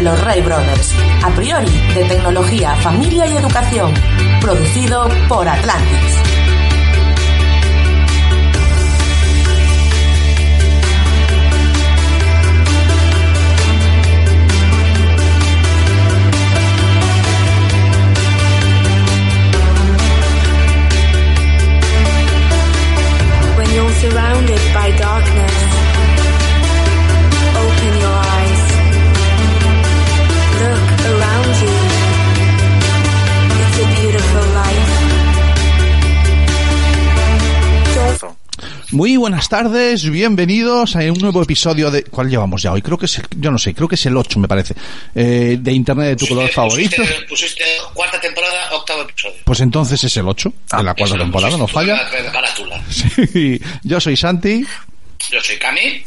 de los Ray Brothers, a priori de tecnología, familia y educación, producido por Atlantis. Muy buenas tardes, bienvenidos a un nuevo episodio de... ¿Cuál llevamos ya hoy? Creo que es el... Yo no sé, creo que es el 8 me parece. Eh, de Internet de tu color Pusiste- favorito. Pusiste, pusiste cuarta temporada, octavo episodio. Pues entonces es el 8 de la cuarta temporada, no falla. la. Sí, yo soy Santi Yo soy Cami.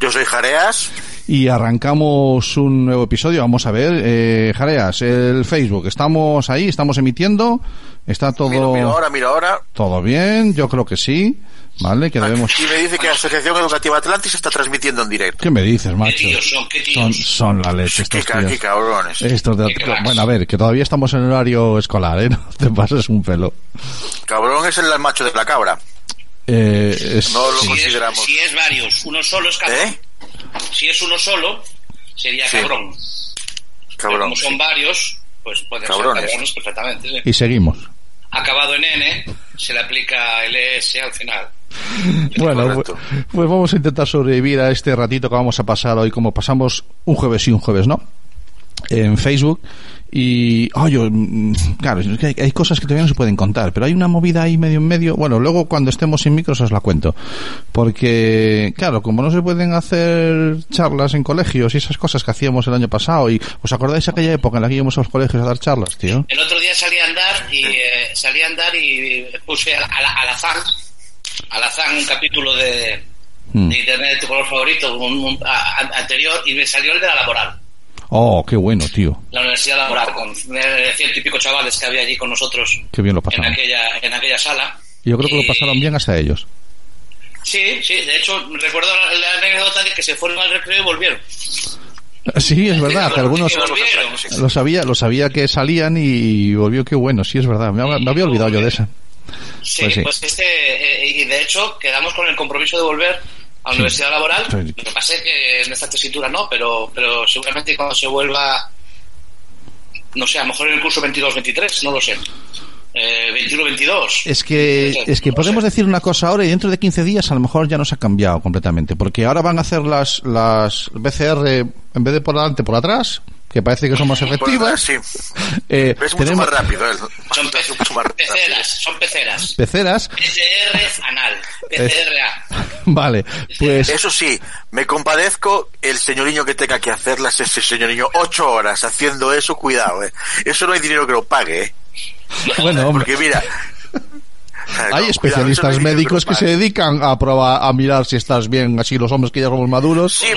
Yo soy Jareas. y arrancamos un nuevo episodio. Vamos a ver, eh, Jareas, el Facebook, estamos ahí, estamos emitiendo, está todo... Miro, miro ahora, miro ahora. Todo bien, yo creo que sí, ¿vale? Que debemos... Y me dice que la Asociación Educativa Atlantis está transmitiendo en directo. ¿Qué me dices, ¿Qué macho? tíos son? ¿Qué Son, tíos? son la leche estos ca- tíos. qué cabrones. Estos de- Qué cracks. bueno, a ver, que todavía estamos en horario escolar, ¿eh? No te pases un pelo. Cabrón es el macho de la cabra. Eh, es- No lo Si es, consideramos. si es varios, uno solo es cabrón. ¿Eh? Si es uno solo, sería Sí. cabrón. Pero Cabrón. como son varios, pues pueden Cabrones. ser cabrones perfectamente. sí. Y seguimos. Acabado en N, se le aplica el ES al final. Bueno, pues, pues vamos a intentar sobrevivir a este ratito que vamos a pasar hoy, como pasamos un jueves y un jueves, ¿no? En Facebook. Y, yo, mm, claro, es que hay, hay cosas que todavía no se pueden contar, pero hay una movida ahí medio en medio. Bueno, luego cuando estemos sin micros os la cuento. Porque, claro, como no se pueden hacer charlas en colegios y esas cosas que hacíamos el año pasado, y ¿os acordáis de aquella época en la que íbamos a los colegios a dar charlas, tío? El otro día salí a andar y eh, salí a andar y puse al, al, al azar, al azar un capítulo de, Mm. de internet de tu color favorito un- un- a- a- anterior y me salió el de la laboral, Oh, qué bueno, tío. la universidad laboral, con eh, ciento y pico chavales que había allí con nosotros Qué bien lo en pasamos. aquella, en aquella sala. Y yo creo que lo pasaron bien hasta ellos. Sí, sí, de hecho recuerdo la, anécdota de que se fueron al recreo y volvieron. Sí, es verdad, que algunos lo sabía, lo sabía que salían y volvió que bueno, sí es verdad. Me había olvidado yo de esa. Sí, Pues pues, sí. este, eh, y de hecho quedamos con el compromiso de volver a la universidad laboral. Lo que pasa es que en esta tesitura no, pero, pero seguramente cuando se vuelva, no sé, a lo mejor en el curso 22-23, no lo sé. Eh, 21-22. Es que, es que No podemos sé. decir una cosa ahora y dentro de 15 días a lo mejor ya nos ha cambiado completamente. Porque ahora van a hacer las, las BCR en vez de por delante, por atrás, que parece que son más efectivas. sí. Eh, Es mucho tenemos más rápido. ¿eh? Son pe- más rápido. peceras, son peceras. peceras. PCR anal, PCRA. Vale, pues Eso sí, me compadezco el señoriño que tenga que hacerlas, ese señoriño, ocho horas haciendo eso, cuidado, eh. Eso no hay dinero que lo pague, eh. bueno, hombre. Porque mira. Hay especialistas médicos que se dedican a probar, a mirar si estás bien, así los hombres que ya somos maduros. Sí.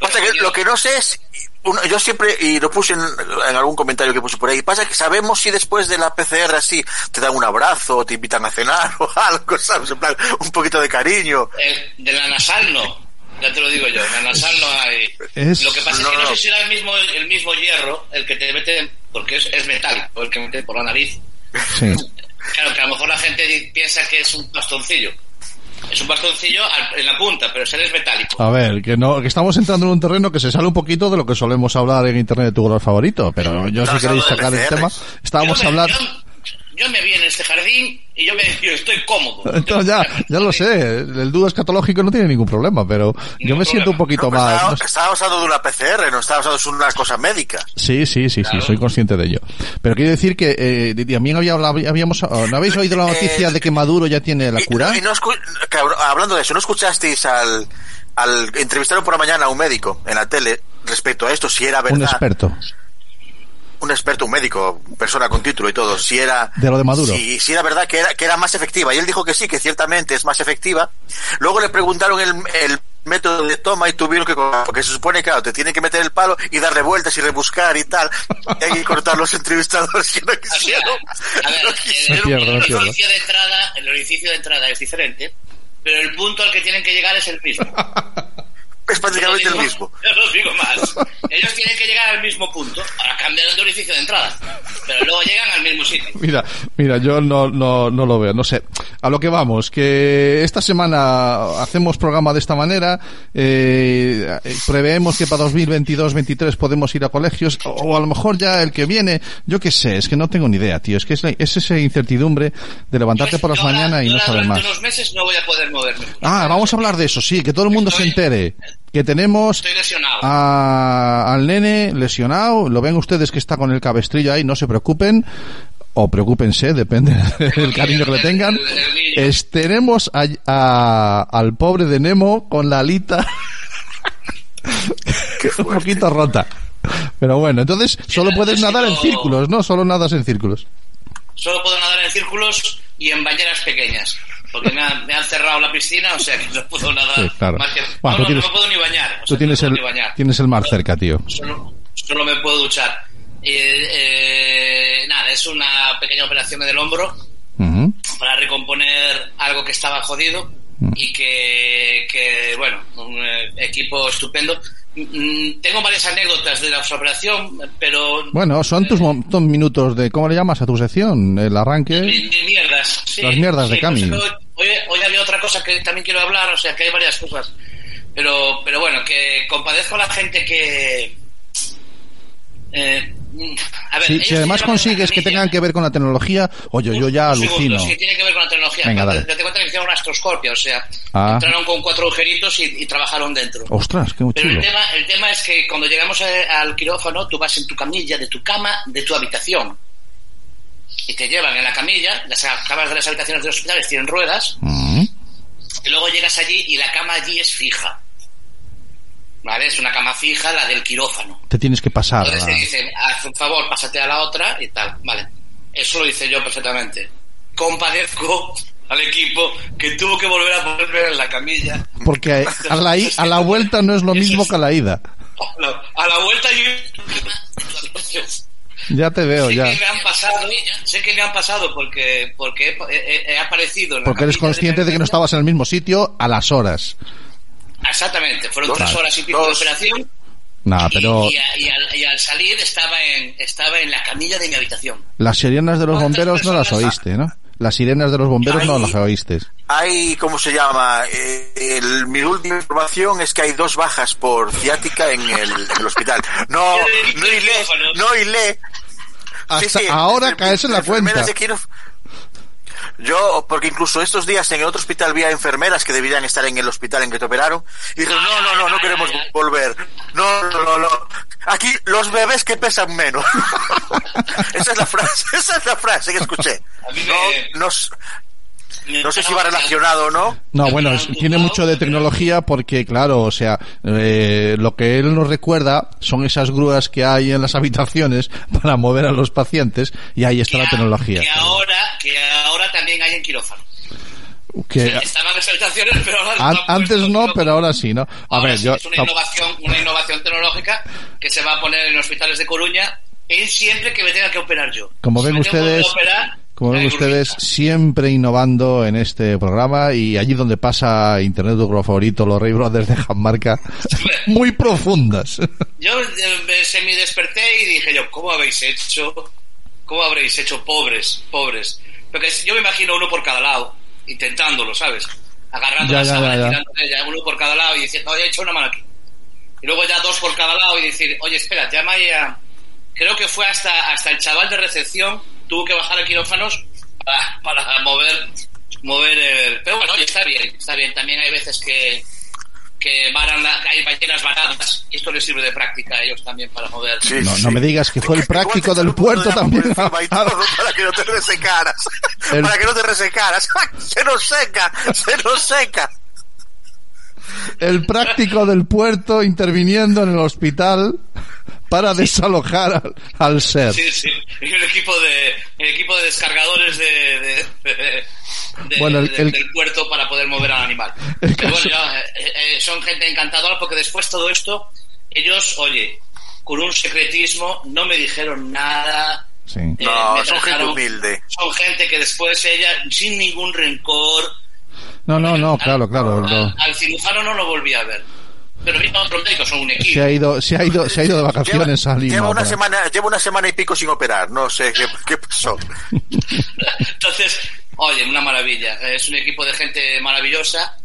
Pasa que lo que no sé es, uno- yo siempre, y lo puse en, en algún comentario que puse por ahí, pasa que sabemos si después de la PCR así te dan un abrazo, o te invitan a cenar o algo, ¿sabes? En plan, un poquito de cariño. El- de la nasal no. Ya te lo digo yo, en la nasal no hay. Es- Lo que pasa no, es que no, no. sé si era el mismo, el mismo hierro el que te mete, porque es, es metálico, el que mete por la nariz. Sí. Claro, que a lo mejor la gente piensa que es un bastoncillo. Es un bastoncillo en la punta, pero es metálico. A ver, que no, que estamos entrando en un terreno que se sale un poquito de lo que solemos hablar en internet de tu color favorito, pero yo si queréis sacar el tema, estábamos hablando, yo- me vi en este jardín y yo, me, yo estoy cómodo. Entonces ya, ya lo sé, el dudo escatológico no tiene ningún problema, pero yo me siento un problema. poquito No, más... estaba, no sé. estabas hablando de una PCR, no estabas hablando de una cosa médica. Sí, sí, sí, sí, Claro. soy consciente de ello. Pero quiero decir que eh, también había, habíamos, ¿no habéis oído la noticia Eh, de que Maduro ya tiene la Y- cura? Y, no escu- cabrón, hablando de eso, ¿no escuchasteis al, al entrevistaron por la mañana a un médico en la tele respecto a esto? Si era verdad. Un experto. Un experto, un médico, persona con título y todo, si era De lo de Maduro. Si, si era verdad que era, que era más efectiva. Y él dijo que sí, que ciertamente es más efectiva. Luego le preguntaron el, el método de toma y tuvieron que porque se supone que claro, te tienen que meter el palo y darle vueltas y rebuscar y tal. Y hay que cortar los entrevistadores que no O sea, quisieron. a ver, no el, quisieron. orificio de entrada, el orificio de entrada es diferente, pero el punto al que tienen que llegar es el mismo. Es prácticamente el mismo. Yo os digo más. Ellos tienen que llegar al mismo punto. Ahora cambian de orificio de entrada. Pero luego llegan al mismo sitio. Mira, mira, yo no, no, no lo veo, no sé. A lo que vamos, que esta semana hacemos programa de esta manera, eh, preveemos que para 2022-23 podemos ir a colegios, o, a lo mejor ya el que viene, yo qué sé, es que no tengo ni idea, tío, es que es, la- es esa incertidumbre de levantarte Yo- por las mañanas y no saber más. unos meses no voy a poder moverme. Ah, vamos a hablar de eso, sí, que todo el mundo se Estoy- entere. Que tenemos a- al nene lesionado, lo ven ustedes que está con el cabestrillo ahí, no se preocupen, o preocúpense, depende del cariño que le tengan. Es- tenemos a- a- al pobre de Nemo con la alita un poquito rota. Pero bueno, entonces solo puedes nadar en círculos, ¿no? Solo nadas en círculos. Solo puedo nadar en círculos y en bañeras pequeñas. Porque me han, me han cerrado la piscina, o sea que no puedo nadar Sí, claro. más que... Bueno, no, no, tienes- no me puedo ni bañar. o Tú tienes no el, bañar. tienes el mar cerca, tío. Solo, solo me puedo duchar. Eh, eh, nada, es una pequeña operación en el hombro para recomponer algo que estaba jodido y que, que, bueno, un eh, equipo estupendo. Mm, Tengo varias anécdotas de la operación, pero Bueno, son tus tus minutos de, ¿cómo le llamas a tu sección? El arranque. Mierdas. sí, Las mierdas de Cami. pues, hoy, hoy había otra cosa que también quiero hablar, o sea que hay varias cosas. Pero, pero bueno, que compadezco a la gente que. eh, a ver, Si, si además consigues que tengan que ver con la tecnología, oye, yo ya un alucino. sí, tiene que ver con la tecnología. Venga, dale. Date cuenta que hicieron una astroscopia, o sea, Ah. entraron con cuatro agujeritos y, y trabajaron dentro. Ostras, qué Pero chulo. el tema, el tema es que cuando llegamos a- al quirófano, tú vas en tu camilla, de tu cama, de tu habitación. Y te llevan en la camilla, las camas de las habitaciones de los hospitales tienen ruedas, Mm. y luego llegas allí y la cama allí es fija. ¿Vale? Es una cama fija, la del quirófano. Te tienes que pasar. Entonces te ah. dicen, haz un favor, pásate a la otra y tal. Vale. Eso lo hice yo perfectamente. Compadezco al equipo que tuvo que volver a ponerme en la camilla. Porque a la, a la vuelta no es lo mismo que a la ida. A la vuelta yo... Ya te veo, sé ya. que me han pasado, sé que me han pasado porque porque he, he- he aparecido. En la Porque eres consciente de que no estabas en el mismo sitio a las horas. Exactamente, fueron Dos- tres horas y pico de operación. Nah, pero y, a- y al, y al salir estaba en estaba en la camilla de mi habitación. las sirenas de los ¿Cuántas bomberos no las oíste, ¿no? Las sirenas de los bomberos no Ay. las oíste. Hay, ¿cómo se llama? Eh, el- mi última información es que hay dos bajas por ciática en el, en el hospital. No, no hilé, no hilé. Hasta ahora enfer- caes en la cuenta. de Yo, porque incluso estos días en el otro hospital había enfermeras que deberían estar en el hospital en que te operaron y dijeron, no, no, no, no queremos volver. No, no, no, no. Aquí los bebés que pesan menos. esa es la frase, esa es la frase que escuché. No, no, sé si va relacionado o no. No, bueno, es- tiene mucho de tecnología porque, claro, o sea, eh, lo que él nos recuerda son esas grúas que hay en las habitaciones para mover a los pacientes y ahí está que la a- tecnología. Que ahora, que ahora también hay en quirófano. Que Estaban en las habitaciones, pero ahora an- antes no, pero ahora sí, ¿no? A Ahora ver, sí, yo... es una innovación, una innovación tecnológica que se va a poner en hospitales de Coruña en siempre que me tenga que operar yo. Como Si ven me tengo que ustedes, operar, Como ven ustedes, siempre innovando en este programa y allí donde pasa Internet tu grupo favorito, los Ray Brothers dejan marca muy profundas. Yo eh, se me desperté y dije yo, ¿cómo habéis hecho? ¿Cómo habréis hecho pobres, pobres? Porque yo me imagino uno por cada lado, intentándolo, ¿sabes? Agarrando Ya, la ya, sábana, ya, ya. de uno por cada lado y diciendo, oye, he hecho una mano aquí. Y luego ya dos por cada lado y decir, oye, espera, llama ahí a... Creo que fue hasta, hasta el chaval de recepción tuvo que bajar a quirófanos para, para mover mover el... Pero bueno, oye, está bien, está bien. También hay veces que, que varan la- hay ballenas varadas esto les sirve de práctica a ellos también para mover. Sí, No, sí. no me digas que fue el práctico del puerto también. para que no te resecaras. El- Para que no te resecaras. se nos seca, se nos seca. el práctico del puerto interviniendo en el hospital para desalojar al, al ser. Sí, sí. Y el equipo de, el equipo de descargadores de, de- de- de- Bueno, el- de- el- del puerto para poder mover al animal. Pero caso- bueno, ya, eh, eh, son gente encantadora porque después todo esto, ellos, oye, con un secretismo, no me dijeron nada. Sí. eh, No, son gente humilde. Son gente que después ella, sin ningún rencor, No, no, no, claro, claro. al, no. al cirujano no lo volví a ver. Pero vino otro médico, son un equipo. Se ha ido, se ha ido, se ha ido de vacaciones a Lima. lleva una semana, lleva una semana y pico sin operar. No sé qué, qué pasó. Entonces, oye, una maravilla. Es un equipo de gente maravillosa.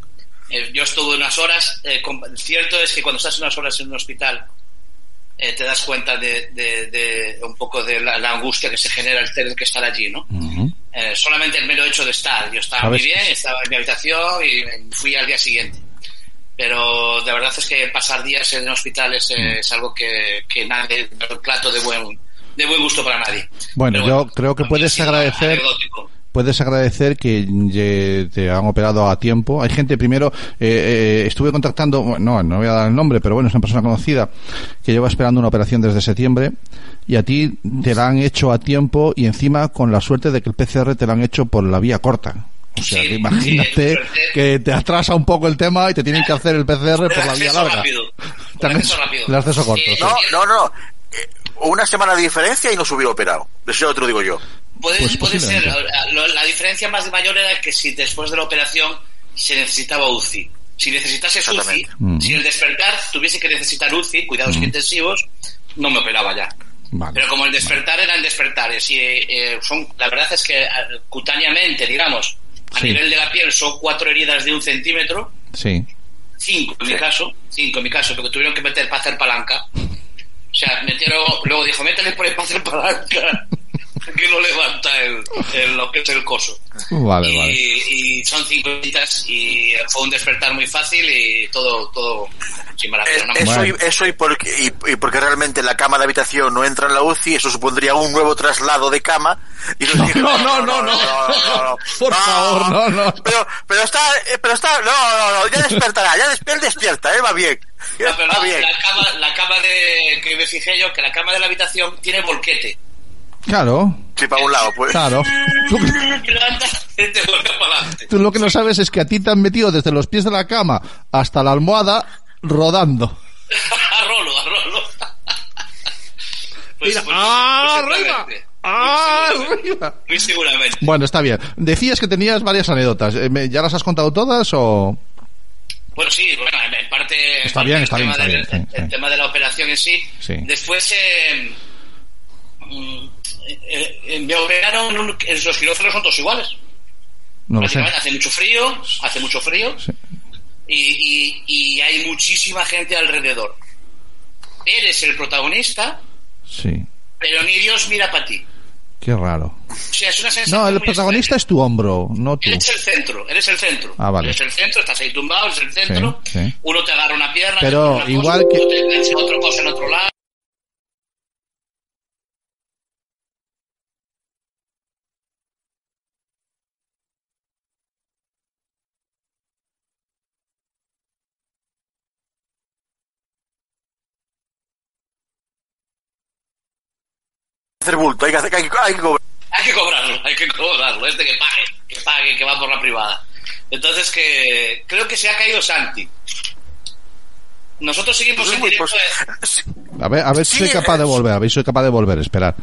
Eh, yo estuve unas horas. eh, con- cierto es que cuando estás unas horas en un hospital, eh, te das cuenta de, de- de un poco de la, la angustia que se genera al tener que estar allí, ¿no? Eh, solamente el mero hecho de estar. Yo estaba ¿Sabes? muy bien, estaba en mi habitación y fui al día siguiente. Pero de verdad es que pasar días en hospitales Mm. es, es algo que, que nadie, un plato de buen, de buen gusto para nadie. Bueno, yo creo que puedes agradecer- anecdótico. Puedes agradecer que ye- te han operado a tiempo. Hay gente, primero, eh, eh, estuve contactando, no, no voy a dar el nombre, pero bueno, es una persona conocida que lleva esperando una operación desde septiembre y a ti te la han hecho a tiempo y encima con la suerte de que el PCR te la han hecho por la vía corta. O sea, Sí, que imagínate sí, que te atrasa un poco el tema y te tienen que hacer el PCR por El la vía larga. rápido. El acceso rápido. el acceso corto. Sí, sí. No, no, no. Eh, Una semana de diferencia y no se hubiera operado. Eso ya te lo digo yo. Puede, Pues puede ser. La diferencia más mayor era que si después de la operación se necesitaba UCI. Si necesitases UCI. Mm. si el despertar tuviese que necesitar UCI, cuidados Mm. intensivos, no me operaba ya. Vale. Pero como el despertar eran despertares y eh, son, la verdad es que eh, cutáneamente, digamos, a Sí. nivel de la piel son cuatro heridas de un centímetro, Sí. cinco en mi caso, cinco en mi caso, porque tuvieron que meter para hacer palanca. O sea, metieron, luego dijo, métele por ahí para hacer palanca, que no levanta el, el- lo que es el coso. Vale, y, vale. y son cinco horitas y fue un despertar muy fácil y todo, todo sin maravilla. Eh, Eso, y, eso y, porque, y, y porque realmente la cama de habitación no entra en la UCI, eso supondría un nuevo traslado de cama. Y nos dije, no, no, no, no. Por favor, no, no. Pero, pero está, eh, pero está, no, no, no, ya despertará, ya des- él despierta, él va bien. No, pero Va bien. la cama, la cama de que me fijé yo, que la cama de la habitación tiene volquete. Claro, Sí, para un lado, pues. claro. Tú, Te levantas y te vuelve para adelante. tú lo que no sabes es que a ti te han metido desde los pies de la cama hasta la almohada rodando. a rolo, a rolo. Pues, Mira, pues, ¡ah, pues arriba! ¡Ah, Muy seguramente. arriba! Muy seguramente. Bueno, está bien. Decías que tenías varias anécdotas. Eh, ¿Ya las has contado todas o...? Bueno, sí, bueno, en- parte. Está parte bien, está bien, está bien, sí, El sí. tema de la operación en sí. Sí. Después, eh, eh, en un- en los quirófanos son todos iguales. No. Básicamente, Hace mucho frío, hace mucho frío. Sí. Y, y, y hay muchísima gente alrededor. Eres el protagonista, Sí. pero ni Dios mira para ti. Qué raro. O sea, es una sensación. No, el protagonista es tu hombro, no tú. Eres el centro, eres el centro. Ah, vale. Eres el centro, estás ahí tumbado, eres el centro. Sí, sí. Uno te agarra una pierna, Pero una igual cosa, que- otro te engancha otra cosa en otro lado. Hacer bulto, hay que, hacer, hay que, hay que cobrar. Hay que cobrarlo, hay que cobrarlo. Este que pague, que pague, que va por la privada. Entonces que creo que se ha caído Santi. Nosotros seguimos Pues, en directo. pues, A ver, a ver si Sí, soy capaz de volver, a ver si soy capaz de volver, esperar.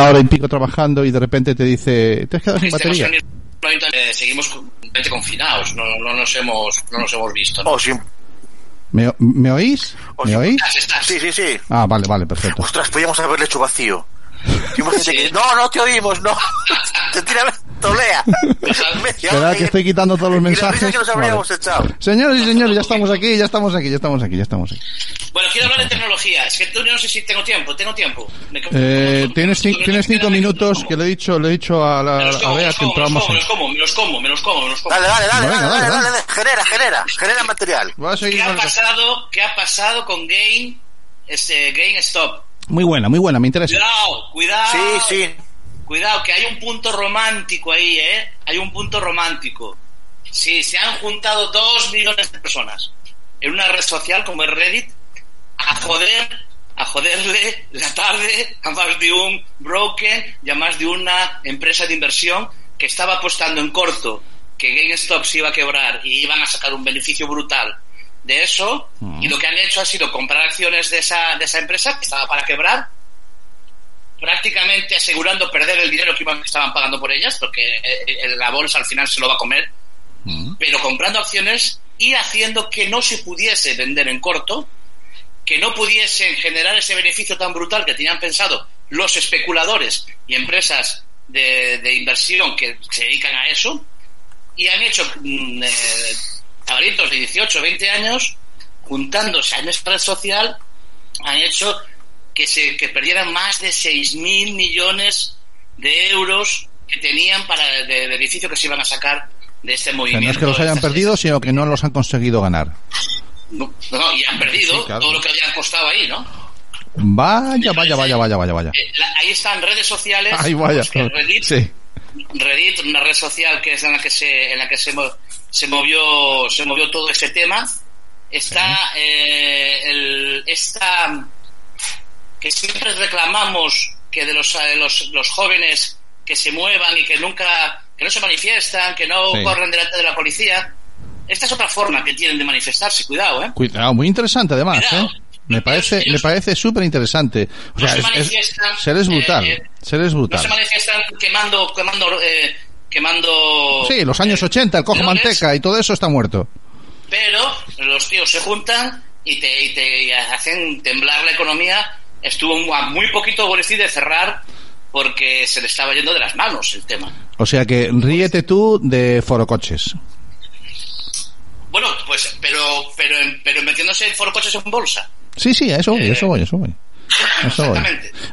Una hora y pico trabajando y de repente te dice, te has quedado sin estemos batería. eh, seguimos confinados, no, no nos hemos, no nos hemos visto. ¿no? o sin, ¿Me, me oís? o ¿Me oís? Sí, sí, sí. Ah, vale, vale, perfecto. Ostras, podíamos haberle hecho vacío. Imagínate que, no, no te oímos, no. Te tira tolea. Hora que estoy quitando todos los mensajes. que nos habríamos echado. Señores y señores, ya estamos aquí, ya estamos aquí, ya estamos aquí, ya estamos aquí. Bueno, quiero hablar de tecnología. Es que tú yo no sé si tengo tiempo. Tengo tiempo. Me- Eh, tienes, cin- tienes cinco minutos que le he dicho, le he dicho a, la, a Bea que entramos. me los como, me los como, me los como, me los como. Dale, dale, dale, dale, dale, dale, dale. Genera, genera, genera material. ¿Qué ha pasado? ¿Qué ha pasado con Game? Este, Game Stop. Muy buena, muy buena, me interesa. Cuidado, cuidado. Sí, sí. Cuidado, que hay un punto romántico ahí, ¿eh? Hay un punto romántico. Sí, se han juntado dos millones de personas en una red social como es Reddit a joder, a joderle la tarde a más de un broken y a más de una empresa de inversión que estaba apostando en corto que GameStop se iba a quebrar y iban a sacar un beneficio brutal de eso y lo que han hecho ha sido comprar acciones de esa, de esa empresa que estaba para quebrar prácticamente asegurando perder el dinero que iban, que estaban pagando por ellas, porque eh, eh, la bolsa al final se lo va a comer, pero comprando acciones y haciendo que no se pudiese vender en corto, que no pudiesen generar ese beneficio tan brutal que tenían pensado los especuladores y empresas de, de inversión que se dedican a eso, y han hecho mm, eh, chavalitos de 18 20 años juntándose en esta red social, han hecho que se que perdieran más de 6.000 millones de euros que tenían para de beneficio que se iban a sacar de este O sea, movimiento. no es que los hayan perdido, sino que no los han conseguido ganar. No, no, y han perdido Sí, claro. todo lo que habían costado ahí, ¿no? Vaya, vaya, vaya, vaya, vaya, vaya. Eh, ahí están redes sociales. Ay, vaya. pues, Sí. Reddit, una red social que es en la que se, en la que se, se movió, se movió todo este tema. Está eh, el, esta que siempre reclamamos que de los, eh, los, los jóvenes que se muevan y que nunca, que no se manifiestan, que no Sí. corren delante de la policía. Esta es otra forma que tienen de manifestarse, cuidado, ¿eh? Cuidado, muy interesante además, Cuidado. ¿eh? Me parece, me parece súper interesante. O sea, se es, brutal. eh, No brutal. se manifiestan quemando, quemando, eh, quemando. Sí, los años eh, 80, el cojo manteca y todo eso está muerto. Pero los tíos se juntan y te, y te y hacen temblar la economía. Estuvo a muy poquito Boris de cerrar porque se le estaba yendo de las manos el tema. O sea que ríete tú de forocoches. Bueno, pues, pero, pero, pero metiéndose en forocoches en bolsa. Sí, sí, a eso voy, eso voy, eso voy. Eso voy.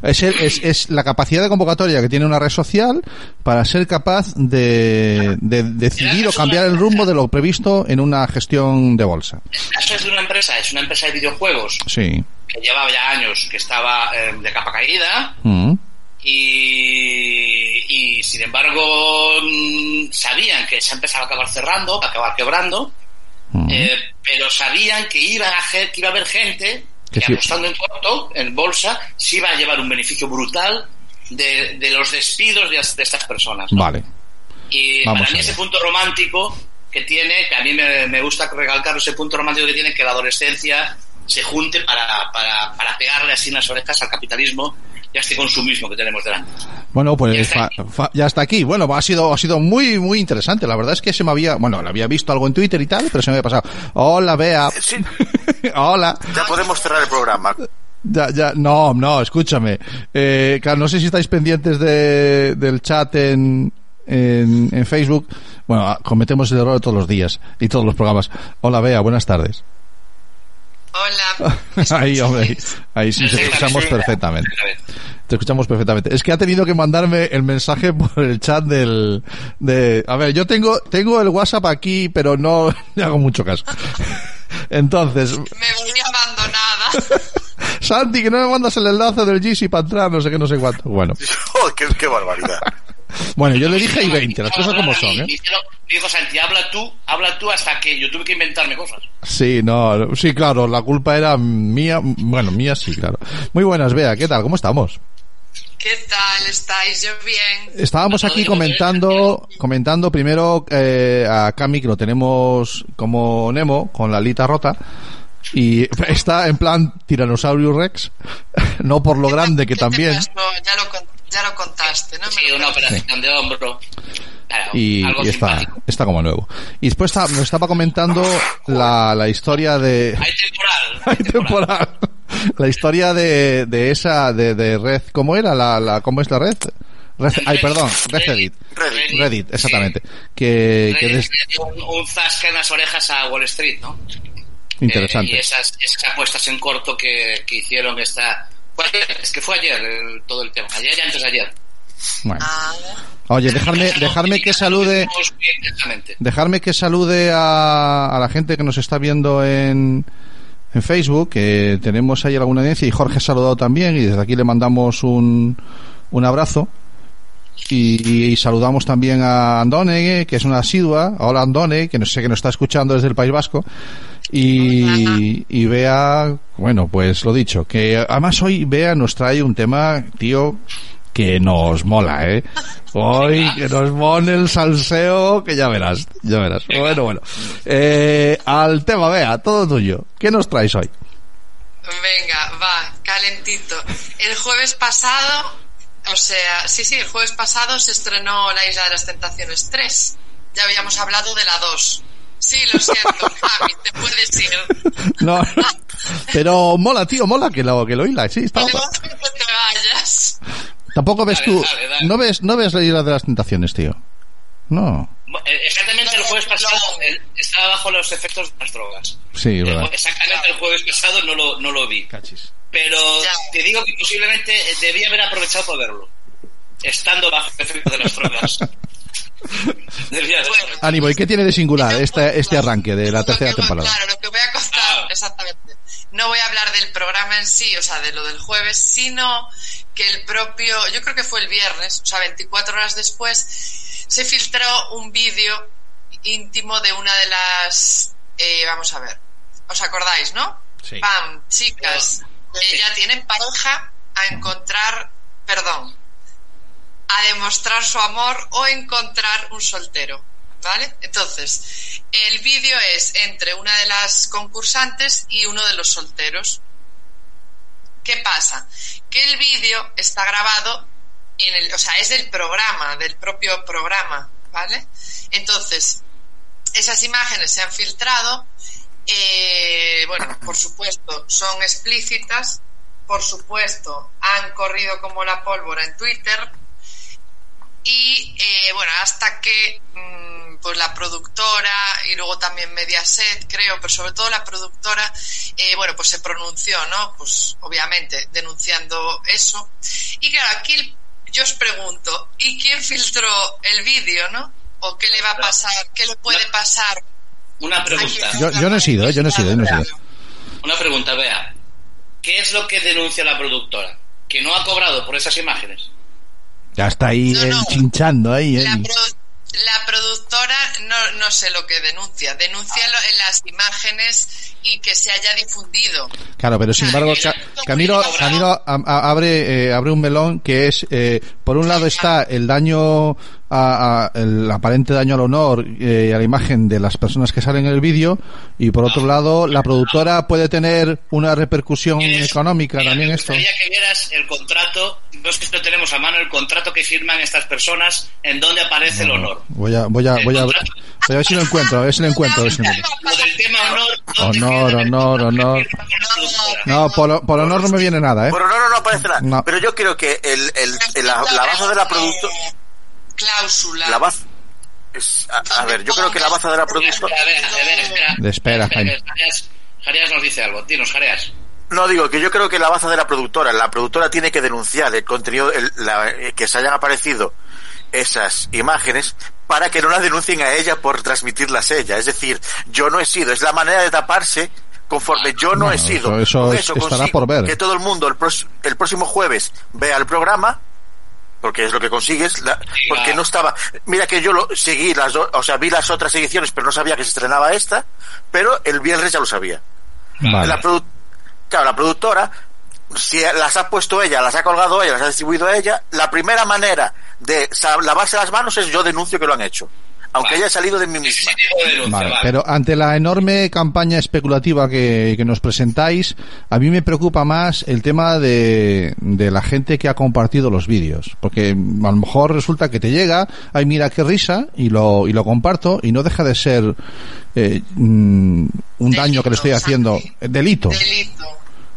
Es, el- es, es la capacidad de convocatoria que tiene una red social para ser capaz de, de decidir o cambiar el rumbo de lo previsto en una gestión de bolsa. Caso es de una empresa, es una empresa de videojuegos Sí. que llevaba ya años que estaba eh, de capa caída Mm. y, y sin embargo mm, sabían que esa empresa va a acabar cerrando, va a acabar quebrando, Mm. eh, pero sabían que iba a, que iba a haber gente Que sí. apostando en corto, en bolsa, sí iba a llevar un beneficio brutal de, de los despidos de, de estas personas. ¿no? Vale. Y Vamos para mí ese punto romántico que tiene, que a mí me, me gusta recalcar ese punto romántico que tiene, que la adolescencia se junte para, para, para pegarle así en las orejas al capitalismo y a este consumismo que tenemos delante. Bueno, pues Ya está fa- fa- ya está aquí. Bueno, ha sido, ha sido muy, muy interesante. La verdad es que se me había, bueno, lo había visto algo en Twitter y tal, pero se me había pasado. Hola, Bea. Sí. Hola. Ya podemos cerrar el programa. Ya, ya, no, no, escúchame. Eh, claro, no sé si estáis pendientes de, del chat en, en, en Facebook. Bueno, cometemos el error todos los días y todos los programas. Hola, Bea, buenas tardes. Hola. ahí, hombre, ahí, ahí sí, te escuchamos perfectamente. Te escuchamos perfectamente. Es que ha tenido que mandarme el mensaje por el chat del, de, a ver, yo tengo, tengo el WhatsApp aquí, pero no le hago mucho caso. Entonces, Me voy abandonada. Santi, que no me mandas el enlace del GC para entrar, no sé qué, no sé cuánto. Bueno, Oh, qué, qué barbaridad. Bueno, yo le dije y 20, las cosas como son, ¿eh? dijo Santi, habla tú, habla tú hasta que yo tuve que inventarme cosas. Sí, no, sí, claro, la culpa era mía, bueno, mía sí, claro. Muy buenas, Bea, ¿qué tal? ¿Cómo estamos? ¿Qué tal estáis? Yo bien. Estábamos aquí comentando, comentando primero eh, a Cami que lo tenemos como Nemo con la alita rota y está en plan Tyrannosaurus Rex, no por lo grande que ¿Qué te también? Ya lo, ya lo contaste, ¿no? Me Sí, una operación de hombro. Claro, y, y está, está como nuevo. Y después está- nos estaba comentando la, la historia de Hay temporal. Hay temporal. la historia de, de esa, de, de red, ¿cómo era? La, la, ¿Cómo es la red? Red- ay, perdón, Reddit. Reddit. Reddit, exactamente. Que, que Reddit des- le dio un, un zasca en las orejas a Wall Street, ¿no? Interesante. Eh, y esas, esas apuestas en corto que, que hicieron esta... es que fue ayer el- todo el tema, ayer y antes de ayer. Bueno. Ah, Oye, dejarme, dejarme que salude, dejarme que salude a, a la gente que nos está viendo en, en Facebook, que tenemos ahí alguna audiencia y Jorge ha saludado también y desde aquí le mandamos un, un abrazo. Y, y saludamos también a Andone, que es una asidua. Hola Andone, que no sé que nos está escuchando desde el País Vasco. Y, y Bea, bueno, pues lo dicho, que además hoy Bea nos trae un tema, tío, que nos mola, ¿eh? Hoy que nos pone el salseo, que ya verás, ya verás. Bueno, bueno. Eh, al tema, Bea, todo tuyo. ¿Qué nos traes hoy? venga, va, calentito. El jueves pasado, o sea, sí, sí, el jueves pasado se estrenó La Isla de las Tentaciones 3. Ya habíamos hablado de la 2. Sí, lo siento, Javi, te puedes ir. No, pero mola, tío, mola que lo, que lo hila, sí, está que te vayas. Tampoco ves Dale, tú, dale, dale. no ves, no ves la isla de las tentaciones, tío. No, Eh, Exactamente el jueves pasado el- estaba bajo los efectos de las drogas. sí, El verdad. Exactamente el jueves pasado no lo, no lo vi. Cachis. Pero Ya. te digo que posiblemente eh, debía haber aprovechado para verlo. Estando bajo el efecto de las drogas. Bueno. Ánimo, ¿y qué tiene de singular este, este arranque de la tercera que temporada? Claro, lo que voy a contar, Ah. exactamente. No voy a hablar del programa en sí, o sea, de lo del jueves, sino que el propio, yo creo que fue el viernes, o sea, 24 horas después, se filtró un vídeo íntimo de una de las, eh, vamos a ver, ¿os acordáis, no? Sí. Pam, chicas, que ya tienen pareja a encontrar, perdón, a demostrar su amor o encontrar un soltero. ¿Vale? Entonces, el vídeo es entre una de las concursantes y uno de los solteros. ¿Qué pasa? Que el vídeo está grabado en el, o sea, es del programa, del propio programa, ¿vale? Entonces, esas imágenes se han filtrado, eh, bueno, por supuesto, son explícitas, por supuesto, han corrido como la pólvora en Twitter, y eh, bueno, hasta que mm, pues la productora y luego también Mediaset, creo, pero sobre todo la productora, eh, bueno, pues se pronunció, ¿no? Pues obviamente denunciando eso. Y claro, aquí yo os pregunto, ¿y quién filtró el vídeo, no? ¿O qué le va a pasar? ¿Qué le puede pasar? Una pregunta. Yo- yo no he sido, ¿eh? Yo no he sido, yo no he sido. Una pregunta, vea. ¿Qué es lo que denuncia la productora? ¿Que no ha cobrado por esas imágenes? Ya está ahí No, no. chinchando ahí. La, él. pro- la productora no, no sé lo que denuncia, denuncia lo- en las imágenes y que se haya difundido. Claro, pero sin embargo, Ca- Camilo, Camilo abre, eh, abre un melón que es, eh, por un lado está el daño, a, a- el aparente daño al honor eh, y a la imagen de las personas que salen en el vídeo, y por otro lado, la productora puede tener una repercusión Tienes- económica Mira, también me esto. que vieras el contrato, no sé si lo tenemos a mano, el contrato que firman estas personas en donde aparece el honor. Voy a, voy a, voy a, voy a ver si lo encuentro, a ver si lo encuentro. A ver si lo encuentro. Lo del tema honor, ¿dónde Honor, honor, que honor. No, por, por honor no me viene nada, ¿eh? Bueno, no, no, no aparece nada. No. Pero yo creo que el, el, el- la, la base de la productora... Cláusula. La base... es- a, a ver, yo creo que la base de la espera. De espera, Jaime. Jareas, Jareas nos dice algo. Dinos, Jareas. No, digo que yo creo que la base de la productora, la productora tiene que denunciar el contenido, el- la- eh, que se hayan aparecido esas imágenes para que no la denuncien a ella por transmitirlas ella. Es decir, yo no he sido, es la manera de taparse conforme yo no Bueno, he sido. eso- eso estará por ver. Que todo el mundo el, pros- el próximo jueves vea el programa porque es lo que consigues, la- porque no estaba, mira que yo lo seguí las dos, o sea, vi las otras ediciones, pero no sabía que se estrenaba esta, pero el viernes ya lo sabía. Vale. La produ- claro, la productora, si las ha puesto ella, las ha colgado ella, las ha distribuido ella, la primera manera de lavarse las manos es yo denuncio que lo han hecho. Aunque Vale. haya salido de mí misma. Vale, pero ante la enorme campaña especulativa que, que nos presentáis, a mí me preocupa más el tema de, de la gente que ha compartido los vídeos. Porque a lo mejor resulta que te llega, ay mira qué risa, y lo, y lo comparto, y no deja de ser eh, mm, un daño que le estoy haciendo. Delito, Delito. Delito.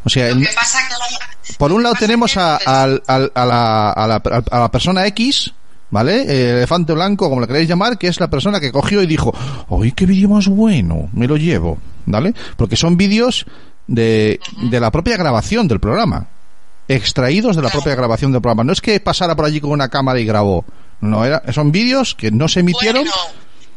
O sea, Lo el- que pasa que la- por un lado tenemos a, al- al- a la, a, la, a la persona X, ¿vale? El elefante blanco, como le queréis llamar, que es la persona que cogió y dijo, ¡ay, qué vídeo más bueno! Me lo llevo, ¿vale? Porque son vídeos de, de la propia grabación del programa. Extraídos de la propia grabación del programa. No es que pasara por allí con una cámara y grabó. No, era, son vídeos que no se emitieron. Bueno,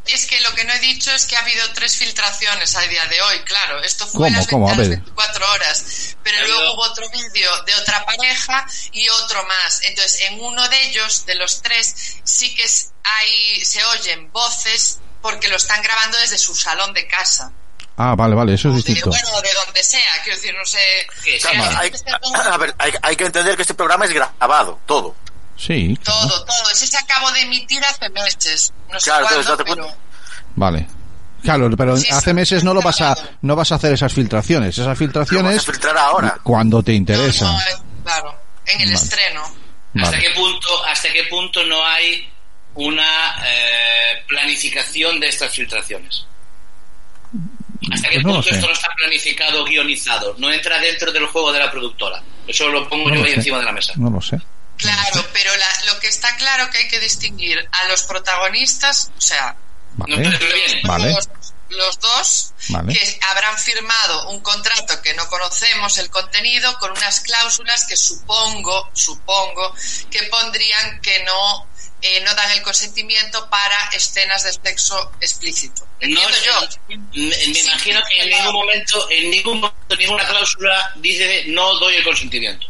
es que lo que no he dicho es que ha habido tres filtraciones a día de hoy, claro. Esto fue ¿Cómo? las, ¿Cómo? A ver. 24 horas. Pero luego hubo otro vídeo de otra pareja y otro más. Entonces, en uno de ellos, de los tres, sí que hay, se oyen voces porque lo están grabando desde su salón de casa. Ah, vale, vale, eso es distinto. bueno, de donde sea, quiero decir, no sé. Claro, hay, todo- a ver, hay, hay que entender que este programa es grabado, todo. Sí, claro. Todo, todo. Ese se acabó de emitir hace meses. No sé Claro, cuándo, pero... cuenta. Vale. Claro, pero Sí, hace meses no lo vas a no vas a hacer esas filtraciones. Esas filtraciones vas a filtrar ahora. cuando te interesa. No, no, claro, en el Vale. estreno. ¿Hasta qué punto, hasta qué punto no hay una eh, planificación de estas filtraciones? ¿Hasta qué Pues punto esto no está planificado, guionizado? No entra dentro del juego de la productora. Eso lo pongo No yo lo ahí sé. encima de la mesa. No lo sé. Claro, pero la- lo que está claro que hay que distinguir a los protagonistas, o sea, Vale. Vale. los, los dos Vale. que habrán firmado un contrato que no conocemos el contenido con unas cláusulas que supongo, supongo que pondrían que no eh, no dan el consentimiento para escenas de sexo explícito. No, yo. me, me Sí, imagino que en ningún momento, en ningún momento, ninguna cláusula dice no doy el consentimiento.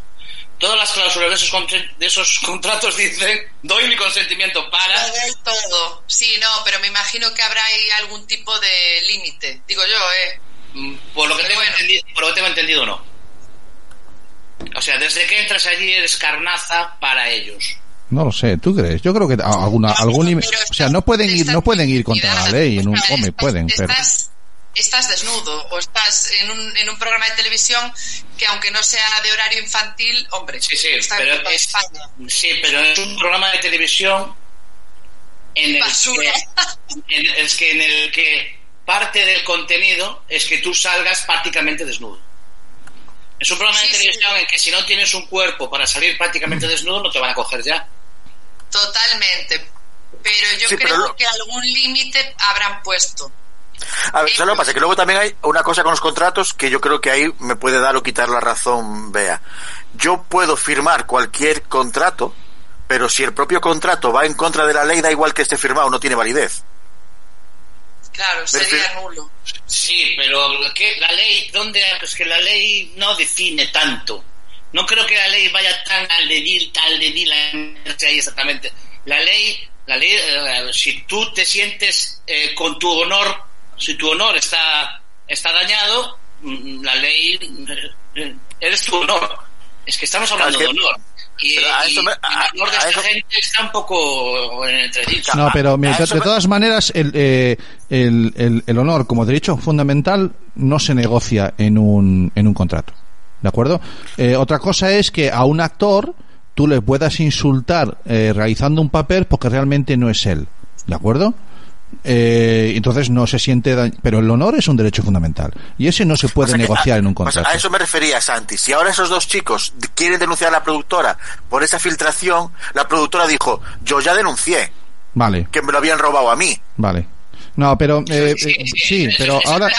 Todas las cláusulas de esos, de esos contratos dicen doy mi consentimiento para. Lo doy todo. Sí, no, pero me imagino que habrá ahí algún tipo de límite. Digo yo, ¿eh? Mm, Por lo que tengo bueno. entendido, por lo que tengo entendido no. O sea, desde que entras allí eres carnaza para ellos. No lo sé. ¿Tú crees? Yo creo que alguna No, algún o sea, no pueden ir no pueden ir contra la ley en un hombre pueden, pero estás, estás desnudo o estás en un, en un programa de televisión que aunque no sea de horario infantil, hombre, Sí, sí, está pero en es, España. sí, pero es un programa de televisión en el Basura. que, en- es que en el que parte del contenido es que tú salgas prácticamente desnudo. Es un programa Sí, de sí. televisión en que si no tienes un cuerpo para salir prácticamente desnudo no te van a coger ya. Totalmente. Pero yo Sí, pero creo lo- que algún límite habrán puesto. A ver, ¿sabes lo que pasa? Que luego también hay una cosa con los contratos que yo creo que ahí me puede dar o quitar la razón, Bea. Yo puedo firmar cualquier contrato, pero si el propio contrato va en contra de la ley, da igual que esté firmado, no tiene validez. Claro, sería nulo. Sí, pero que la ley, ¿dónde? Es que la ley no define tanto. No creo que la ley vaya tan al dedil, tal dedil, ahí exactamente. La ley, la ley, eh, si tú te sientes eh, con tu honor, si tu honor está, está dañado, mm, la ley, eh, eres tu honor. Es que estamos hablando Claro, es de honor. Y, pero a y- eso me- y a- el honor de a esta eso- gente está un poco en entredicho. no, pero mira, de, eso de me- todas maneras el, eh, el, el, el honor como derecho fundamental no se negocia en un en un contrato. ¿De acuerdo? Eh, otra cosa es que a un actor tú le puedas insultar eh, realizando un papel porque realmente no es él. ¿De acuerdo? Eh, entonces no se siente dañ- pero el honor es un derecho fundamental y ese no se puede O sea que negociar a- en un contrato A eso me refería, Santi. Si ahora esos dos chicos quieren denunciar a la productora por esa filtración, la productora dijo, yo ya denuncié vale que me lo habían robado a mí. vale no pero eh, Sí, eh, pero ahora.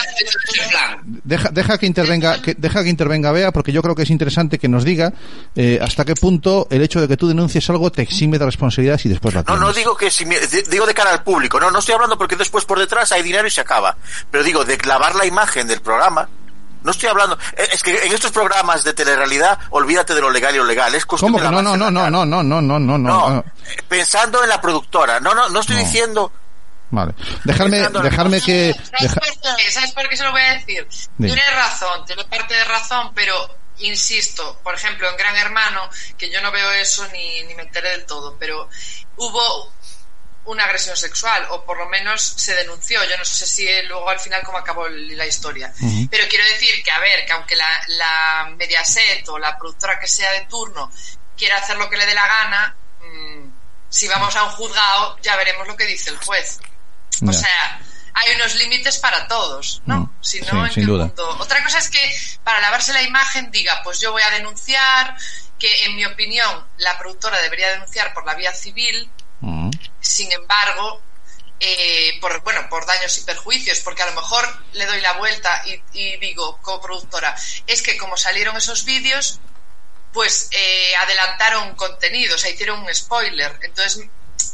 Deja, deja que intervenga que, deja que intervenga Bea porque yo creo que es interesante que nos diga eh, hasta qué punto el hecho de que tú denuncies algo te exime de responsabilidad si después la No, tienes. no digo que si me- di- digo de cara al público, no, no estoy hablando porque después por detrás hay dinero y se acaba, pero digo de clavar la imagen del programa. No estoy hablando, eh, es que en estos programas de telerrealidad, olvídate de lo legal y lo legal, es cuestión ¿Cómo que no, no, no, no, no, no, no, no, no, No, no. eh, pensando en la productora, no, no, no estoy No. diciendo, Vale. Dejarme, dejarme que ¿Sabes deja- por qué? ¿Sabes por qué se lo voy a decir? Dime. Tienes razón, tiene parte de razón, pero insisto, por ejemplo, en Gran Hermano, que yo no veo eso ni, ni me enteré del todo, pero hubo una agresión sexual, o por lo menos se denunció. Yo no sé si luego al final cómo acabó la historia. Pero quiero decir que, a ver, que aunque la, la Mediaset o la productora que sea de turno quiera hacer lo que le dé la gana, mm, si vamos a un juzgado ya veremos lo que dice el juez. O sea, hay unos límites para todos, ¿no? Mm, si no, sí, ¿en sin duda. Otra cosa es que para lavarse la imagen diga, pues yo voy a denunciar, que en mi opinión la productora debería denunciar por la vía civil, Mm. sin embargo, eh, por bueno, por daños y perjuicios, porque a lo mejor le doy la vuelta y, y digo, como productora, es que como salieron esos vídeos, pues eh, adelantaron contenido, o sea, hicieron un spoiler. Entonces,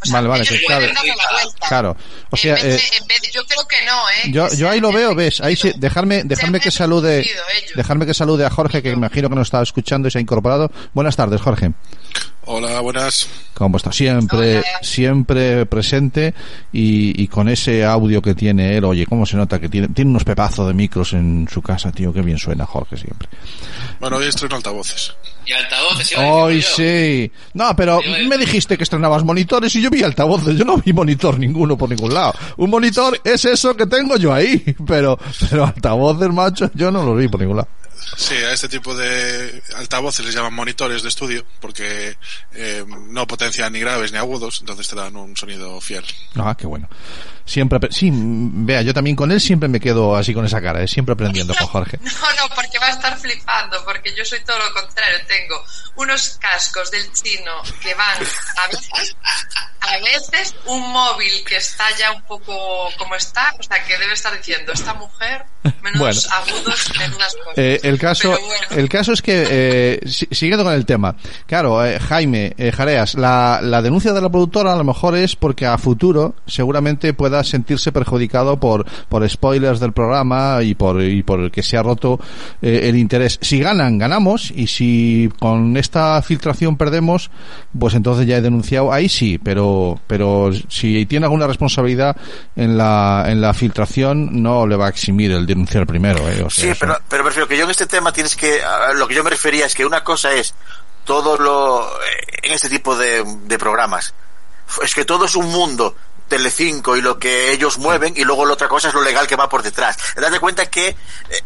o sea, Vale, vale, ellos que pueden claro. darle la vuelta. Claro, o En sea, vez de- eh, en vez de- yo creo que no, ¿eh? Yo, ahí lo veo, ves, ahí sí, dejarme, dejarme que salude, dejarme que salude a Jorge, que imagino que nos estaba escuchando y se ha incorporado. Buenas tardes, Jorge. Hola, buenas. ¿Cómo está? Siempre, Hola. siempre presente y, y con ese audio que tiene él, oye, cómo se nota que tiene, tiene unos pepazos de micros en su casa, tío, qué bien suena Jorge siempre. Bueno, hoy estreno altavoces. Y altavoces, Hoy sí. No, pero me dijiste que estrenabas monitores y yo vi altavoces. Yo no vi monitor ninguno por ningún lado. Un monitor es eso que tengo yo ahí. Pero, pero altavoces, macho, yo no los vi por ningún lado. Sí, a este tipo de altavoces les llaman monitores de estudio porque eh, no potencian ni graves ni agudos, entonces te dan un sonido fiel. Ah, qué bueno. Siempre, sí, vea, yo también con él siempre me quedo así con esa cara, ¿eh? siempre aprendiendo con Jorge. No, no, porque va a estar flipando, porque yo soy todo lo contrario. Tengo unos cascos del chino que van a veces, a veces un móvil que está ya un poco como está, o sea, que debe estar diciendo, esta mujer, menudos Bueno. agudos, menudas cosas. Eh, el caso, bueno. el caso es que, eh, si- siguiendo con el tema, claro, eh, Jaime, eh, Jareas, la, la denuncia de la productora a lo mejor es porque a futuro seguramente pueda sentirse perjudicado por, por spoilers del programa y por, y por que se ha roto eh, el interés. Si ganan, ganamos, y si con esta filtración perdemos, pues entonces ya he denunciado, ahí sí, pero, pero si tiene alguna responsabilidad en la, en la filtración, no le va a eximir el denunciar primero, eh, o sea, Sí, eso- pero, pero prefiero que yo en este tema tienes que, lo que yo me refería es que una cosa es todo lo, eh, en este tipo de, de programas, es que todo es un mundo, Telecinco y lo que ellos mueven y luego la otra cosa es lo legal que va por detrás. Date cuenta que eh,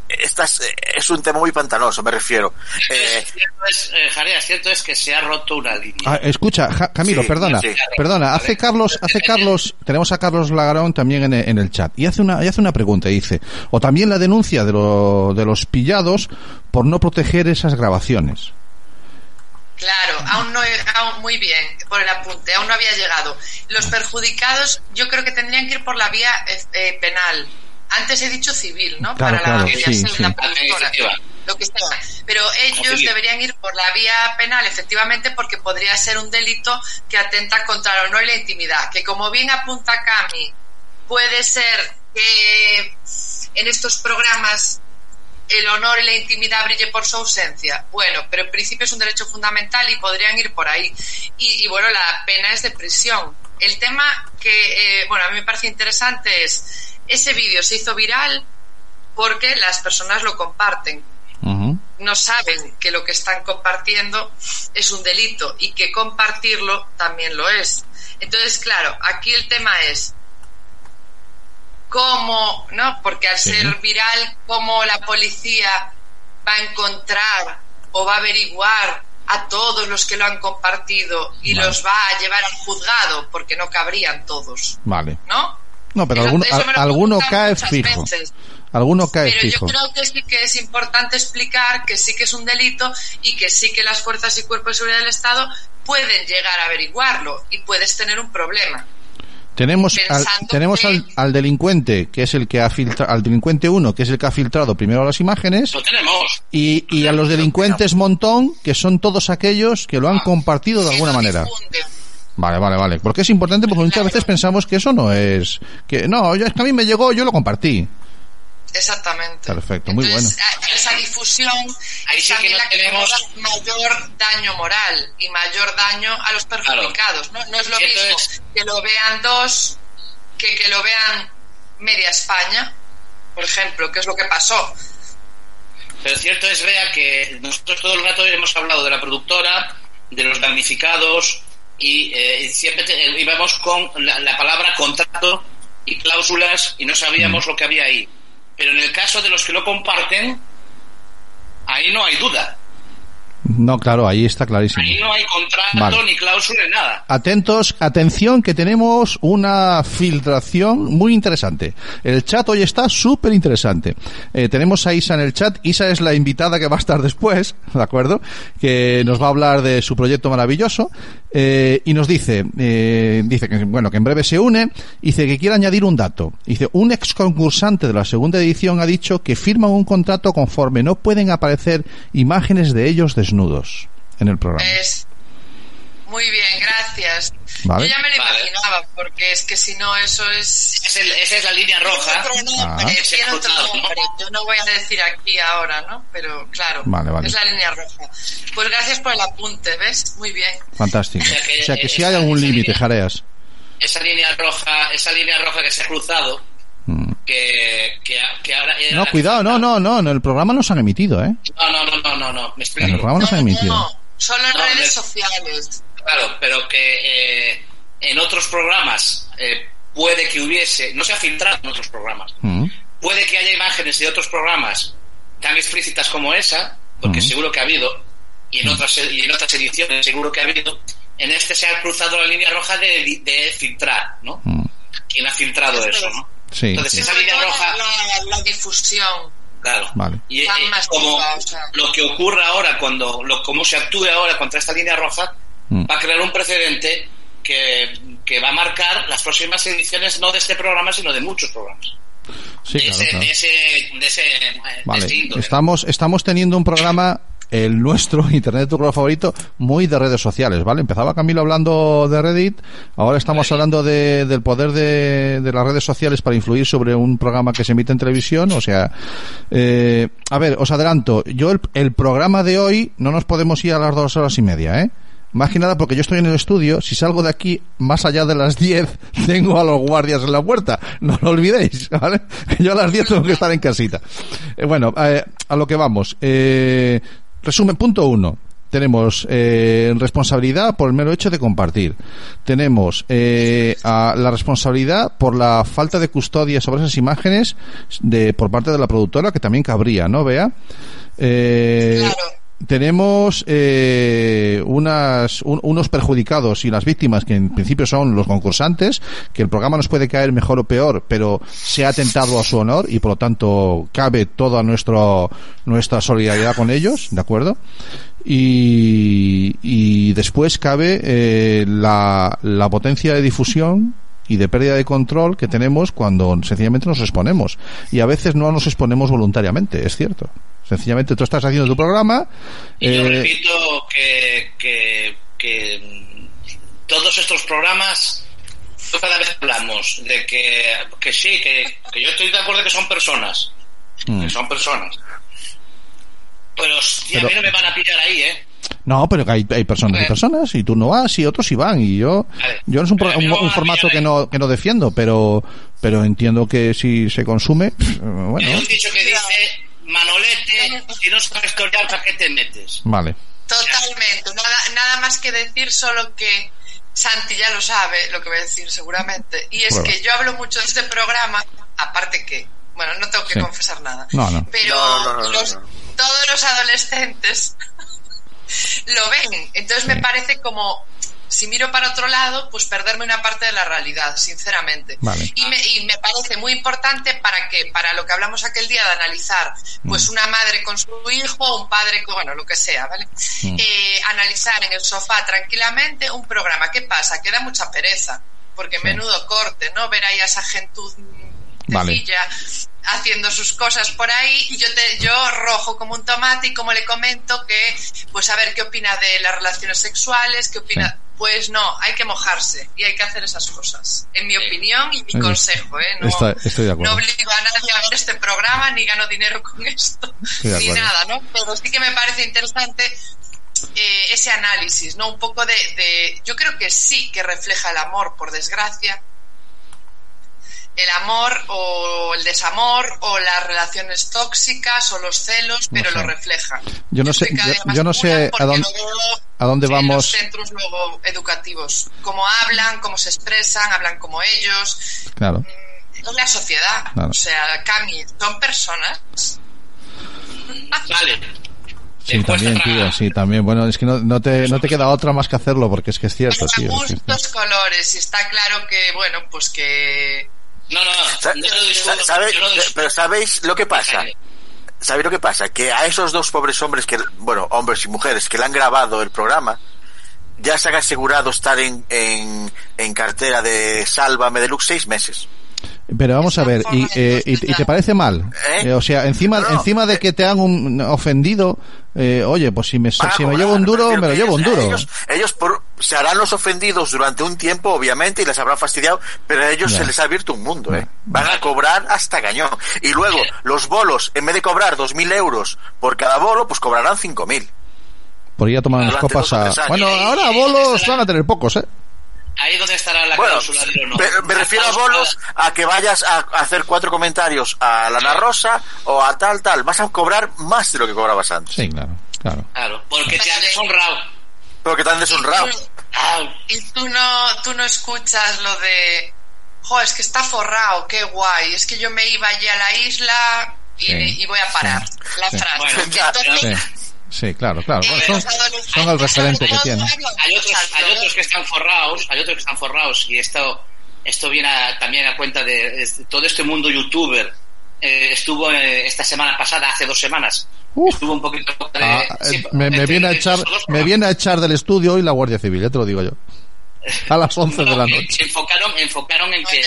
estás, eh, es un tema muy pantanoso, me refiero. Eh, Cierto es, eh, Jarea, cierto es que se ha roto una línea. Ah, escucha, Ja- Camilo, Sí, perdona, sí. perdona, hace Carlos, hace Carlos, tenemos a Carlos Lagarón también en, en el chat y hace una, y hace una pregunta, dice, o también la denuncia de, lo- de los pillados por no proteger esas grabaciones. Claro, aún no, aún muy bien, por el apunte, aún no había llegado. Los perjudicados yo creo que tendrían que ir por la vía eh, eh, penal. Antes he dicho civil, ¿no? Claro, Para claro, la, sí, la productora, lo que sea. Pero ellos deberían ir por la vía penal, efectivamente, porque podría ser un delito que atenta contra el honor y la intimidad. Que como bien apunta Cami, puede ser que en estos programas el honor y la intimidad brille por su ausencia. Bueno, pero en principio es un derecho fundamental y podrían ir por ahí. Y, y, bueno, la pena es de prisión. El tema que, eh, bueno, a mí me parece interesante es, ese vídeo se hizo viral porque las personas lo comparten. No saben que lo que están compartiendo es un delito y que compartirlo también lo es. Entonces, claro, aquí el tema es cómo, ¿no? Porque al Sí. ser viral, cómo la policía va a encontrar o va a averiguar a todos los que lo han compartido y Vale. los va a llevar al juzgado, porque no cabrían todos, Vale. ¿no? No, pero alguno, alguno cae fijo. veces. Alguno cae Pero fijo. yo creo que sí que es importante explicar que sí que es un delito y que sí que las fuerzas y cuerpos de seguridad del Estado pueden llegar a averiguarlo y puedes tener un problema. Tenemos al, tenemos que- al, al delincuente, que es el que ha filtrado, al delincuente 1, que es el que ha filtrado primero las imágenes, Lo tenemos. y, y a los delincuentes montón, que son todos aquellos que lo han compartido de alguna manera. Vale, vale, vale. Porque es importante porque muchas veces pensamos que eso no es, que no, yo, es que a mí me llegó, yo lo compartí. Exactamente. Perfecto, muy Entonces, a- Esa difusión Ahí es sí que también no la que tenemos- causa mayor daño moral y mayor daño a los perjudicados. ¿no? no es lo Cierto mismo es. que lo vean dos que que lo vean media España, por ejemplo, que es lo que pasó. Pero cierto es, Bea, que nosotros todo el rato hemos hablado de la productora, de los damnificados, y eh, siempre te- íbamos con la, la palabra contrato y cláusulas y no sabíamos lo que había ahí. Pero en el caso de los que lo comparten, ahí no hay duda. No, claro, ahí está clarísimo. Ahí no hay contrato Vale. ni cláusula ni nada. Atentos, atención que tenemos una filtración muy interesante. El chat hoy está súper interesante. Eh, tenemos a Isa en el chat. Isa es la invitada que va a estar después, ¿de acuerdo? Que nos va a hablar de su proyecto maravilloso. Eh, y nos dice, eh, dice que, bueno, que en breve se une. Dice que quiere añadir un dato. Dice, un ex concursante de la segunda edición ha dicho que firman un contrato conforme no pueden aparecer imágenes de ellos desnudos en el programa. Muy bien, gracias. Vale. Yo ya me lo Vale. imaginaba, porque es que si no, eso es. Es el- esa es la línea roja. Otro nombre, Ah. tiene otro nombre. Yo no voy a decir aquí ahora, ¿no? Pero claro, Vale, vale. es la línea roja. Pues gracias por el apunte, ¿ves? Muy bien. Fantástico. O sea que- O sea que si esa- hay algún esa límite, línea- Jareas. Esa línea roja, esa línea roja que se ha cruzado, Mm. que, que, que ahora No, cuidado, no, no, no, en el programa no se han emitido, ¿eh? No, no, no, no, no, no, me En el explico. programa no se han emitido. no, solo en No, redes es- sociales. Claro, pero que eh, en otros programas eh, puede que hubiese, no se ha filtrado en otros programas, Mm. puede que haya imágenes de otros programas tan explícitas como esa, porque Ujú. seguro que ha habido, y en, otras, y en otras ediciones seguro que ha habido, en este se ha cruzado la línea roja de, de filtrar, ¿no? Mm. ¿Quién ha filtrado eso, no? Sí, Entonces sí. esa línea roja, la, la difusión. claro. Vale. Y Tan eh, como o sea. lo que ocurra ahora, cuando lo, cómo se actúe ahora contra esta línea roja, Mm. va a crear un precedente que, que va a marcar las próximas ediciones no de este programa, sino de muchos programas. Sí, de, claro, ese, claro. de ese, de ese, de Vale, estamos, estamos teniendo un programa, el nuestro, Internet tu color favorito, muy de redes sociales, ¿vale? Empezaba Camilo hablando de Reddit, ahora estamos hablando de, del poder de, de las redes sociales para influir sobre un programa que se emite en televisión, o sea, eh, a ver, os adelanto, yo el, el programa de hoy no nos podemos ir a las dos horas y media, ¿eh? Más que nada porque yo estoy en el estudio, si salgo de aquí más allá de las 10, tengo a los guardias en la puerta. No lo olvidéis, ¿vale? Yo a las 10 tengo que estar en casita. Eh, bueno, eh, a lo que vamos. Eh, resumen, punto uno. Tenemos eh, responsabilidad por el mero hecho de compartir. Tenemos eh, la responsabilidad por la falta de custodia sobre esas imágenes de por parte de la productora, que también cabría, ¿no? Eh, Claro. Tenemos eh, unas, un- unos perjudicados y las víctimas que en principio son los concursantes, que el programa nos puede caer mejor o peor, pero se ha atentado a su honor y por lo tanto cabe toda nuestro, nuestra solidaridad con ellos, ¿de acuerdo? Y, y después cabe eh, la, la potencia de difusión y de pérdida de control que tenemos cuando sencillamente nos exponemos. Y a veces no nos exponemos voluntariamente, es cierto. Sencillamente tú estás haciendo tu programa. Y yo eh, repito que, que, que todos estos programas, cada vez hablamos de que, que sí, que, que yo estoy de acuerdo que son personas, Mm. que son personas. Pero, hostia, Pero- a mí no me van a pillar ahí, ¿eh? No, pero que hay, hay personas y personas, y tú no vas y otros sí van, y yo, Vale. yo no es un, pro- un- no un formato que no, que no defiendo, pero, pero entiendo que si se consume, bueno, Hay un dicho que dice, Manolete, si no sabes torear, ¿para qué te metes? vale. Totalmente. Nada, nada más que decir, solo que Santi ya lo sabe lo que voy a decir seguramente. Y es Prueba. que yo hablo mucho de este programa, aparte que, bueno, no tengo que Sí. confesar nada. No, no. Pero No, no, no, no, los- no. todos los adolescentes lo ven. Entonces me parece como, si miro para otro lado, pues perderme una parte de la realidad, sinceramente. Vale. Y, me, y me parece muy importante para que, para lo que hablamos aquel día de analizar, pues Mm. una madre con su hijo, un padre con, bueno, lo que sea, ¿vale? Mm. Eh, analizar en el sofá tranquilamente un programa. ¿Qué pasa? Que da mucha pereza, porque Sí. menudo corte, ¿no? Ver ahí a esa gentud Vale. haciendo sus cosas por ahí y yo te, yo rojo como un tomate y como le comento que pues a ver qué opina de las relaciones sexuales qué opina. Pues no hay que mojarse y hay que hacer esas cosas en mi Sí. opinión y mi Sí. consejo ¿eh? no, Está- estoy de acuerdo. no obligo a nadie a ver este programa ni gano dinero con esto ni nada no pero sí que me parece interesante eh, ese análisis no un poco de, de yo creo que sí que refleja el amor por desgracia el amor o el desamor o las relaciones tóxicas o los celos, No pero sé. lo reflejan. Yo no sé, yo, no sé a dónde, lo veo a dónde en los vamos. centros luego educativos, cómo hablan, cómo se expresan, hablan como ellos, Claro. es la sociedad, Claro. o sea, Cami, son personas. Vale. Sí, también, tío, sí, también. Bueno, es que no, no, te, no te queda otra más que hacerlo porque es que es cierto, Para tío. es que- gustos, colores. Y está claro que, bueno, pues que. No, no, Sa- no lo discuto, sa- ¿sabe- yo no lo discuto. pero ¿sabéis lo que pasa? ¿Sabéis lo que pasa? Que a esos dos pobres hombres que, bueno, hombres y mujeres que le han grabado el programa, ya se han asegurado estar en, en, en cartera de Sálvame Deluxe seis meses. Pero vamos a ver, y, eh, y, y te parece mal? ¿Eh? Eh, o sea, encima, No, no, encima de eh. que te han un- ofendido, eh, oye, pues si me, si llevo un duro, me lo llevo un duro. Ellos, ellos por- se harán los ofendidos durante un tiempo, obviamente, y les habrán fastidiado, pero a ellos Ya. se les ha abierto un mundo, ¿eh? Van a cobrar hasta cañón. Y luego, los bolos, en vez de cobrar 2.000 euros por cada bolo, pues cobrarán 5.000. Por ir a tomar unas copas a... Bueno, ahora bolos van a tener pocos, ¿eh? Ahí donde estará la Bueno, cláusula del honor. me, me refiero a bolos a que vayas a hacer cuatro comentarios a la Ana Rosa o a tal, tal. Vas a cobrar más de lo que cobrabas antes. Sí, claro, claro. Claro, porque te han deshonrado. Porque te han deshonrado. Ah, Y tú no, tú no escuchas lo de. Jo, es que está forrado, qué guay. Es que yo me iba allí a la isla y, Sí, y voy a parar. sí, la sí. frase. Bueno, entonces, Sí, sí, claro, claro. Bueno, eh, son, son el referente que tienen. hay otros, hay ¿no? otros que están forrados, hay otros que están forrados y esto, esto viene a- también a cuenta de, es- todo este mundo youtuber. Eh, estuvo eh, esta semana pasada, hace dos semanas. Uf. Estuvo un poquito de, Ah, sí, eh, me, me entre- viene a echar, dos me viene a echar del estudio hoy la Guardia Civil, ya te lo digo yo. A las 11 de la No, noche. Se enfocaron, enfocaron en No, que,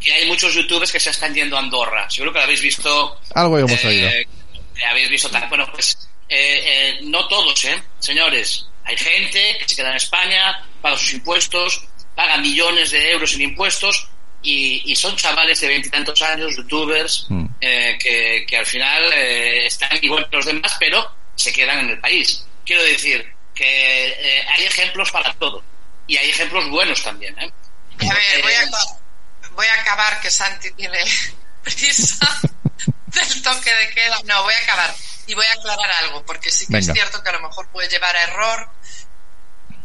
que hay muchos youtubers que se están yendo a Andorra. Seguro que lo habéis visto. Algo hemos eh, oído. habéis visto tal. Bueno, pues eh, eh, no todos, ¿eh? Señores, hay gente que se queda en España, paga sus impuestos, paga millones de euros en impuestos y, y son chavales de veintitantos años, youtubers, Mm. eh, que, que al final eh, están igual que los demás, pero se quedan en el país. Quiero decir que eh, hay ejemplos para todo y hay ejemplos buenos también. ¿eh? A ver, voy a, voy a acabar, que Santi tiene prisa del toque de queda. No, voy a acabar. Y voy a aclarar algo, porque sí que Venga. es cierto que a lo mejor puede llevar a error.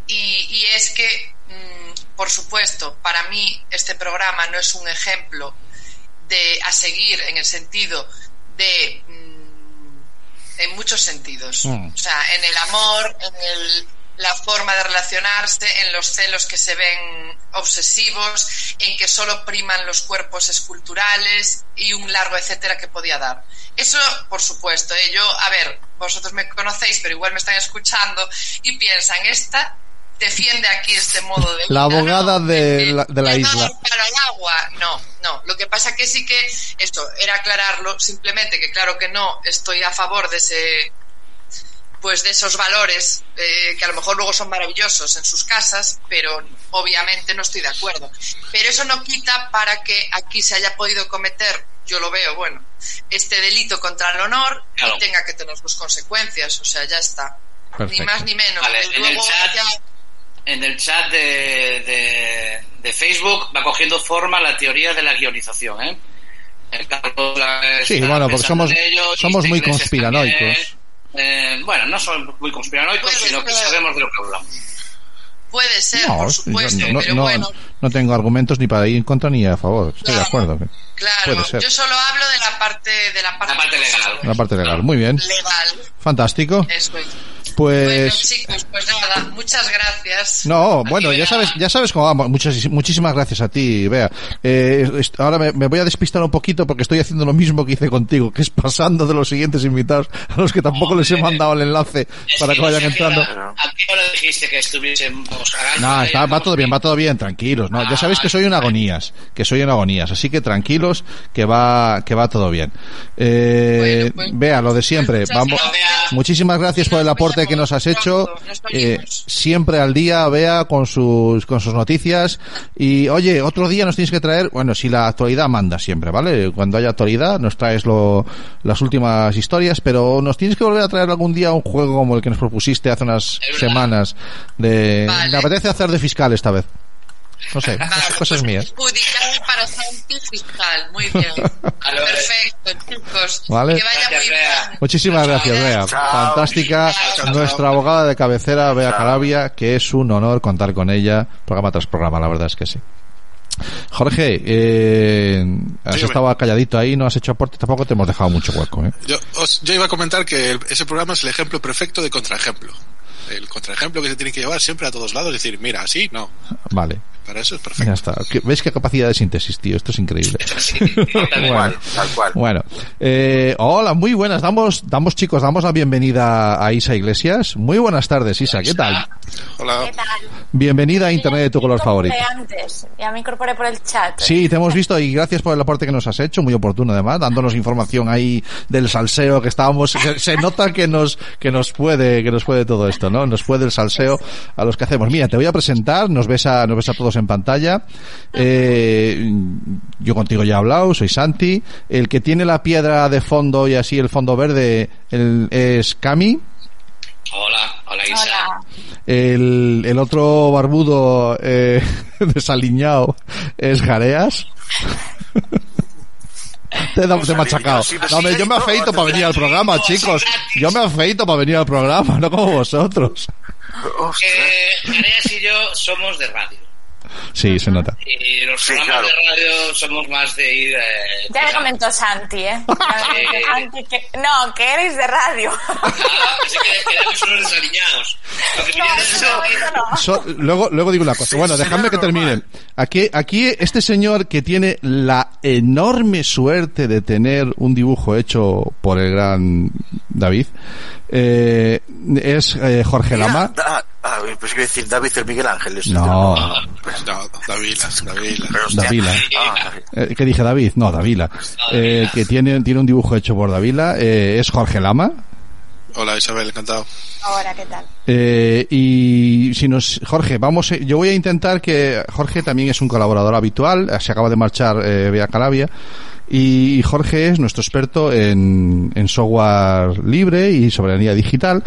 Y, y es que, mm, por supuesto, para mí este programa no es un ejemplo de a seguir en el sentido de mm, en muchos sentidos Mm. o sea en el amor en el, la forma de relacionarse en los celos que se ven obsesivos en que solo priman los cuerpos esculturales y un largo etcétera que podía dar eso por supuesto ¿eh? yo a ver vosotros me conocéis pero igual me están escuchando y piensan esta defiende aquí este modo de La vida, abogada ¿no? de la- de la isla. para el agua. No, no. Lo que pasa que sí que esto era aclararlo, simplemente que claro que no estoy a favor de ese pues de esos valores eh, que a lo mejor luego son maravillosos en sus casas, pero obviamente no estoy de acuerdo. Pero eso no quita para que aquí se haya podido cometer, yo lo veo, bueno, este delito contra el honor Claro. y tenga que tener sus consecuencias, o sea, ya está. Perfecto. Ni más ni menos. Vale, en el chat- ya- En el chat de, de, de Facebook va cogiendo forma la teoría de la guionización. ¿eh? El Carlos la- Sí, bueno, porque somos- somos este muy conspiranoicos. también. Eh, bueno, no son muy conspiranoicos, Puede sino que ser. sabemos de lo que hablamos. puede ser, No, por supuesto, no, pero no- bueno. no tengo argumentos ni para ir en contra ni a favor. Estoy de Claro. acuerdo. Claro, Puede ser. yo solo hablo de la parte de la parte, La parte legal. La parte legal. Muy bien. legal. Fantástico. Eso es. Bueno, Pues chicos, pues nada, muchas gracias. no, bueno, ya sabes, ya sabes cómo vamos. Muchas, muchísimas gracias a ti, Bea. Eh, ahora me, me voy a despistar un poquito porque estoy haciendo lo mismo que hice contigo, que es pasando de los siguientes invitados a los que tampoco les he mandado el enlace Es para que vayan entrando. hora- ¿A qué hora dijiste que estuviésemos a No, está, va todo bien, va todo bien, tranquilos. No, ya sabéis que soy en agonías, que soy en agonías, así que tranquilos, que va, que va todo bien. Eh, Bueno, pues- vea, lo de siempre. Vamos, gracias. muchísimas gracias por el aporte que nos has hecho. Eh, siempre al día, vea, con sus, con sus noticias. Y oye, otro día nos tienes que traer, bueno, si la actualidad manda siempre, ¿vale? Cuando haya actualidad nos traes lo, las últimas historias, pero nos tienes que volver a traer algún día un juego como el que nos propusiste hace unas semanas. De, me apetece hacer de fiscal esta vez. No sé, Vale, cosas mías. Judicial para Santi fiscal. Muy bien. Perfecto, chicos. Vale. Que vaya Gracias, muy bien. Muchísimas gracias, Bea. Fantástica. Chao, chao. Nuestra abogada de cabecera, Bea Chao. Calabia, que es un honor contar con ella, programa tras programa, la verdad es que sí. Jorge, eh, has Dígame. estado calladito ahí, no has hecho aporte, tampoco te hemos dejado mucho hueco, ¿eh? Yo, os- yo iba a comentar que el- ese programa es el ejemplo perfecto de contraejemplo. El contraejemplo que se tiene que llevar siempre a todos lados, decir, mira, así no. Vale, Para eso es ya perfecto. está. ¿Qué- ¿Ves qué capacidad de síntesis, tío? Esto es increíble. Sí, Bueno. Igual, tal cual. Bueno, eh, hola, muy buenas. Damos, damos chicos, damos la bienvenida a Isa Iglesias. Muy buenas tardes, Isa. ¿Qué tal? Hola. ¿Qué tal? Bienvenida a Internet de tu color favorito. Antes, ya me incorporé por el chat. Sí, te hemos visto y gracias por el aporte que nos has hecho, muy oportuno además, dándonos información ahí del salseo que estábamos. Se, se nota que nos que nos puede que nos puede todo esto, ¿no? Nos puede el salseo a los que hacemos. Mira, te voy a presentar, nos ves a nos ves a todos en pantalla. Eh, yo contigo ya he hablado, soy Santi. El que tiene la piedra de fondo y así el fondo verde el- es Cami. Hola, hola Isa. Hola. El, el otro barbudo eh, desaliñado es Jareas. Te, te he machacado. No, yo me afeito para venir al programa, chicos. Yo me afeito para venir al programa, no como vosotros. Eh, Areas y yo somos de radio. Sí, se nota. Y los Sí, programas claro. de radio somos más de ir... Eh, Ya le comentó Santi, ¿eh? Eh. Santi que, no, que eres de radio. Ah, pensé que, éramos unos desaliñados. No. So- luego, luego digo una cosa. Bueno, dejadme que termine. Aquí, aquí este señor que tiene la enorme suerte de tener un dibujo hecho por el gran David eh, es eh, Jorge Lama. Ah, ah, pues a decir David el Miguel Ángel. No, No. Pero, hostia, Davila. ah, Eh, ¿Qué dije David? No, Davila. Eh, que tiene, tiene un dibujo hecho por Davila. eh, es Jorge Lama. Hola Isabel, encantado. Ahora, ¿qué tal? Eh, y si nos, Jorge, vamos, eh, yo voy a intentar que Jorge también es un colaborador habitual, se acaba de marchar eh, Bea Calabia y Jorge es nuestro experto en, software libre y soberanía digital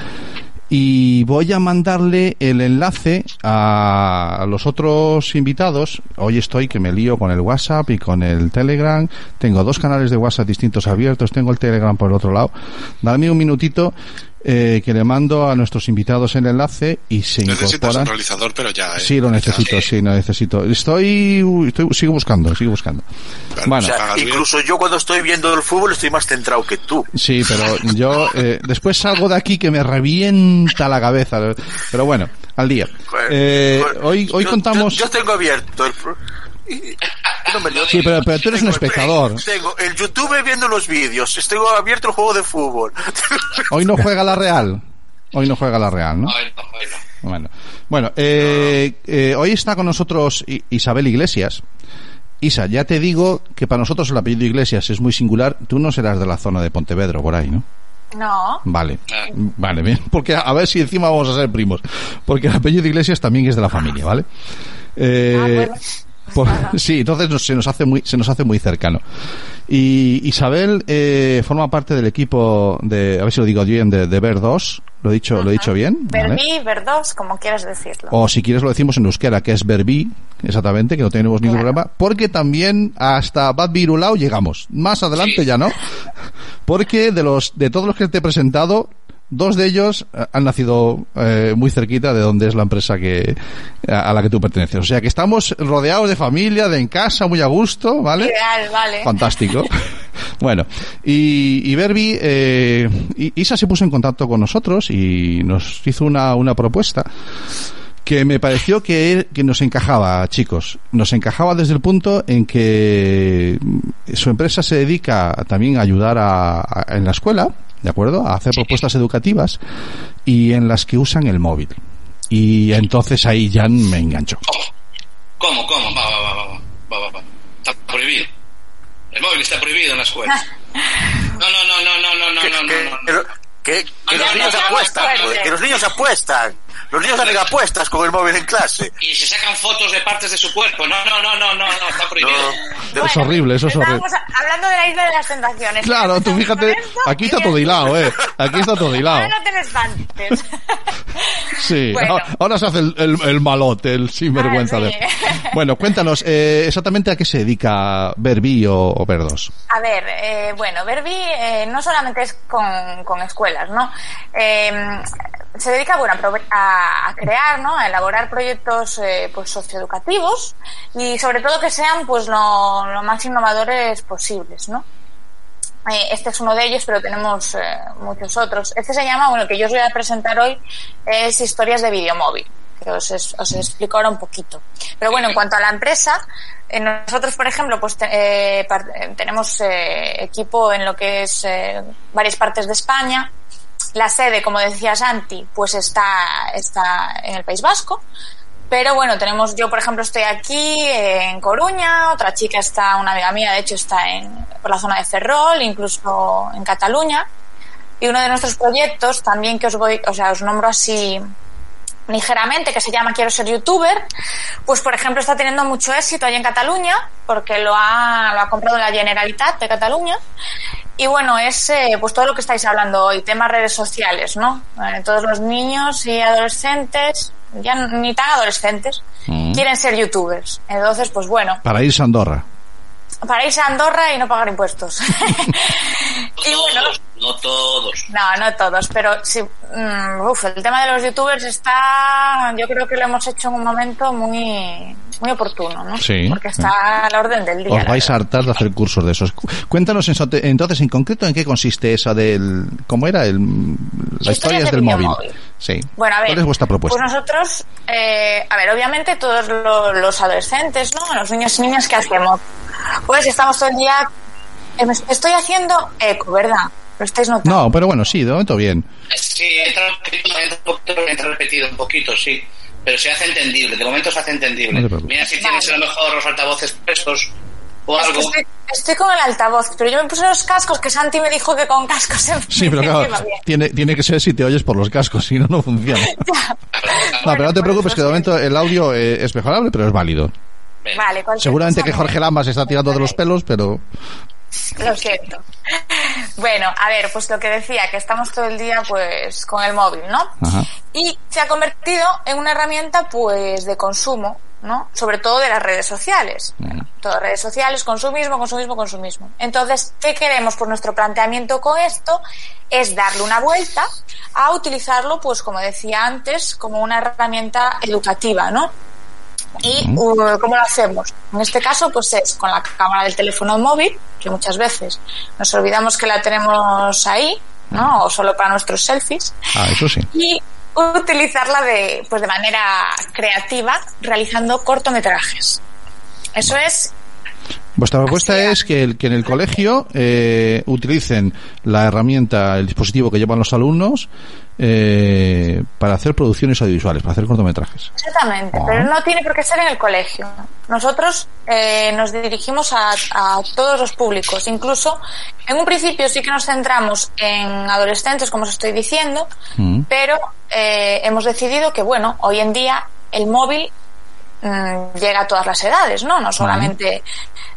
y voy a mandarle el enlace a los otros invitados. Hoy estoy que me lío con el WhatsApp y con el Telegram. Tengo dos canales de WhatsApp distintos abiertos. Tengo el Telegram por el otro lado. Dame un minutito eh, que le mando a nuestros invitados el enlace y se Necesitas incorporan. un realizador, pero ya. eh. Sí, lo necesito, sí, lo necesito. Estoy, estoy sigo buscando, sigo buscando. Claro, Bueno, o sea, bien. incluso yo cuando estoy viendo el fútbol estoy más centrado que tú. Sí, pero yo eh, después salgo de aquí que me revienta la cabeza. Pero bueno, al día. Eh, hoy hoy Yo- contamos. Yo, yo tengo abierto el. No me. Sí, pero, pero tú eres un Tengo el- espectador. Tengo el YouTube viendo los vídeos. Tengo abierto el juego de fútbol. Hoy no juega la Real. Hoy no juega la Real, ¿no? Ay, no, ay, no. Bueno, bueno eh, eh, hoy está con nosotros Isabel Iglesias. Isa, ya te digo que para nosotros el apellido Iglesias es muy singular. Tú no serás de la zona de Pontevedro, por ahí, ¿no? No. Vale. Vale, bien. Porque a ver si encima vamos a ser primos. Porque el apellido Iglesias también es de la familia, ¿vale? Eh, Ah, bueno. Por- sí, entonces nos- se nos hace muy se nos hace muy cercano. Y Isabel eh, forma parte del equipo de, a ver si lo digo bien, de, de Ver 2. Lo he dicho, lo he dicho bien. ¿vale? Verbi, verdos, como quieras decirlo. O si quieres lo decimos en euskera, que es Verbi, exactamente, que no tenemos ningún Claro. problema, porque también hasta Bad Virulao llegamos. Más adelante Sí. ya no, porque de los de todos los que te he presentado, dos de ellos eh, han nacido eh, muy cerquita de donde es la empresa que a a la que tú perteneces. O sea que estamos rodeados de familia, de en casa, muy a gusto, ¿vale? Ideal, vale. Fantástico. bueno, y, y Berbi, eh, Isa se puso en contacto con nosotros y nos hizo una, una propuesta que me pareció que, que nos encajaba, chicos. Nos encajaba desde el punto en que su empresa se dedica también a ayudar a, a- en la escuela, ¿de acuerdo? A hacer propuestas educativas y en las que usan el móvil. Y entonces ahí ya me enganchó. ¿Cómo? ¿Cómo? Va, va, va, va, va, va, va. Está prohibido. El móvil está prohibido en la escuela. No, no, no, no, no, no, no, que, no, que- no, no. que- que los niños apuestan, que los niños apuestan. Los niños hacen apuestas con el móvil en clase. Y se sacan fotos de partes de su cuerpo. No, no, no, no, no, no, está prohibido. No, Es horrible, eso es horrible. Hablando de la isla de las tentaciones. Claro, tú fíjate, aquí está todo hilado, eh. Aquí está todo hilado. Ahora no te espantes. Sí, Bueno. ahora- se hace el, el, el malote, el sinvergüenza. Ah, de-. Bueno, cuéntanos, eh, exactamente a qué se dedica Verbi o, o Verdos. A ver, eh, bueno, Verbi eh, no solamente es con, con escuelas, ¿no? Se dedica bueno, a a, crear, ¿no? A elaborar proyectos eh, pues socioeducativos y sobre todo que sean pues lo, más innovadores posibles, ¿no? Eh, este es uno de ellos, pero tenemos eh, muchos otros. Este se llama, bueno, que yo os voy a presentar hoy es Historias de Videomóvil, que os, os explico ahora un poquito. Pero bueno, en cuanto a la empresa, eh, nosotros, por ejemplo, pues eh, tenemos equipo en lo que es varias partes de España. La sede, como decía Santi, pues está, está en el País Vasco. Pero bueno, tenemos, yo por ejemplo estoy aquí en Coruña, otra chica está, una amiga mía de hecho está en, por la zona de Ferrol, incluso en Cataluña. Y uno de nuestros proyectos también que os voy, o sea, os nombro así ligeramente, que se llama Quiero ser youtuber, pues por ejemplo está teniendo mucho éxito allí en Cataluña, porque lo ha, lo ha comprado la Generalitat de Cataluña. Y bueno, es eh, pues todo lo que estáis hablando hoy, temas redes sociales, ¿no? Eh, todos los niños y adolescentes, ya ni tan adolescentes, Mm. quieren ser youtubers. Entonces, pues bueno, Para irse a Andorra. para irse a Andorra y no pagar impuestos. No y bueno, todos, no todos. no, no todos, pero sí, mm, uf, el tema de los youtubers está, yo creo que lo hemos hecho en un momento muy, muy oportuno, ¿no? Sí. Porque está a la orden del día. Os vais a hartar de hacer cursos de esos. Cu- Cuéntanos entonces en concreto en qué consiste esa del... ¿Cómo era? El, la Historias historia es de del móvil. Sí. Bueno, a ver. ¿Cuál es vuestra propuesta? Pues nosotros, eh, a ver, obviamente todos lo- los adolescentes, ¿no? Los niños y niñas, ¿qué hacemos? Pues estamos todo el día. me estoy haciendo eco, ¿verdad? Lo estáis notando. No, pero bueno, sí, de momento bien. Sí, entra repetido, entra un poquito, entra repetido un poquito, sí. Pero se hace entendible, de momento se hace entendible. No. Mira si tienes a lo mejor los altavoces puestos o Es algo. estoy, estoy con el altavoz, pero yo me puse los cascos que Santi me dijo que con cascos se Sí, pero claro, tiene, tiene que ser si te oyes por los cascos, si no, no funciona. No, pero no te pues preocupes que de momento el audio eh, es mejorable, pero es válido. Vale, Seguramente que Jorge Lama se está tirando de los pelos, pero... Lo siento. Bueno, a ver, pues lo que decía, que estamos todo el día pues con el móvil, ¿no? Ajá. Y se ha convertido en una herramienta pues de consumo, ¿no? Sobre todo de las redes sociales. Ujú. Todas redes sociales, consumismo, consumismo, consumismo. Entonces, ¿qué queremos? Pues nuestro planteamiento con esto es darle una vuelta a utilizarlo, pues como decía antes, como una herramienta educativa, ¿no? ¿Y uh, cómo lo hacemos? En este caso, pues es con la cámara del teléfono móvil, que muchas veces nos olvidamos que la tenemos ahí, ¿no? O solo para nuestros selfies. Ah, eso sí. Y utilizarla de, pues de manera creativa, realizando cortometrajes. Eso es Vuestra propuesta es que, el- que en el colegio eh, utilicen la herramienta, el dispositivo que llevan los alumnos eh, para hacer producciones audiovisuales, para hacer cortometrajes. Exactamente, Ah. pero no tiene por qué ser en el colegio. Nosotros eh, nos dirigimos a, a todos los públicos. Incluso, en un principio sí que nos centramos en adolescentes, como os estoy diciendo, Mm. pero eh, hemos decidido que, bueno, hoy en día el móvil mm, llega a todas las edades, ¿no? No solamente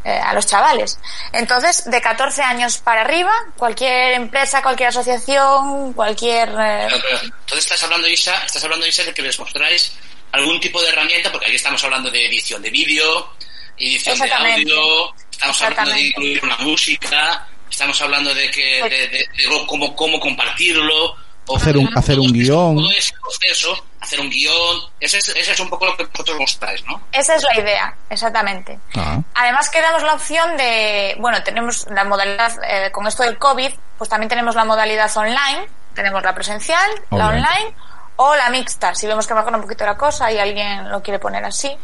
eh, a los chavales. Entonces, de 14 años para arriba, cualquier empresa, cualquier asociación, cualquier... eh, Pero, pero, Entonces estás hablando, Isa, estás hablando, Isa, de que les mostráis algún tipo de herramienta, porque aquí estamos hablando de edición de vídeo, edición de audio, estamos hablando de incluir una música, estamos hablando de que de, de- de cómo, cómo compartirlo, o Hacer un- hacer un guion. Todo ese proceso, hacer un guion, ese es, ese es un poco lo que vosotros mostráis, ¿no? Esa es la idea, exactamente. Ah. Además que damos la opción de, bueno, tenemos la modalidad, eh, con esto del COVID, pues también tenemos la modalidad online, tenemos la presencial, la Obviamente. online o la mixta, si vemos que mejora un poquito la cosa y alguien lo quiere poner así.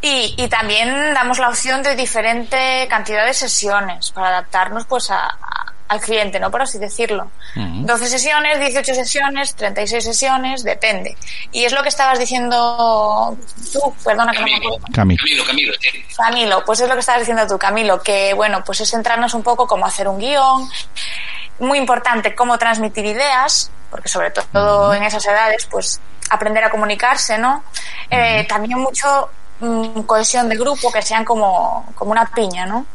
Y, y también damos la opción de diferente cantidad de sesiones para adaptarnos pues a, a- al cliente, ¿no? Por así decirlo. Ujú. 12 sesiones, 18 sesiones, 36 sesiones, depende. Y es lo que estabas diciendo tú, perdona que no me Camilo, acuerdo. Cami. Camilo, Camilo, sí. Camilo, pues es lo que estabas diciendo tú, Camilo, que bueno, pues es centrarnos un poco cómo hacer un guion, muy importante cómo transmitir ideas, porque sobre todo en esas edades, pues aprender a comunicarse, ¿no? Eh, también mucho mm, cohesión de grupo, que sean como, como una piña, ¿no?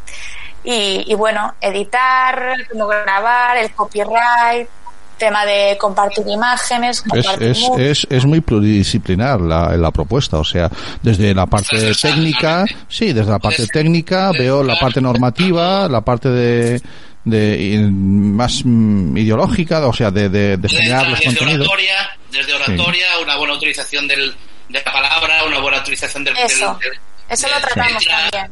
Y, y bueno, editar, cómo grabar, el copyright, tema de compartir imágenes, Es, compartir es, mu- es, es muy pluridisciplinar la, la propuesta, o sea, desde la parte técnica, sí, desde la parte técnica veo la parte normativa, la parte de, de más mm, ideológica, o sea, de, de, de generar los desde contenidos. oratoria, oratoria, una buena utilización del, de la palabra, una buena utilización del... Eso. del- del- Eso lo tratamos entra, también.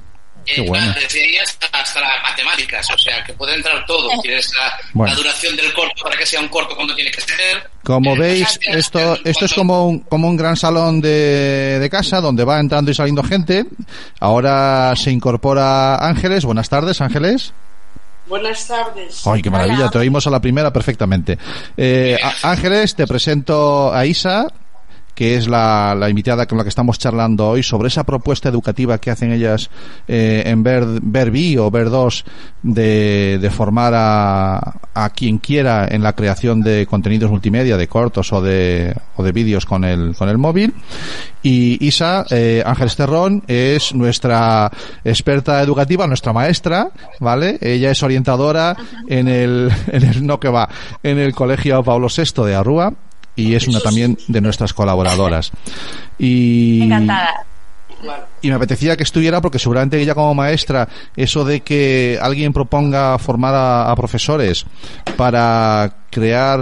Eh, bueno. Desde ahí hasta, hasta las matemáticas, o sea, que puede entrar todo. Tienes la, Bueno. la duración del corto para que sea un corto cuando tiene que ser. Como Eh, veis, esto, esto es como un, como un gran salón de, de casa donde va entrando y saliendo gente. Ahora se incorpora Ángeles. Buenas tardes, Ángeles. Buenas tardes. Ay, qué maravilla, Hola. te oímos a la primera perfectamente. Eh, Ángeles, te presento a Isa, que es la, invitada con la que estamos charlando hoy sobre esa propuesta educativa que hacen ellas eh, en Ver, Verbi o Ver 2 de, formar a, a quien quiera en la creación de contenidos multimedia, de cortos o de, o de vídeos con el, con el móvil. Y Isa, eh, Ángeles Terrón, es nuestra experta educativa, nuestra maestra, ¿vale? Ella es orientadora en el, en el, no que va, en el Colegio Pablo VI de Arrúa y es una también de nuestras colaboradoras. Y, Encantada. y me apetecía que estuviera porque seguramente ella como maestra, eso de que alguien proponga formar a, a profesores para crear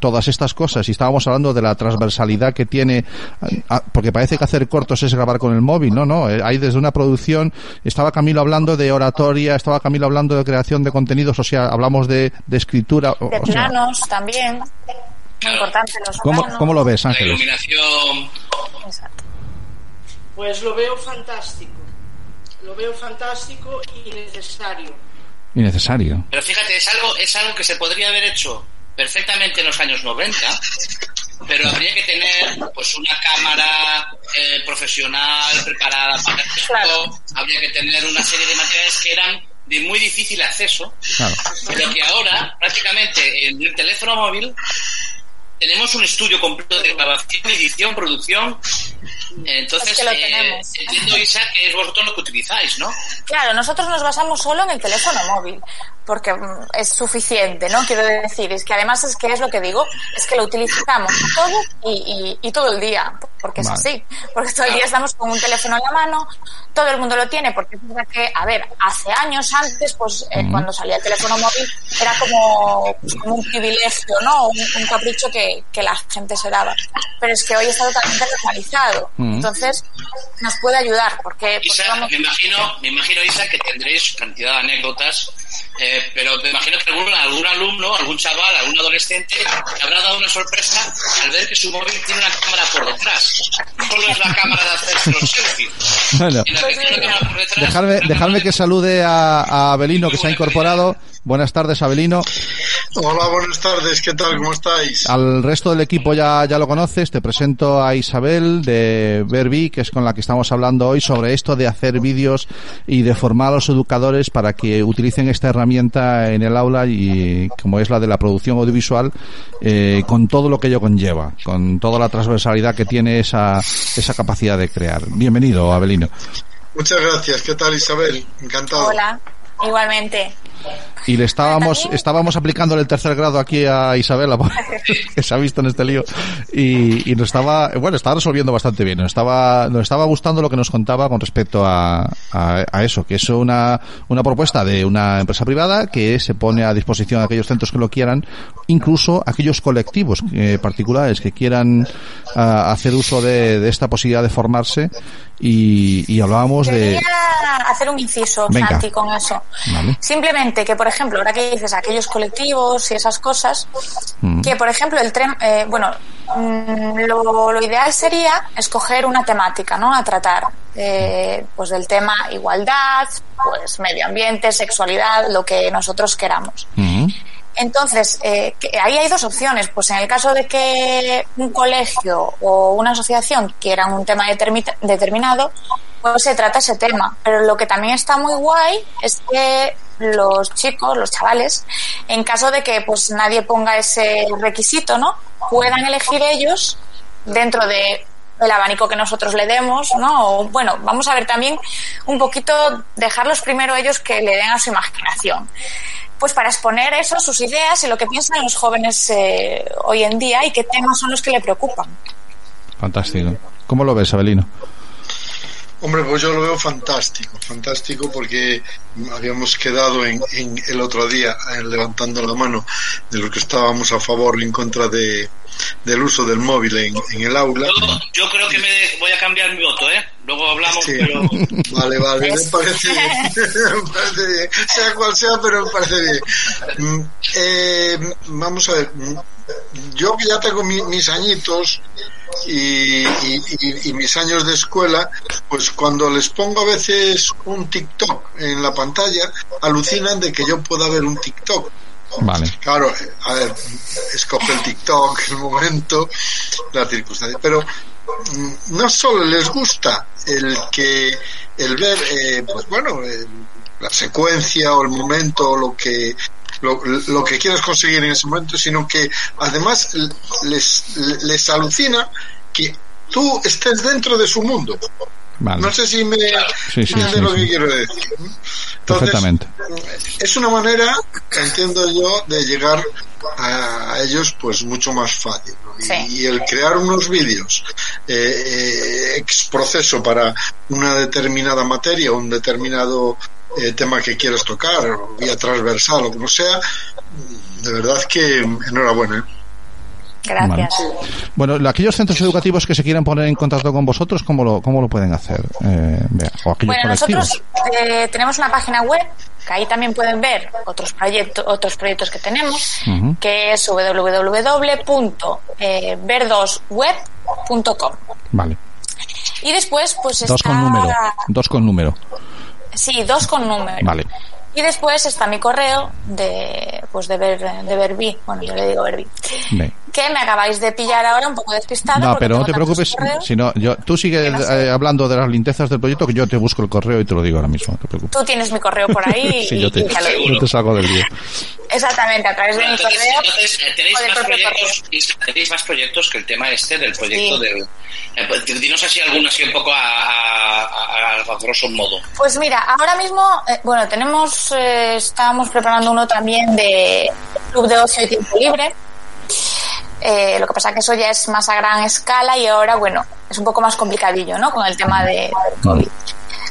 todas estas cosas y estábamos hablando de la transversalidad que tiene porque parece que hacer cortos es grabar con el móvil no no eh, hay desde una producción estaba Camilo hablando de oratoria estaba Camilo hablando de creación de contenidos o sea hablamos de, de escritura De o sea, planos también. Muy importante los ¿cómo, planos. ¿cómo lo ves La Ángeles? iluminación. Exacto. Pues lo veo fantástico. Lo veo fantástico y necesario. innecesario Pero fíjate, es algo, es algo que se podría haber hecho perfectamente en los años 90, pero habría que tener pues una cámara eh, profesional preparada para esto, Claro. habría que tener una serie de materiales que eran de muy difícil acceso, claro pero que ahora prácticamente en el teléfono móvil tenemos un estudio completo de grabación, edición, producción. Entonces, Es que lo eh, entiendo, Isa, que es vosotros lo que utilizáis, ¿no? Claro, nosotros nos basamos solo en el teléfono móvil, porque mm, es suficiente, ¿no? Quiero decir, es que además es que es lo que digo, es que lo utilizamos todo y, y- y todo el día, porque Vale. es así, porque todo el día estamos con un teléfono en la mano, todo el mundo lo tiene, porque es verdad que, a ver, hace años antes, pues eh, cuando salía el teléfono móvil era como, pues, como un privilegio, ¿no? Un, un capricho que, que la gente se daba, pero es que hoy está totalmente normalizado, entonces nos puede ayudar, porque, porque Isa, vamos... me imagino, me imagino, Isa, que tendréis cantidad de anécdotas, eh, pero me imagino que algún, algún alumno, algún chaval, algún adolescente le habrá dado una sorpresa al ver que su móvil tiene una cámara por detrás. Solo es la cámara de hacerse los selfies. Bueno. Que dejadme cámara que salude a, a Abelino que se ha incorporado. Buenas tardes, Abelino. Hola, buenas tardes, ¿qué tal? ¿Cómo estáis? Al resto del equipo ya, ya lo conoces. Te presento a Isabel de Verbi, que es con la que estamos hablando hoy sobre esto de hacer vídeos y de formar a los educadores para que utilicen esta herramienta en el aula y como es la de la producción audiovisual, eh, con todo lo que ello conlleva, con toda la transversalidad que tiene esa, esa capacidad de crear. Bienvenido, Abelino. Muchas gracias, ¿qué tal Isabel? Encantado. Hola, igualmente. Y le estábamos, estábamos aplicándole el tercer grado aquí a Isabela, que se ha visto en este lío. Y, y nos estaba, bueno, estaba resolviendo bastante bien. Nos estaba, nos estaba gustando lo que nos contaba con respecto a, a, a eso, que es una, una propuesta de una empresa privada que se pone a disposición de aquellos centros que lo quieran, incluso aquellos colectivos eh, particulares que quieran ah, hacer uso de, de esta posibilidad de formarse. Y, y hablábamos de, Quería hacer un inciso. Santi, con eso. Vale. Simplemente que, por ejemplo, ahora que dices aquellos colectivos y esas cosas, Mm. que, por ejemplo, el tren, eh, bueno, mm, lo, lo ideal sería escoger una temática, ¿no? A tratar, eh, pues del tema igualdad, pues medio ambiente, sexualidad, lo que nosotros queramos. Ujú. Entonces, eh, que ahí hay dos opciones. Pues en el caso de que un colegio o una asociación quieran un tema determi- determinado, pues se trata ese tema. Pero lo que también está muy guay es que los chicos, los chavales, en caso de que pues nadie ponga ese requisito, ¿no? Puedan elegir ellos dentro de el abanico que nosotros le demos, ¿no? O, bueno, vamos a ver también un poquito dejarlos primero ellos que le den a su imaginación pues para exponer eso, sus ideas y lo que piensan los jóvenes eh, hoy en día y qué temas son los que le preocupan. Fantástico. ¿Cómo lo ves, Abelino? Hombre, pues yo lo veo fantástico, fantástico porque habíamos quedado en, en el otro día eh, levantando la mano de los que estábamos a favor y en contra de, del uso del móvil en, en el aula. Yo, yo creo que me voy a cambiar mi voto, ¿eh? Luego hablamos, Sí. pero... Vale, vale, me parece bien, me parece bien, sea cual sea, pero me parece bien. Mm, eh, vamos a ver, mm, yo que ya tengo mi- mis añitos y, y- mis años de escuela, pues cuando les pongo a veces un TikTok en la pantalla, alucinan de que yo pueda ver un TikTok. Vale. Claro, a ver, escoge el TikTok, el momento, la circunstancia, pero mm, no solo les gusta el que el ver, eh, pues bueno, eh, la secuencia o el momento o lo que lo, lo que quieras conseguir en ese momento, sino que además les, les alucina que tú estés dentro de su mundo. Vale. No sé si me Sí, sí, sí, lo sí. que quiero decir. Entonces, Perfectamente. es una manera, entiendo yo, de llegar a, ellos pues mucho más fácil. ¿no? Y- Sí. Y, el crear unos vídeos eh, eh, ex proceso para una determinada materia, un determinado eh, tema que quieras tocar, o vía transversal o como sea, de verdad que enhorabuena. ¿eh? Gracias. Bueno, aquellos centros educativos que se quieran poner en contacto con vosotros, ¿cómo lo, cómo lo pueden hacer? Eh, Bea? o aquellos Bueno, nosotros eh, tenemos una página web que ahí también pueden ver otros proyectos, otros proyectos que tenemos, que es www.verdosweb.com. Vale. Y después, pues Dos está... con número. Dos con número. Sí, dos con número. Vale. Y después está mi correo de, pues de ver, de Verbi, bueno, yo le digo Verbi, Ve. Que me acabáis de pillar ahora un poco despistada. No, pero no te preocupes. Si no, yo, tú sigue no sé. eh, hablando de las lintezas del proyecto, que yo te busco el correo y te lo digo ahora mismo. No te preocupes. Tú tienes mi correo por ahí Sí, y, yo te, y te lo digo. yo te saco del lío. Exactamente, a través de mi Entonces, correo. entonces, eh, tenéis más proyectos, tenéis más proyectos que el tema este del proyecto Sí. del. eh, pues, dinos así alguno así un poco a, a, a- a grosso modo. Pues mira, ahora mismo, eh, bueno, tenemos, eh, estábamos preparando uno también de Club de Ocio y Tiempo Libre. Eh, lo que pasa que eso ya es más a gran escala y ahora, bueno, es un poco más complicadillo, ¿no? Con el tema de, COVID.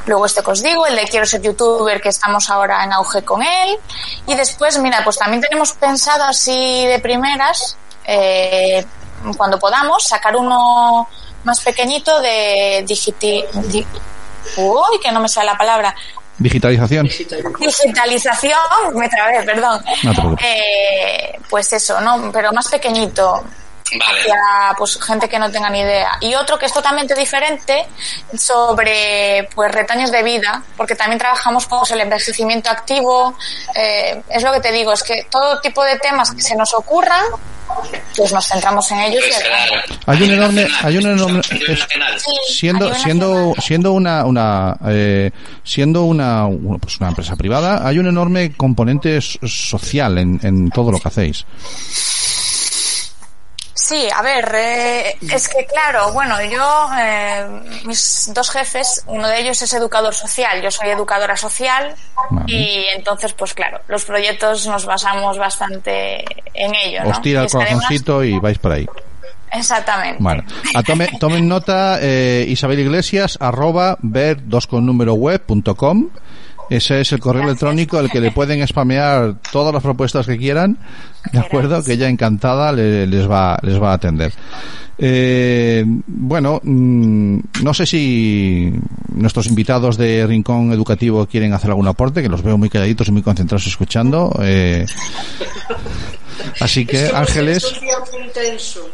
Luego este que os digo, el de Quiero ser youtuber, que estamos ahora en auge con él. Y después, mira, pues también tenemos pensado así de primeras, eh, cuando podamos, sacar uno más pequeñito de digiti... di- Uy, que no me sale la palabra. Digitalización. Digitalización, me trabé, perdón. No te. Eh, pues eso, ¿no? Pero más pequeñito. Vale. Hacia, pues gente que no tenga ni idea. Y otro que es totalmente diferente sobre pues retaños de vida, porque también trabajamos con el envejecimiento activo. eh, es lo que te digo, es que todo tipo de temas que se nos ocurran, pues nos centramos en ellos. y Pues. Hay un enorme, hay un enorme, es- siendo siendo siendo una una eh, siendo una una, pues una empresa privada hay un enorme componente social en, en todo lo que hacéis Sí, a ver, eh, es que claro, bueno, yo, eh, mis dos jefes, uno de ellos es educador social, yo soy educadora social Vale. y entonces, pues claro, los proyectos nos basamos bastante en ello, ¿no? os tira el corazoncito y vais por ahí Exactamente. bueno a tome- tomen nota eh, Isabel Iglesias arroba ver dos con número web punto com ese es el correo electrónico al que le pueden spamear todas las propuestas que quieran de acuerdo que ella encantada le- les va les va a atender Eh, bueno, mm, no sé si nuestros invitados de Rincón Educativo quieren hacer algún aporte, que los veo muy calladitos y muy concentrados escuchando. Eh, así Es que, Ángeles, un día muy intenso.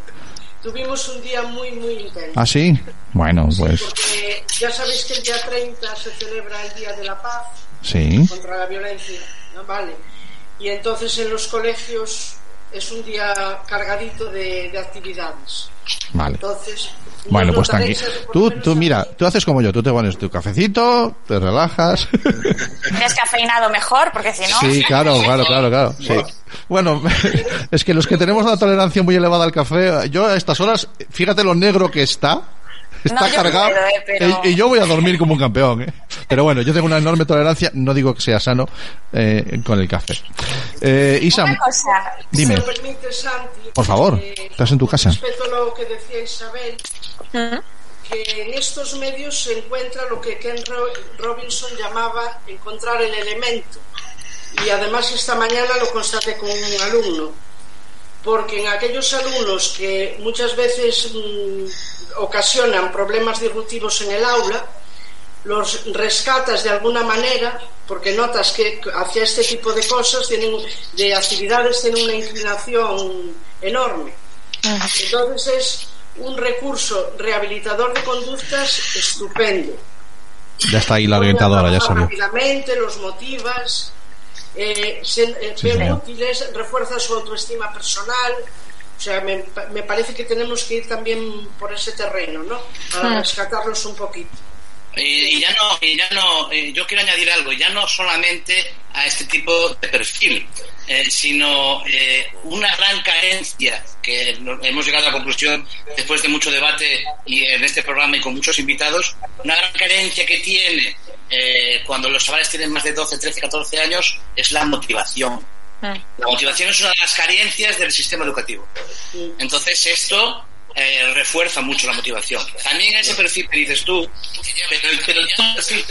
Tuvimos un día muy, muy intenso. ¿ah, sí? Bueno, pues Porque ya sabéis que el día 30 se celebra el Día de la Paz sí. contra la violencia, ¿no? Vale. Y entonces en los colegios es un día cargadito de, de actividades. Vale. Entonces, Bueno, pues tranquilo. Tú, tú a- mira, tú haces como yo, tú te pones tu cafecito, te relajas. Descafeinado mejor, porque si no... Sí, claro, claro, claro, claro. Sí. Bueno, es que los que tenemos una tolerancia muy elevada al café, yo a estas horas, fíjate lo negro que está. Está No, cargado. puedo, eh, pero- y, y yo voy a dormir como un campeón. ¿eh? Pero bueno, yo tengo una enorme tolerancia, no digo que sea sano, eh, con el café. Eh, Isa, Una cosa, dime. Si me permite, Santi, Por favor, eh, estás en tu casa. Respecto a lo que decía Isabel, ¿Mm? que en estos medios se encuentra lo que Ken Ro- Robinson llamaba encontrar el elemento. Y además esta mañana lo constaté con un alumno, porque en aquellos alumnos que muchas veces mm, ocasionan problemas disruptivos en el aula, los rescatas de alguna manera porque notas que hacia este tipo de cosas tienen de actividades tienen una inclinación enorme. Entonces es un recurso rehabilitador de conductas estupendo. Ya está ahí la orientadora, ya salió. rápidamente los motivas eh, se, eh, Sí, ven útiles refuerza su autoestima personal o sea, me, me parece que tenemos que ir también por ese terreno, ¿no? Para rescatarlos un poquito. Y, y ya no, y ya no, eh, yo quiero añadir algo, ya no solamente a este tipo de perfil, eh, sino eh, una gran carencia que hemos llegado a la conclusión después de mucho debate y en este programa y con muchos invitados, una gran carencia que tiene eh, cuando los chavales tienen más de 12, 13, 14 años es la motivación. La motivación es una de las carencias del sistema educativo. Entonces esto eh, refuerza mucho la motivación. También ese perfil que dices tú, pero, pero el perfil.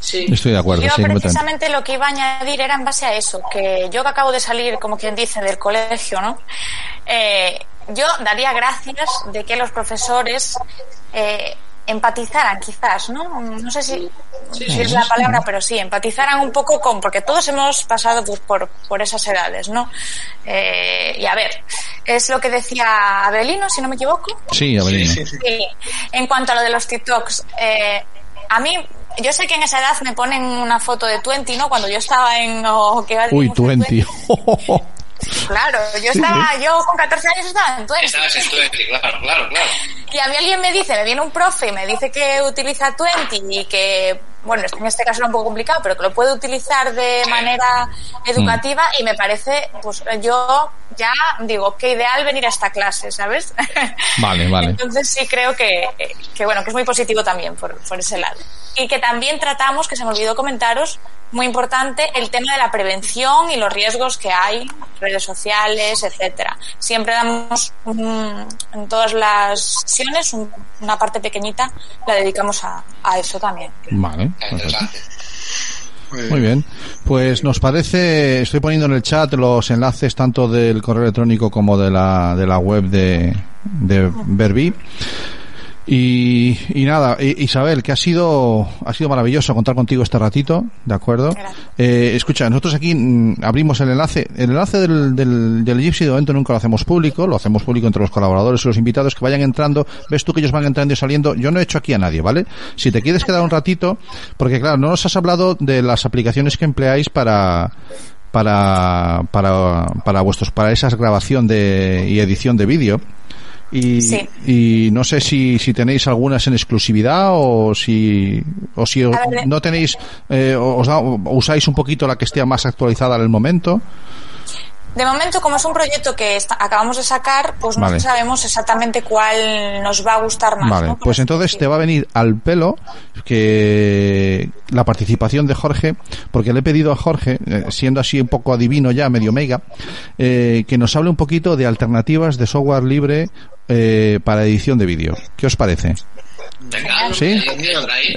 Sí. Estoy de acuerdo, Yo sí, precisamente lo que iba a añadir era en base a eso, que yo que acabo de salir, como quien dice, del colegio, ¿no? Eh, yo daría gracias de que los profesores eh, empatizaran quizás, ¿no? No sé si, si es la palabra, pero sí, empatizaran un poco con, porque todos hemos pasado pues, por, por esas edades, ¿no? Eh, y a ver, es lo que decía Abelino, si no me equivoco. Sí, Avelino. Sí, sí. Sí, en cuanto a lo de los TikToks, eh, a mí, yo sé que en esa edad me ponen una foto de Twenty, ¿no? Cuando yo estaba en... o que Uy, 20. Claro, yo estaba, yo con 14 años estaba en Twenty. Estabas en Twenty, claro, claro, claro. Y a mí alguien me dice, me viene un profe y me dice que utiliza Twenty y que, bueno, en este caso era un poco complicado, pero que lo puede utilizar de manera educativa y me parece, pues yo ya digo, qué ideal venir a esta clase, ¿sabes? Vale, vale. Entonces sí creo que, que bueno, que es muy positivo también por, por ese lado. Y que también tratamos, que se me olvidó comentaros, muy importante, el tema de la prevención y los riesgos que hay, redes sociales, etcétera. Siempre damos un- en todas las sesiones un- una parte pequeñita, la dedicamos a, a eso también. Vale, perfecto. Muy bien. Pues nos parece, estoy poniendo en el chat los enlaces tanto del correo electrónico como de la, de la web de, de Verbi. Y, y nada, I- Isabel, que ha sido, ha sido maravilloso contar contigo este ratito, ¿de acuerdo? Eh, escucha, nosotros aquí mm, abrimos el enlace. El enlace del, del, del Gypsy de momento nunca lo hacemos público, lo hacemos público entre los colaboradores y los invitados que vayan entrando. Ves tú que ellos van entrando y saliendo. Yo no he hecho aquí a nadie, ¿vale? Si te quieres quedar un ratito, porque claro, no nos has hablado de las aplicaciones que empleáis para, para, para, para vuestros, para esa grabación de, y edición de vídeo. Y, Sí. y no sé si, si tenéis algunas en exclusividad o si, o si ver, no tenéis, eh, os da- usáis un poquito la que esté más actualizada en el momento. De momento, como es un proyecto que está- acabamos de sacar, pues no sabemos exactamente cuál nos va a gustar más. Vale, ¿no? Por pues entonces te va a venir al pelo que la participación de Jorge, porque le he pedido a Jorge, eh, siendo así un poco adivino ya, medio mega, eh, que nos hable un poquito de alternativas de software libre eh, para edición de vídeo. ¿Qué os parece? Venga, Sí.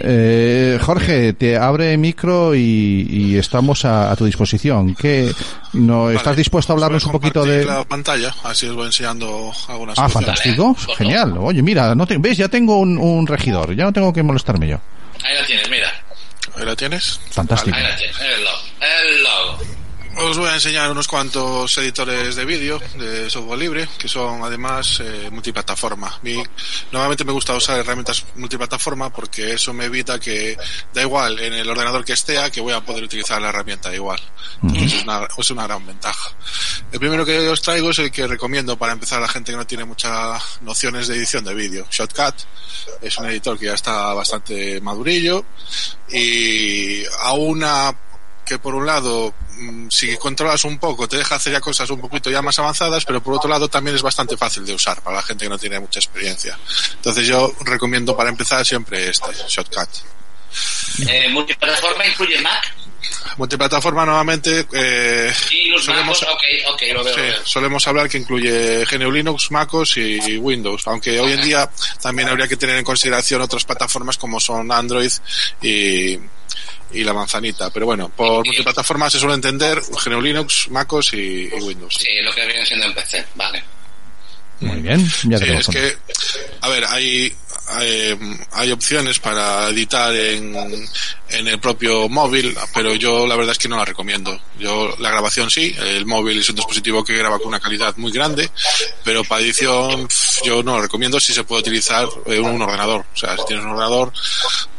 Eh, Jorge, te abre micro y, y estamos a, a tu disposición. ¿Qué, no, ¿Estás dispuesto a hablarnos Os un poquito de...? la pantalla, así os voy enseñando algunas Ah, cosas. fantástico, Vale. genial. Oye, mira, no te, ves, ya tengo un, un regidor, ya no tengo que molestarme yo. Ahí la tienes, mira. Ahí la tienes. Fantástico. Ahí la tienes, el logo. El logo. Os voy a enseñar unos cuantos editores de vídeo de software libre que son además eh, multiplataforma. Mi- normalmente me gusta usar herramientas multiplataforma porque eso me evita que da igual en el ordenador que esté que voy a poder utilizar la herramienta igual. Entonces es, una, es una gran ventaja. El primero que os traigo es el que recomiendo para empezar a la gente que no tiene muchas nociones de edición de vídeo. Shotcut es un editor que ya está bastante madurillo y a una que por un lado, si controlas un poco, te deja hacer ya cosas un poquito ya más avanzadas, pero por otro lado también es bastante fácil de usar para la gente que no tiene mucha experiencia. Entonces yo recomiendo para empezar siempre este, Shotcut. Eh, multiplataforma incluye Mac. Multiplataforma nuevamente. Eh, Linux, solemos, MacOS, lo veo. sí, lo veo. solemos hablar que incluye GNU Linux, MacOS y Windows, aunque hoy en día también habría que tener en consideración otras plataformas como son Android y, y la manzanita. Pero bueno, por multiplataforma se suele entender GNU Linux, MacOS y, y Windows. Sí, lo que viene siendo en PC, vale. Muy bien, ya Sí, es que, a ver, hay, hay, hay opciones para editar en, en el propio móvil, pero yo la verdad es que no la recomiendo. Yo la grabación sí, el móvil es un dispositivo que graba con una calidad muy grande, pero para edición yo no lo recomiendo si se puede utilizar un, un ordenador. O sea, si tienes un ordenador,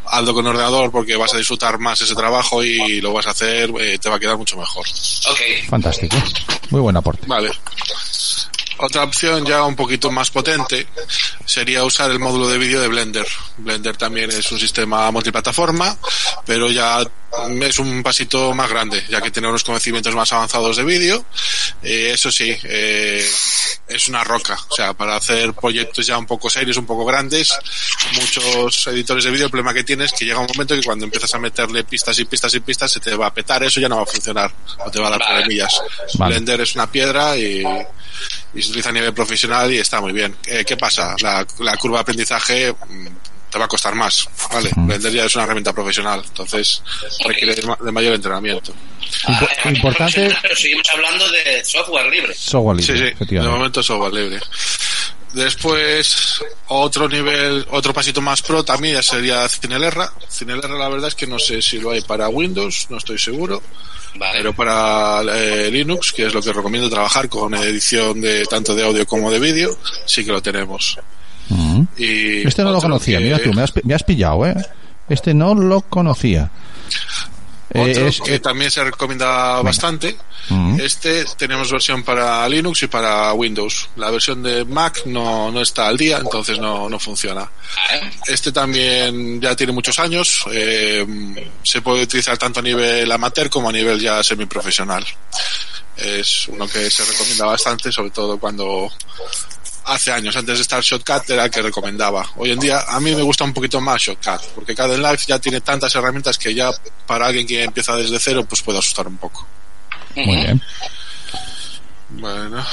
hazlo con ordenador porque vas a disfrutar más ese trabajo y lo vas a hacer, eh, te va a quedar mucho mejor. Ok. Fantástico. Muy buen aporte. Vale. Otra opción ya un poquito más potente sería usar el módulo de vídeo de Blender. Blender también es un sistema multiplataforma, pero ya es un pasito más grande, ya que tiene unos conocimientos más avanzados de vídeo. Eh, eso sí, eh, es una roca. O sea, para hacer proyectos ya un poco serios, un poco grandes, muchos editores de vídeo, el problema que tienes es que llega un momento que cuando empiezas a meterle pistas y pistas y pistas, se te va a petar, eso ya no va a funcionar, o te va a dar Vale. problemillas. Vale. Blender es una piedra y, y se utiliza a nivel profesional y está muy bien. Eh, ¿Qué pasa? La, la curva de aprendizaje mm, te va a costar más, ¿vale? Blender ya es una herramienta profesional, entonces requiere de ma- de mayor entrenamiento. Ah, importante Pero seguimos hablando de software libre. software libre, Sí, sí, de momento software libre. Después, otro nivel, otro pasito más pro también ya sería Cinelerra. Cinelerra la verdad es que no sé si lo hay para Windows, no estoy seguro. Vale. Pero para eh, Linux, que es lo que recomiendo trabajar con edición de tanto de audio como de vídeo, sí que lo tenemos. Y Este no lo conocía, que- mira tú, me has, me has pillado, ¿eh? Este no lo conocía. Eh, Otro es- que eh, también se recomienda bastante. Ujú. Este tenemos versión para Linux y para Windows. La versión de Mac no, no está al día, entonces no, no funciona. Este también ya tiene muchos años. eh, se puede utilizar tanto a nivel amateur como a nivel ya semiprofesional. Es uno que se recomienda bastante, sobre todo cuando hace años, antes de estar Shotcut, era el que recomendaba. Hoy en día, a mí me gusta un poquito más Shotcut, porque Caden Life ya tiene tantas herramientas que ya para alguien que empieza desde cero, pues puede asustar un poco. Muy bien. Bueno,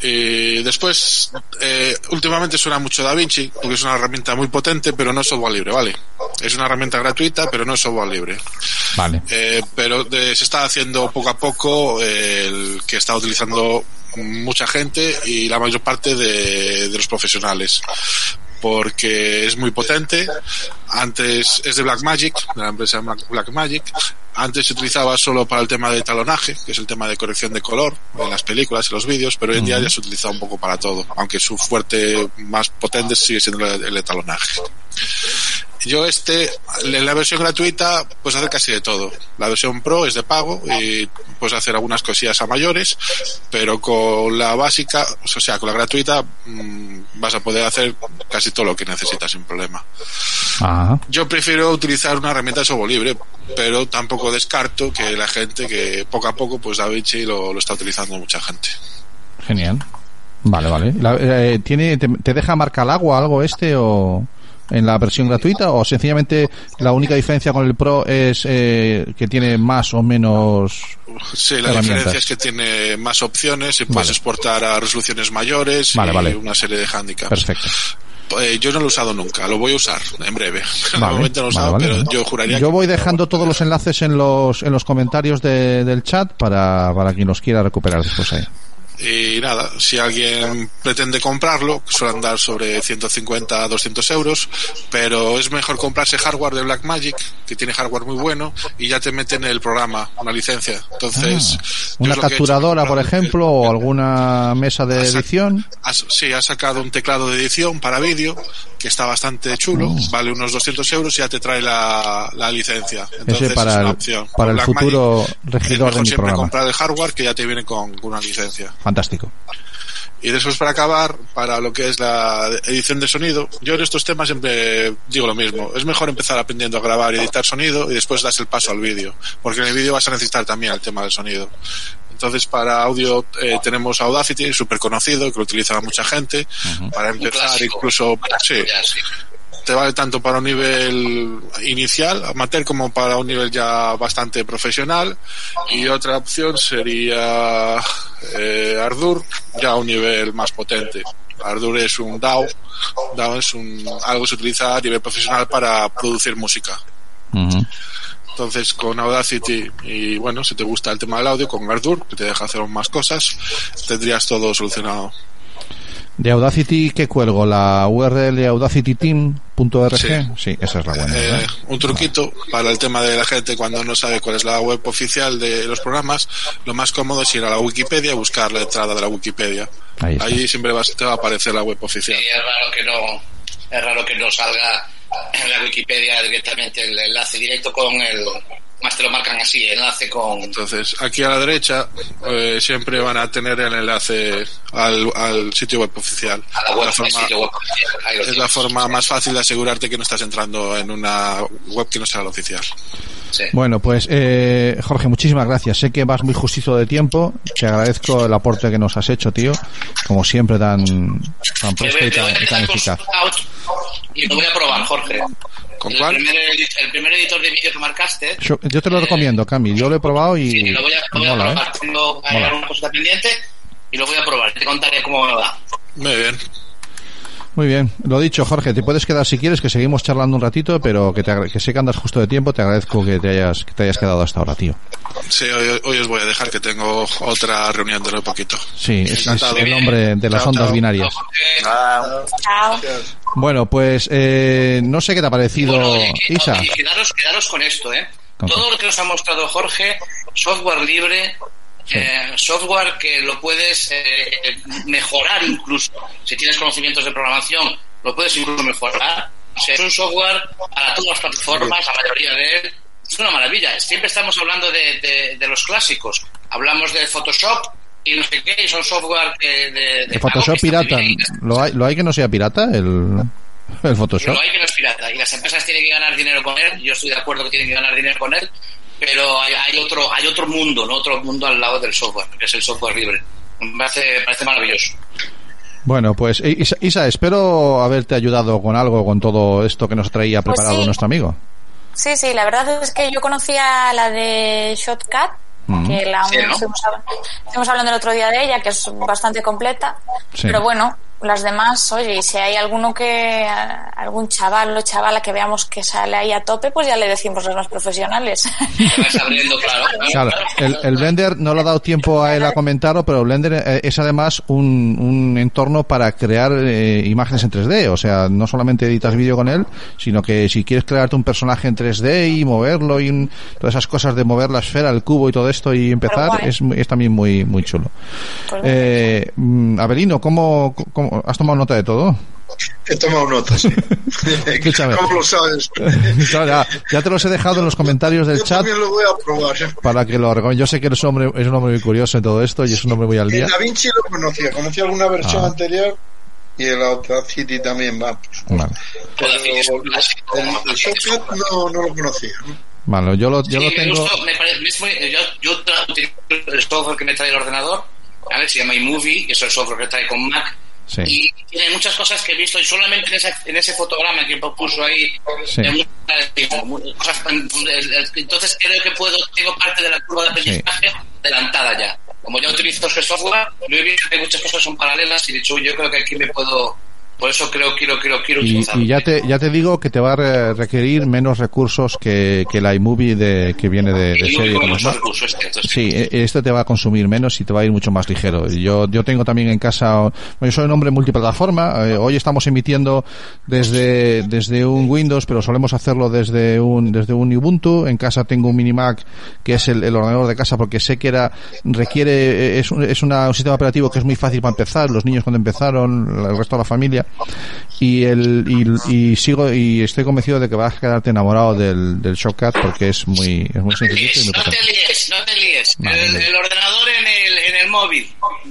y después, eh, últimamente suena mucho DaVinci, porque es una herramienta muy potente, pero no es software libre, ¿vale? Es una herramienta gratuita, pero no es software libre. Vale. Eh, pero de- se está haciendo poco a poco eh, el que está utilizando mucha gente y la mayor parte de, de los profesionales porque es muy potente. Antes es de Blackmagic de la empresa Black- Blackmagic antes se utilizaba solo para el tema de talonaje que es el tema de corrección de color en las películas y los vídeos pero hoy en día ya se utiliza un poco para todo aunque su fuerte más potente sigue siendo el, talonaje yo este, en la versión gratuita, pues hacer casi de todo. La versión pro es de pago y puedes hacer algunas cosillas a mayores, pero con la básica, o sea, con la gratuita, mm, vas a poder hacer casi todo lo que necesitas sin problema. Ajá. Yo prefiero utilizar una herramienta de software libre, pero tampoco descarto que la gente que poco a poco, pues DaVinci lo, lo está utilizando mucha gente. Genial. Vale, vale. La- eh, ¿tiene, te, te deja marcar agua algo este o en la versión gratuita o sencillamente la única diferencia con el Pro es eh, que tiene más o menos Sí, la diferencia es que tiene más opciones y puedes Vale. exportar a resoluciones mayores Vale, y vale. una serie de handicaps. perfecto. Eh, yo no lo he usado nunca, lo voy a usar en breve. Vale, momento no lo he usado, vale, pero vale. yo juraría Yo voy dejando todos los enlaces en los en los comentarios de- del chat para, para quien los quiera recuperar después ahí. Y nada, si alguien pretende comprarlo, suelen dar sobre 150 a 200 euros, pero es mejor comprarse hardware de Blackmagic, que tiene hardware muy bueno, y ya te meten el programa, una licencia. Entonces, yo Una he hecho, capturadora, por ejemplo, o alguna mesa de edición. Sí, ha sacado un teclado de edición para vídeo que está bastante chulo, Mm. vale unos 200 euros y ya te trae la, la licencia. Entonces Ese para es una el, opción. para el futuro es regidor de mejor mi siempre programa. comprar el hardware que ya te viene con, con una licencia. Fantástico. Y después para acabar, para lo que es la edición de sonido, yo en estos temas siempre digo lo mismo. Es mejor empezar aprendiendo a grabar y editar sonido y después das el paso al vídeo. Porque en el vídeo vas a necesitar también el tema del sonido. Entonces para audio eh, tenemos Audacity, súper conocido, que lo utiliza mucha gente. Para empezar clásico. incluso... Sí. Te vale tanto para un nivel inicial, amateur, como para un nivel ya bastante profesional. Y otra opción sería eh, Ardour, ya a un nivel más potente. Ardour es un DAW, DAW es un, algo que se utiliza a nivel profesional para producir música. Entonces, con Audacity y bueno, si te gusta el tema del audio, con Ardour, que te deja hacer aún más cosas, tendrías todo solucionado. De Audacity, ¿qué cuelgo? ¿La URL audacityteam.org? Sí. Sí. esa es la buena. Eh, un truquito para el tema de la gente cuando no sabe cuál es la web oficial de los programas, lo más cómodo es ir a la Wikipedia y buscar la entrada de la Wikipedia. Ahí siempre vas- te va a aparecer la web Sí, oficial. es raro que no, es raro que no salga en la Wikipedia directamente el enlace directo con el, más te lo marcan así, enlace con, Entonces, aquí a la derecha eh, siempre van a tener el enlace al, al sitio web oficial. a la web, La al forma- sitio web. Ahí lo es la forma más fácil de asegurarte que no estás entrando en una web que no sea la oficial. Sí. Bueno, pues eh, Jorge, muchísimas gracias. Sé que vas muy justito de tiempo. Te agradezco el aporte que nos has hecho, tío. Como siempre, tan, tan presto y tan, eficaz. Y lo voy a probar, Jorge. ¿Con el cuál? Primer, el primer editor de vídeo que marcaste. Yo, yo te lo recomiendo, Cami. Yo lo he probado y Sí, lo voy a, lo voy a mola, ¿eh? probar. Tengo alguna cosa pendiente y lo voy a probar. Te contaré cómo me va. Muy bien. Muy bien, lo dicho, Jorge, te puedes quedar si quieres, que seguimos charlando un ratito, pero que, te, que sé que andas justo de tiempo, te agradezco que te hayas, que te hayas quedado hasta ahora, tío. Sí, hoy, hoy os voy a dejar que tengo otra reunión dentro de poquito. Sí, es, es el nombre de las Chao, ondas chao. binarias. Chao. Bueno, pues eh, no sé qué te ha parecido, Bueno, oye, que- Isa. oye, quedaros, quedaros con esto, ¿eh? Con- Todo lo que nos ha mostrado Jorge, software libre, Sí. eh, software que lo puedes eh, mejorar incluso. Si tienes conocimientos de programación, lo puedes incluso mejorar. O sea, es un software para todas las plataformas, la mayoría de él. Es una maravilla. Siempre estamos hablando de, de- de los clásicos. Hablamos de Photoshop y no sé qué, y son software de, de Photoshop pirata. ¿lo hay, ¿lo hay que no sea pirata? El, el Photoshop. Lo hay que no es pirata y las empresas tienen que ganar dinero con él. Yo estoy de acuerdo que tienen que ganar dinero con él, pero hay, hay otro hay otro mundo, no otro mundo al lado del software, que es el software libre. Me parece, me parece maravilloso. Bueno, pues Isa, Isa, espero haberte ayudado con algo, con todo esto que nos traía Pues preparado sí. nuestro amigo. Sí, sí, la verdad es que yo conocía la de Shotcut, Ujú. que la Sí, ¿no? estuvimos, hab- estuvimos hablando el otro día de ella, que es bastante completa. Sí. Pero bueno, las demás, oye, y si hay alguno que, algún chaval o chavala que veamos que sale ahí a tope, pues ya le decimos los más profesionales. Te vas abriendo, claro. Claro, el, el Blender no le ha dado tiempo a él a comentarlo, pero Blender eh, es además un, un entorno para crear eh, imágenes en 3D. O sea, no solamente editas vídeo con él, sino que si quieres crearte un personaje en 3D y moverlo y un- todas esas cosas de mover la esfera, el cubo y todo esto y empezar, es, muy- es también muy, muy chulo. Pues Eh, mm, Avelino, ¿cómo, cómo- has tomado nota de todo? He tomado notas. sí. Escúchame. ¿Cómo lo sabes? ya, ya te los he dejado en los comentarios del Yo chat también lo voy a probar. para que lo. Yo sé que eres un hombre, es un hombre muy curioso en todo esto y es un hombre muy al día. Da Vinci lo conocía, conocía alguna versión Ah. anterior y el Audacity también va. Vale. Pero el, el Shotcut no, no lo conocía. ¿no? Vale, yo lo, yo Sí, lo me tengo. me parece, yo, yo utilizo el software que me trae el ordenador, ¿vale? se llama iMovie, que es el software que trae con Mac, Sí. y tiene muchas cosas que he visto y solamente en ese, en ese fotograma que puso ahí Sí. cosas entonces creo que puedo tengo parte de la curva de aprendizaje adelantada ya como ya utilizo ese software yo he visto que muchas cosas son paralelas y de hecho yo creo que aquí me puedo por eso creo quiero quiero quiero Y, utilizarlo y ya te ya te digo que te va a re- requerir menos recursos que, que la iMovie de, que viene de, de serie. Mac. recursos, es cierto, es Sí, e- este te va a consumir menos y te va a ir mucho más ligero. Yo yo tengo también en casa, yo soy un hombre multiplataforma. eh, hoy estamos emitiendo desde desde un Windows, pero solemos hacerlo desde un desde un Ubuntu. En casa tengo un mini Mac que es el, el ordenador de casa porque sé que era requiere es un, es una- un sistema operativo que es muy fácil para empezar. Los niños cuando empezaron, el resto de la familia y el y, y sigo y estoy convencido de que vas a quedarte enamorado del, del Shotcut porque es muy es muy No te sencillito y líes, muy no te líes, no te líes. El, el el móvil.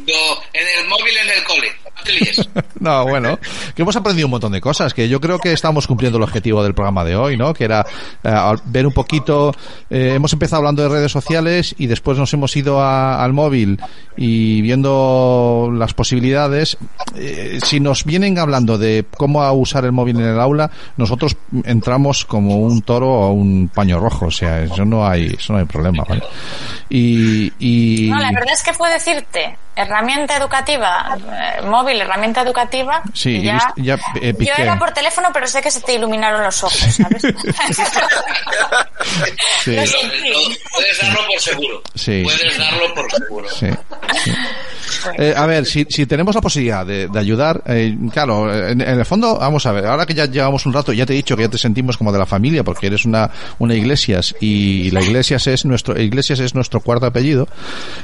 Yo, en el móvil en el cole. No te líes. No, bueno, que hemos aprendido un montón de cosas, que yo creo que estamos cumpliendo el objetivo del programa de hoy, ¿no? Que era eh, ver un poquito, eh, hemos empezado hablando de redes sociales y después nos hemos ido a- al móvil y viendo las posibilidades. Eh, si nos vienen hablando de cómo usar el móvil en el aula, nosotros entramos como un toro o un paño rojo, o sea, eso no hay, eso no hay problema, ¿vale? Y, y No, la verdad es que puedo decirte, herramienta educativa, eh, móvil, herramienta educativa, Sí, ya, ya, eh, yo era por teléfono, pero sé que se te iluminaron los ojos, ¿sabes? Sí. Sentí. Puedes darlo por seguro. Sí. Puedes darlo por seguro. Sí, sí. Eh, a ver, si, si tenemos la posibilidad de, de ayudar, eh, claro, en, en el fondo, vamos a ver, ahora que ya llevamos un rato, ya te he dicho que ya te sentimos como de la familia, porque eres una, una iglesias y la iglesias es nuestro, iglesias es nuestro cuarto apellido.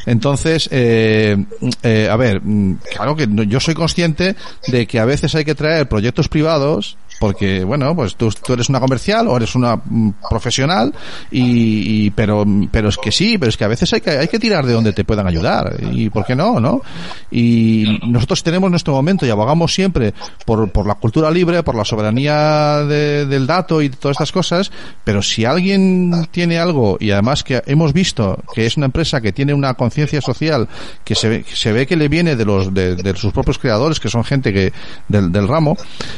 Entonces, eh, eh, a ver, mm, claro que yo soy consciente de que a veces hay que traer proyectos privados porque bueno pues tú, tú eres una comercial o eres una mm, profesional y, y- pero pero es que sí pero es que a veces hay que hay que tirar de donde te puedan ayudar. Y por qué no no y nosotros tenemos nuestro momento y abogamos siempre por, por la cultura libre por la soberanía de- del dato y todas estas cosas pero si alguien tiene algo y además que hemos visto que es una empresa que tiene una conciencia social que se ve, se ve que le viene de los de, de sus propios creadores que son gente que del, del ramo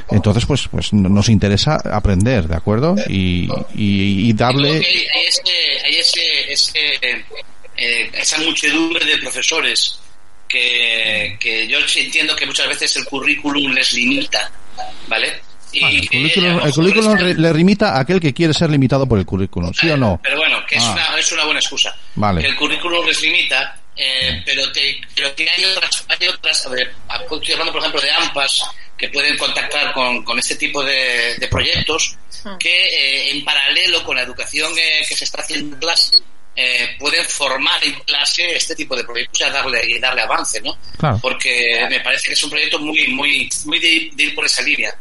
entonces pues pues nos interesa aprender de acuerdo y, y, y darle hay, hay ese, hay ese, ese, eh, esa muchedumbre de profesores que, que yo entiendo que muchas veces el currículum les limita, ¿vale? Y el currículum, el currículum re- le limita a aquel que quiere ser limitado por el currículum ¿sí o no? Pero bueno, que es, Ah. una, es una buena excusa. Vale. Que el currículum les limita, eh, pero, te, pero que hay otras, hay otras, a ver, estoy hablando por ejemplo de AMPAs que pueden contactar con, con este tipo de, de proyectos que eh, en paralelo con la educación eh, que se está haciendo en clase eh, pueden formar en clase este tipo de proyectos y darle, y darle avance, ¿no? Claro. Porque me parece que es un proyecto muy, muy, muy de, de ir por esa línea.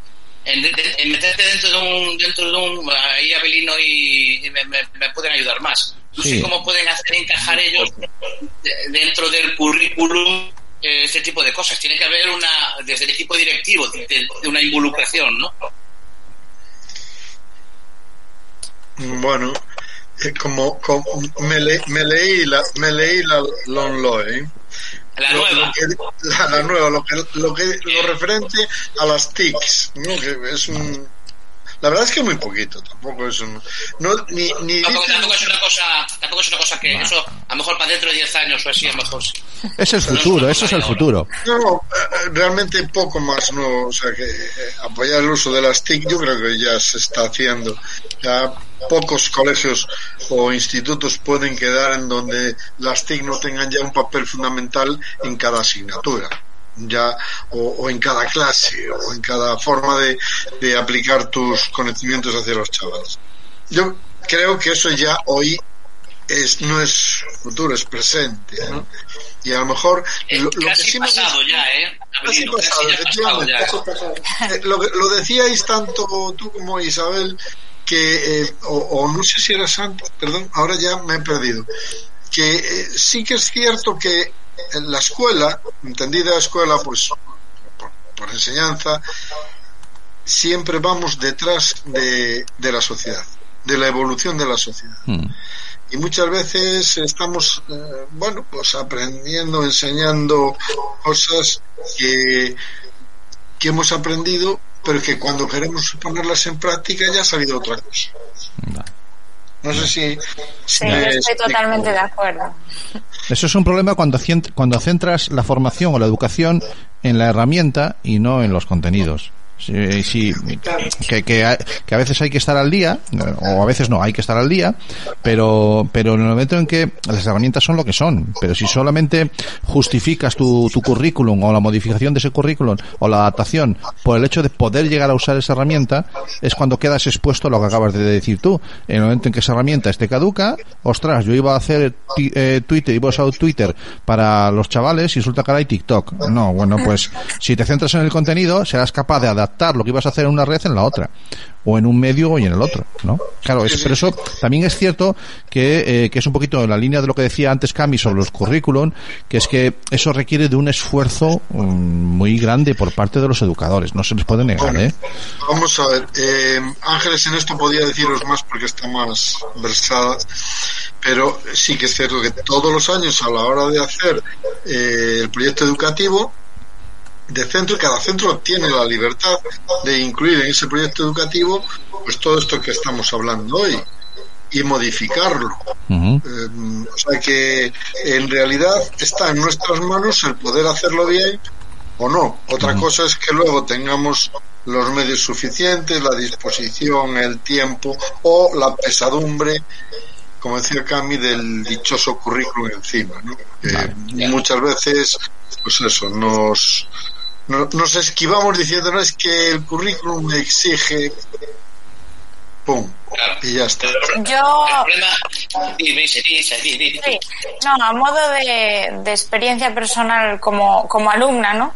En, en meterte dentro de un, dentro de un, ahí Abelino y, y me, me- me pueden ayudar más. No Sí. sé cómo pueden hacer encajar ellos de- dentro del currículum eh, este tipo de cosas. Tiene que haber una, desde el equipo directivo, de, de una involucración, ¿no? Bueno, eh, como, como me, le- me leí la me leí la Lonloe, La lo, nueva. lo que- la, la nueva, lo que lo que lo referente a las TICs, ¿no? que es un la verdad es que muy poquito, tampoco es un no ni ni Tampoco, dicen- tampoco es una cosa, tampoco es una cosa que eso, a lo mejor para dentro de 10 años o así, a lo mejor sí. es el futuro eso es el futuro. No, no, eh, realmente poco más, no, o sea que eh, apoyar el uso de las TIC yo creo que ya se está haciendo. Ya pocos colegios o institutos pueden quedar en donde las TIC no tengan ya un papel fundamental en cada asignatura ya o, o en cada clase o en cada forma de, de aplicar tus conocimientos hacia los chavales. Yo creo que eso ya hoy es no es futuro, es presente. ¿no? Y a lo mejor Eh, lo, lo que casi sí me pasado gusta- ya, ¿eh? Casi Abelino, pasado, casi ya pasado ya. efectivamente. Eh, lo, que- lo decíais tanto tú como Isabel que eh, o, o no sé si era Santa perdón ahora ya me he perdido que eh, sí que es cierto que en la escuela entendida escuela pues por, por enseñanza siempre vamos detrás de, de la sociedad de la evolución de la sociedad. Mm. y muchas veces estamos eh, bueno pues aprendiendo enseñando cosas que que hemos aprendido pero que cuando queremos ponerlas en práctica ya ha salido otra cosa no sé si, si Sí, yo estoy explico. totalmente de acuerdo. Eso es un problema cuando, cien- cuando centras la formación o la educación en la herramienta y no en los contenidos. Sí, sí, que, que, a- que a veces hay que estar al día, o a veces no, hay que estar al día, pero, pero en el momento en que las herramientas son lo que son, pero si solamente justificas tu, tu currículum o la modificación de ese currículum o la adaptación por el hecho de poder llegar a usar esa herramienta, es cuando quedas expuesto a lo que acabas de decir tú. En el momento en que esa herramienta esté caduca, ostras, yo iba a hacer eh, Twitter, iba a usar Twitter para los chavales y resulta que ahora hay TikTok. No, bueno, pues si te centras en el contenido, serás capaz de adaptar adaptar lo que ibas a hacer en una red en la otra, o en un medio y en el otro, ¿no? Claro, es, pero eso también es cierto que, eh, que es un poquito en la línea de lo que decía antes Cami sobre los currículum, que es que eso requiere de un esfuerzo mm, muy grande por parte de los educadores, no se les puede negar, ¿eh? Vamos a ver, eh, Ángeles en esto podía deciros más porque está más versada, pero sí que es cierto que todos los años a la hora de hacer eh, el proyecto educativo de centro, cada centro tiene la libertad de incluir en ese proyecto educativo pues todo esto que estamos hablando hoy y modificarlo. Eh, o sea que en realidad está en nuestras manos el poder hacerlo bien o no. Otra cosa es que luego tengamos los medios suficientes, la disposición, el tiempo o la pesadumbre, como decía Cami, del dichoso currículum encima. ¿no? Que muchas veces, pues eso, nos, no- nos esquivamos diciendo, no es que el currículum me exige, pum, y ya está. Yo, sí, no, a modo de, de experiencia personal como, como alumna, ¿no?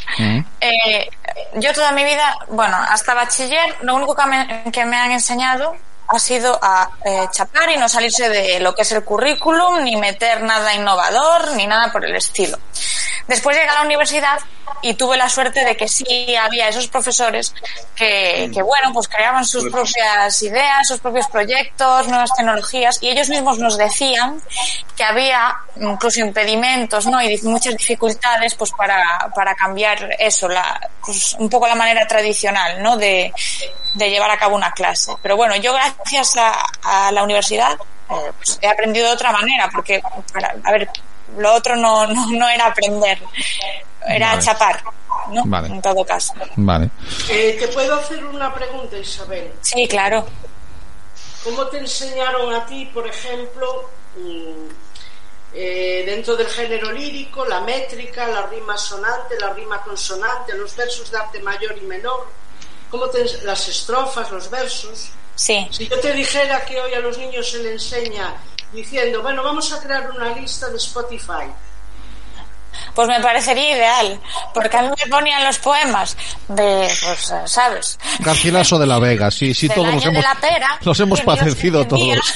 Eh, yo toda mi vida, bueno, hasta bachiller, lo único que me, que me han enseñado ha sido a eh, chapar y no salirse de lo que es el currículum, ni meter nada innovador, ni nada por el estilo. Después llegué a la universidad y tuve la suerte de que sí había esos profesores que, que bueno, pues creaban sus propias ideas, sus propios proyectos, nuevas tecnologías y ellos mismos nos decían que había incluso impedimentos, ¿no? Y muchas dificultades, pues para, para cambiar eso, la, pues un poco la manera tradicional, ¿no? De, de llevar a cabo una clase. Pero bueno, yo gracias a, a la universidad eh, pues he aprendido de otra manera, porque, para, a ver, lo otro no, no, no era aprender, era Vale. chapar, ¿no? Vale. En todo caso. Vale. Eh, ¿Te puedo hacer una pregunta, Isabel? Sí, claro. ¿Cómo te enseñaron a ti, por ejemplo, mm, eh, dentro del género lírico, la métrica, la rima sonante, la rima consonante, los versos de arte mayor y menor? ¿Cómo te, las estrofas, los versos? Sí. Si yo te dijera que hoy a los niños se le enseña diciendo, bueno, vamos a crear una lista de Spotify. Pues me parecería ideal, porque a mí me ponían los poemas de, pues, ¿sabes? Garcilaso de la Vega, sí, sí, Del todos año de hemos, la pera, nos hemos que los padecido entendía. todos.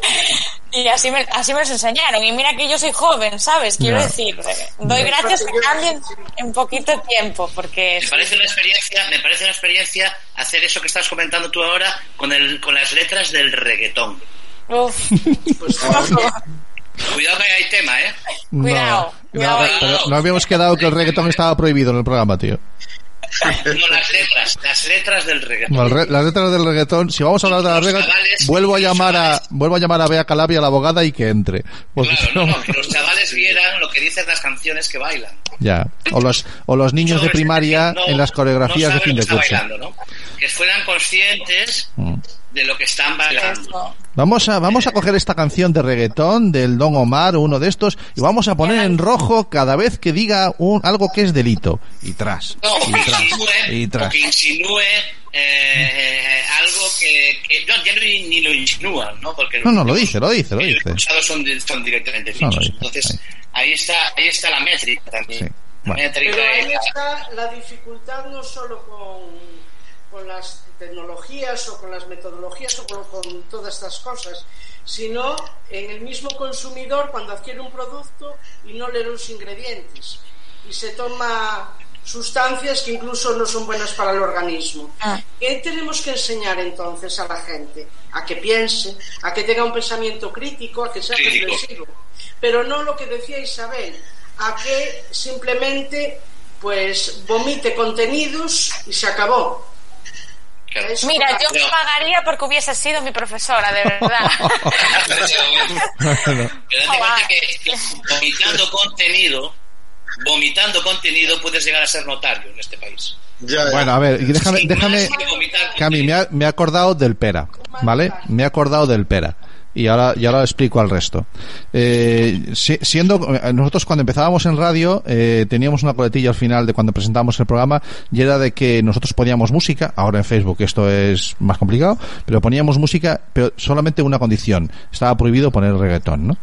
y así me, así me los enseñaron. Y mira que yo soy joven, ¿sabes? Quiero Ya. decir, eh, doy gracias que cambien en poquito tiempo, porque... Me parece una experiencia, me parece una experiencia hacer eso que estás comentando tú ahora con el, con las letras del reggaetón. Uf, Pues Cuidado que ahí hay tema, ¿eh? Cuidado, no, cuidado no, ahí. pero no habíamos quedado que el reggaetón estaba prohibido en el programa, tío. No, las letras, las letras del reggaetón. Bueno, re- las letras del reggaetón, si vamos a hablar de las chavales- vuelvo a llamar a, vuelvo a llamar a Bea Calabria, la abogada, y que entre. Porque Claro, no, que los chavales vieran lo que dicen las canciones que bailan. ya. O los, o los niños de primaria no- en las coreografías no de fin de curso. bailando, ¿no? Que fueran conscientes Mm. De lo que están bailando. Vamos a, vamos a coger esta canción de reggaetón del Don Omar o uno de estos y vamos a poner en rojo cada vez que diga un, algo que es delito. Y tras. No, y tras. insinúe, Y tras. que insinúe eh, eh, algo que, que- no, ya no, ni, ni lo insinúan, ¿no? Porque No, no, los- lo dice, lo dice, lo los dice. escuchados son, son directamente No, dice, Entonces, ahí está, ahí está la métrica también. Sí, La bueno. métrica Pero ahí es- está la dificultad no solo con, con las tecnologías o con las metodologías o con, con todas estas cosas, sino en el mismo consumidor cuando adquiere un producto y no lee los ingredientes y se toma sustancias que incluso no son buenas para el organismo. Ah. ¿Qué tenemos que enseñar entonces a la gente? A que piense, a que tenga un pensamiento crítico, a que sea Crítico. reflexivo. Pero no lo que decía Isabel, a que simplemente pues vomite contenidos y se acabó. Claro. Mira, yo me pagaría porque hubiese sido mi profesora, de verdad. Pero date que, vomitando contenido, vomitando contenido puedes llegar a ser notario en este país. Ya, ya. Bueno, a ver, y déjame, déjame, Cami, me, ha- me he acordado del pera, ¿vale? Me he acordado del pera. Y ahora, y ahora explico al resto. Eh, si- siendo, eh, nosotros cuando empezábamos en radio, eh, teníamos una coletilla al final de cuando presentábamos el programa, y era de que nosotros poníamos música, ahora en Facebook esto es más complicado, pero poníamos música, pero solamente una condición, estaba prohibido poner reggaetón, ¿no?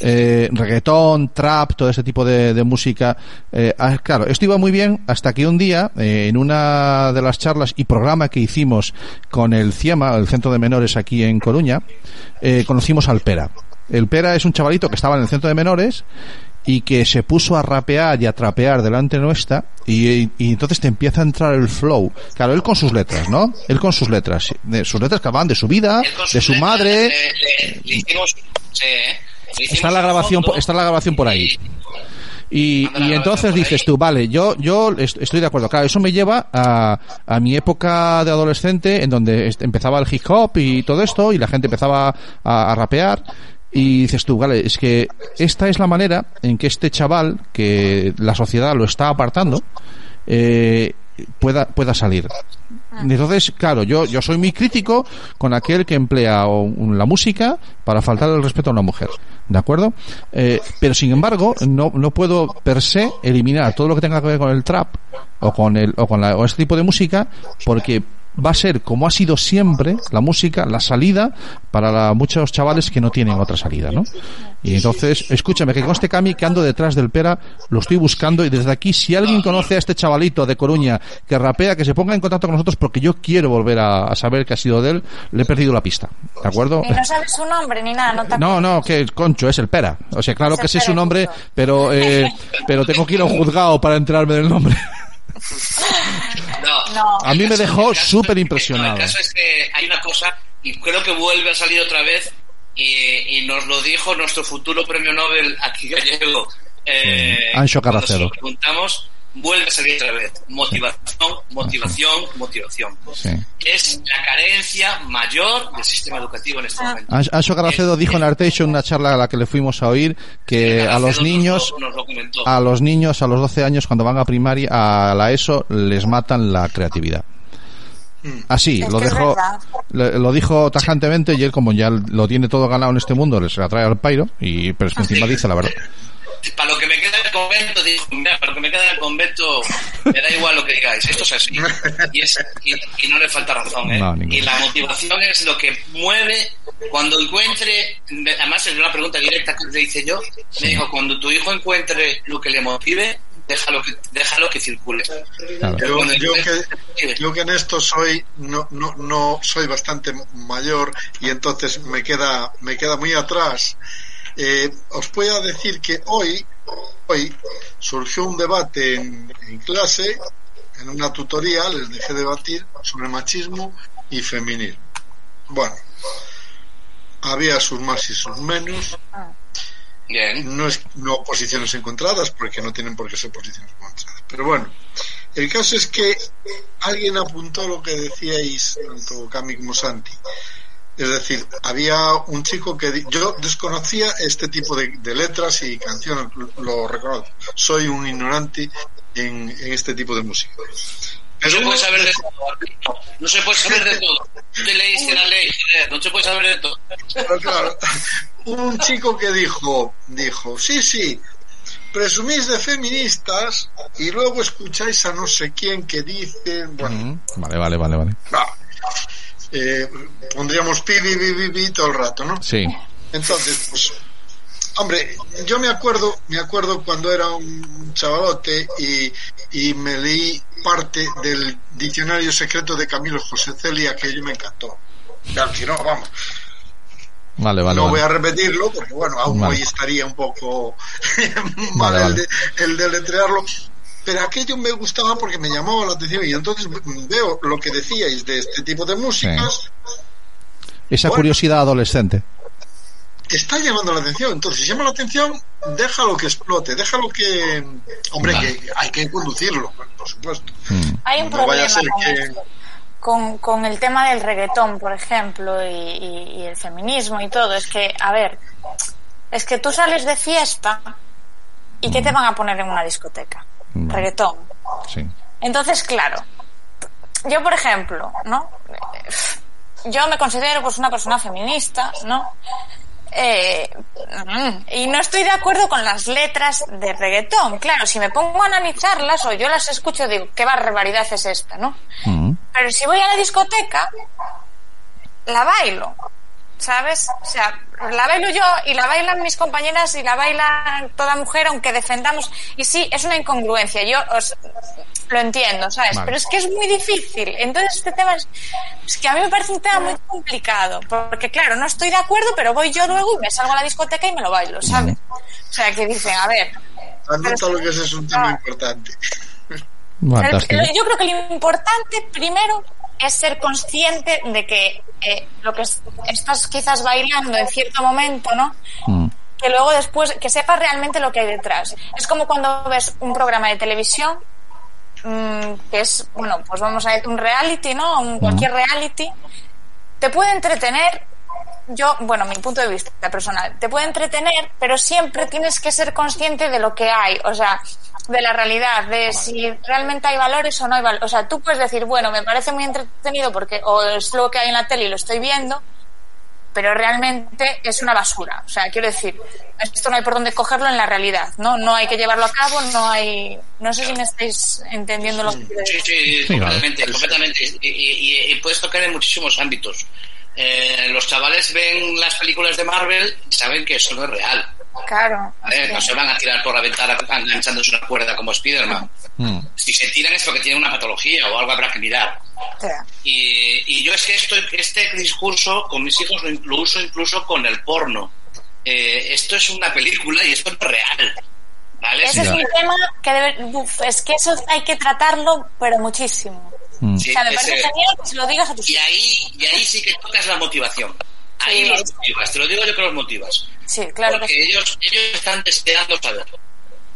eh, reggaetón, trap, todo ese tipo de, de música. Eh, ah, claro, esto iba muy bien hasta que un día, eh, en una de las charlas y programa que hicimos con el CIEMA, el Centro de Menores aquí en Coruña, eh, conocimos al Pera. El Pera es un chavalito que estaba en el Centro de Menores y que se puso a rapear y a trapear delante nuestra y, y entonces te empieza a entrar el flow. Claro, él con sus letras, ¿no? Él con sus letras, de sus letras que hablaban de su vida, de su madre. Le, le- le hicimos, sí, ¿eh? Le hicimos Está la grabación, está la grabación por ahí. Y, y entonces dices tú, vale, yo, yo est- estoy de acuerdo. Claro, eso me lleva a, a mi época de adolescente, en donde empezaba el hip hop y todo esto, y la gente empezaba a, a rapear. Y dices tú, vale, es que esta es la manera en que este chaval, que la sociedad lo está apartando, eh, pueda, pueda salir. Entonces, claro, yo, yo soy muy crítico con aquel que emplea la música para faltar el respeto a una mujer. ¿De acuerdo? Eh, pero sin embargo, no, no puedo per se eliminar todo lo que tenga que ver con el trap o con el, o con la, o este tipo de música porque va a ser como ha sido siempre la música, la salida para la- muchos chavales que no tienen otra salida, ¿no? Y entonces, escúchame, que con este Cami que ando detrás del Pera, lo estoy buscando y desde aquí, si alguien conoce a este chavalito de Coruña que rapea, que se ponga en contacto con nosotros porque yo quiero volver a, a saber qué ha sido de él, le he perdido la pista, ¿de acuerdo? Y no sabes su nombre ni nada, no te No, no, que concho es el Pera. O sea, claro que sé su nombre, pero eh, pero tengo que ir a un juzgado para enterarme del nombre. No. No. A mí me dejó súper impresionado. El caso es que hay una cosa, y creo que vuelve a salir otra vez, y, y nos lo dijo nuestro futuro premio Nobel aquí gallego. Eh, Carracedo. lo preguntamos, vuelve a salir otra vez. Motivación, motivación, motivación. Sí. Es la carencia mayor del sistema educativo en este momento. Anx- Anxo Carracedo dijo en Arteixo en una charla a la que le fuimos a oír que a los niños nos lo- nos lo a los niños a los 12 años cuando van a primaria a la ESO les matan la creatividad. Así, Es lo dejó lo dijo tajantemente y él como ya lo tiene todo ganado en este mundo les la trae al pairo y pero es que encima dice la verdad. Para lo que me queda convento, dijo, mira, para lo que me queda en el convento, me da igual lo que digáis, esto es así. Y, es, y, y no le falta razón, ¿eh? No, y la motivación es lo que mueve cuando encuentre, además es una pregunta directa que le hice yo, me dijo, cuando tu hijo encuentre lo que le motive, déjalo que, déjalo que circule. Claro. Yo, Cuando yo encuentre- que, yo que en esto soy no, no, no soy bastante mayor y entonces me queda me queda muy atrás. Eh, os voy a decir que hoy hoy surgió un debate en, en clase en una tutoría les dejé debatir sobre machismo y feminismo. Bueno, había sus más y sus menos. Bien. No es no posiciones encontradas porque no tienen por qué ser posiciones encontradas. Pero bueno, el caso es que alguien apuntó lo que decíais tanto Cami como Santi. Es decir, había un chico que yo desconocía este tipo de, de letras y canciones, lo, reconozco. Soy un ignorante en, en este tipo de música. No se puede saber de todo. No se puede saber de todo. Te leíste la ley, no se puede saber de todo. Pero claro, un chico que dijo, dijo, sí, sí, presumís de feministas y luego escucháis a no sé quién que dice, bueno, Ujú. Vale, vale, vale, vale. no, eh, pondríamos pi, pi, pi, pi, pi todo el rato, ¿no? Sí. Entonces, pues, hombre, yo me acuerdo, me acuerdo cuando era un chavalote y, y me leí parte del diccionario secreto de Camilo José Celia que yo me encantó. Claro, si no, vamos, Vale, vale. no vale. voy a repetirlo porque bueno, aún hoy estaría un poco mal. El, de, el de letrearlo. Pero aquello me gustaba porque me llamaba la atención y entonces veo lo que decíais de este tipo de músicas, Esa Bueno. curiosidad adolescente. está llamando la atención. Entonces, si llama la atención, déjalo que explote, déjalo que... Hombre, Vale. que hay que conducirlo, por supuesto. Mm. Hay un No vaya problema a ser con, que- con, con el tema del reggaetón, por ejemplo, y, y- y el feminismo y todo. Es que, a ver, es que tú sales de fiesta y ¿qué te van a poner en una discoteca? Mm. Reggaetón. Sí. Entonces, claro, yo, por ejemplo, ¿no? yo me considero pues una persona feminista, ¿no? Eh, mm, y no estoy de acuerdo con las letras de reggaetón. Claro, si me pongo a analizarlas o yo las escucho, digo, qué barbaridad es esta, ¿no? Pero si voy a la discoteca, la bailo, ¿sabes? O sea, la bailo yo y la bailan mis compañeras y la baila toda mujer, aunque defendamos. Y sí, es una incongruencia, yo os, lo entiendo, ¿sabes? Vale. Pero es que es muy difícil. Entonces, este tema es, es que a mí me parece un tema muy complicado, porque claro, no estoy de acuerdo, pero voy yo luego y me salgo a la discoteca y me lo bailo, ¿sabes? O sea, que dicen, a ver, Anota lo que ese es un tema importante. Fantástico. Yo creo que lo importante primero es ser consciente de que eh, lo que es- estás quizás bailando en cierto momento, ¿no? Mm. Que luego después, que sepas realmente lo que hay detrás. Es como cuando ves un programa de televisión mm, que es, bueno, pues vamos a decir un reality, ¿no? Un, cualquier reality. Te puede entretener, yo, bueno, mi punto de vista personal, te puede entretener, pero siempre tienes que ser consciente de lo que hay, o sea, de la realidad, de si realmente hay valores o no hay valores. O sea, tú puedes decir, bueno, me parece muy entretenido porque o es lo que hay en la tele y lo estoy viendo, pero realmente es una basura. O sea, quiero decir, esto no hay por dónde cogerlo en la realidad, ¿no? No hay que llevarlo a cabo, no hay... No sé si me estáis entendiendo lo que Sí, sí, Sí, completamente, completamente. Y, y- y- y puedes tocar en muchísimos ámbitos. Eh, los chavales ven las películas de Marvel y saben que eso no es real. Claro. es que- No se van a tirar por la ventana enganchándose una cuerda como Spider-Man. Mm. Si se tiran es porque tienen una patología o algo habrá que mirar. sea, Y, y yo es que esto, este discurso con mis hijos lo, lo uso incluso con el porno. Eh, esto es una película y esto no es real. ¿Vale? Ese es Ya. un tema que debe, uf, es que eso hay que tratarlo, pero muchísimo. Mm. Sí, o sea, me parece ese- genial que se lo digas a tus y hijos. ahí, y ahí sí que tocas la motivación. Ahí Sí. los motivas, te lo digo yo que los motivas. Sí, claro que porque sí. ellos, ellos están deseando saber.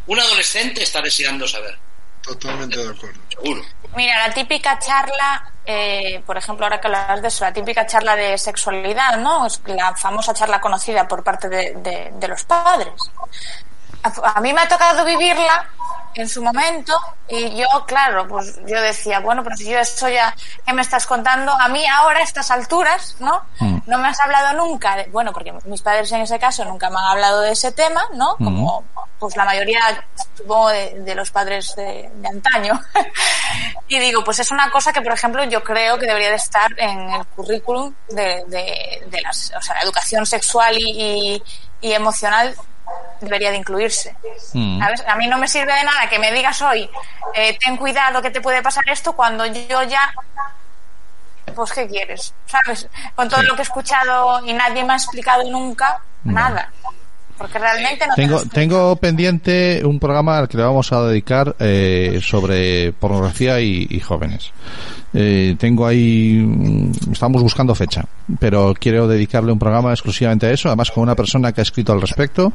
Un adolescente está deseando saber, Totalmente de acuerdo. seguro. Mira, la típica charla, eh, por ejemplo, ahora que hablas de eso, la típica charla de sexualidad, ¿no? Es la famosa charla conocida por parte de, de- de los padres. A, a mí me ha tocado vivirla en su momento y yo, claro, pues yo decía, bueno, pero si yo eso ya, ¿qué me estás contando? A mí ahora, a estas alturas, ¿no? Mm. No me has hablado nunca, de, bueno, porque mis padres en ese caso nunca me han hablado de ese tema, ¿no? Como pues la mayoría, supongo, de, de los padres de, de antaño. y digo, pues es una cosa que, por ejemplo, yo creo que debería de estar en el currículum de, de, de las, o sea, la educación sexual y, y, y emocional debería de incluirse. Mm. ¿Sabes? A mí no me sirve de nada que me digas hoy, eh, ten cuidado que te puede pasar esto cuando yo ya pues qué quieres, ¿sabes? Con todo Sí. lo que he escuchado y nadie me ha explicado nunca No. nada. Porque realmente no te Tengo, tengo pendiente un programa al que le vamos a dedicar eh, sobre pornografía y, y jóvenes. Eh, tengo ahí, mm, estamos buscando fecha, pero quiero dedicarle un programa exclusivamente a eso, además con una persona que ha escrito al respecto.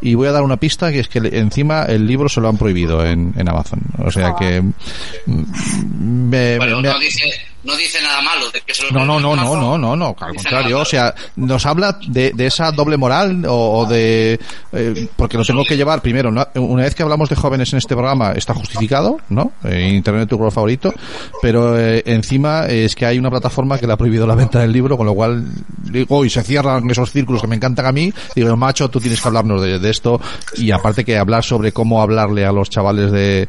Y voy a dar una pista que es que encima el libro se lo han prohibido en, en Amazon. O sea Ah. que mm, me, Bueno, me- dice, no dice nada malo de que se lo no, no, no, no, Amazon. no, no, no, al contrario, o sea, nos habla de, de esa doble moral o, o de, eh, porque lo tengo que llevar primero, ¿no? una vez que hablamos de jóvenes en este programa está justificado, ¿no? Eh, Internet tu color favorito, pero eh, encima es que hay una plataforma que le ha prohibido la venta del libro, con lo cual digo, y se cierran esos círculos que me encantan a mí, digo, macho, tú tienes que hablarnos de, de esto y aparte que hablar sobre cómo hablarle a los chavales de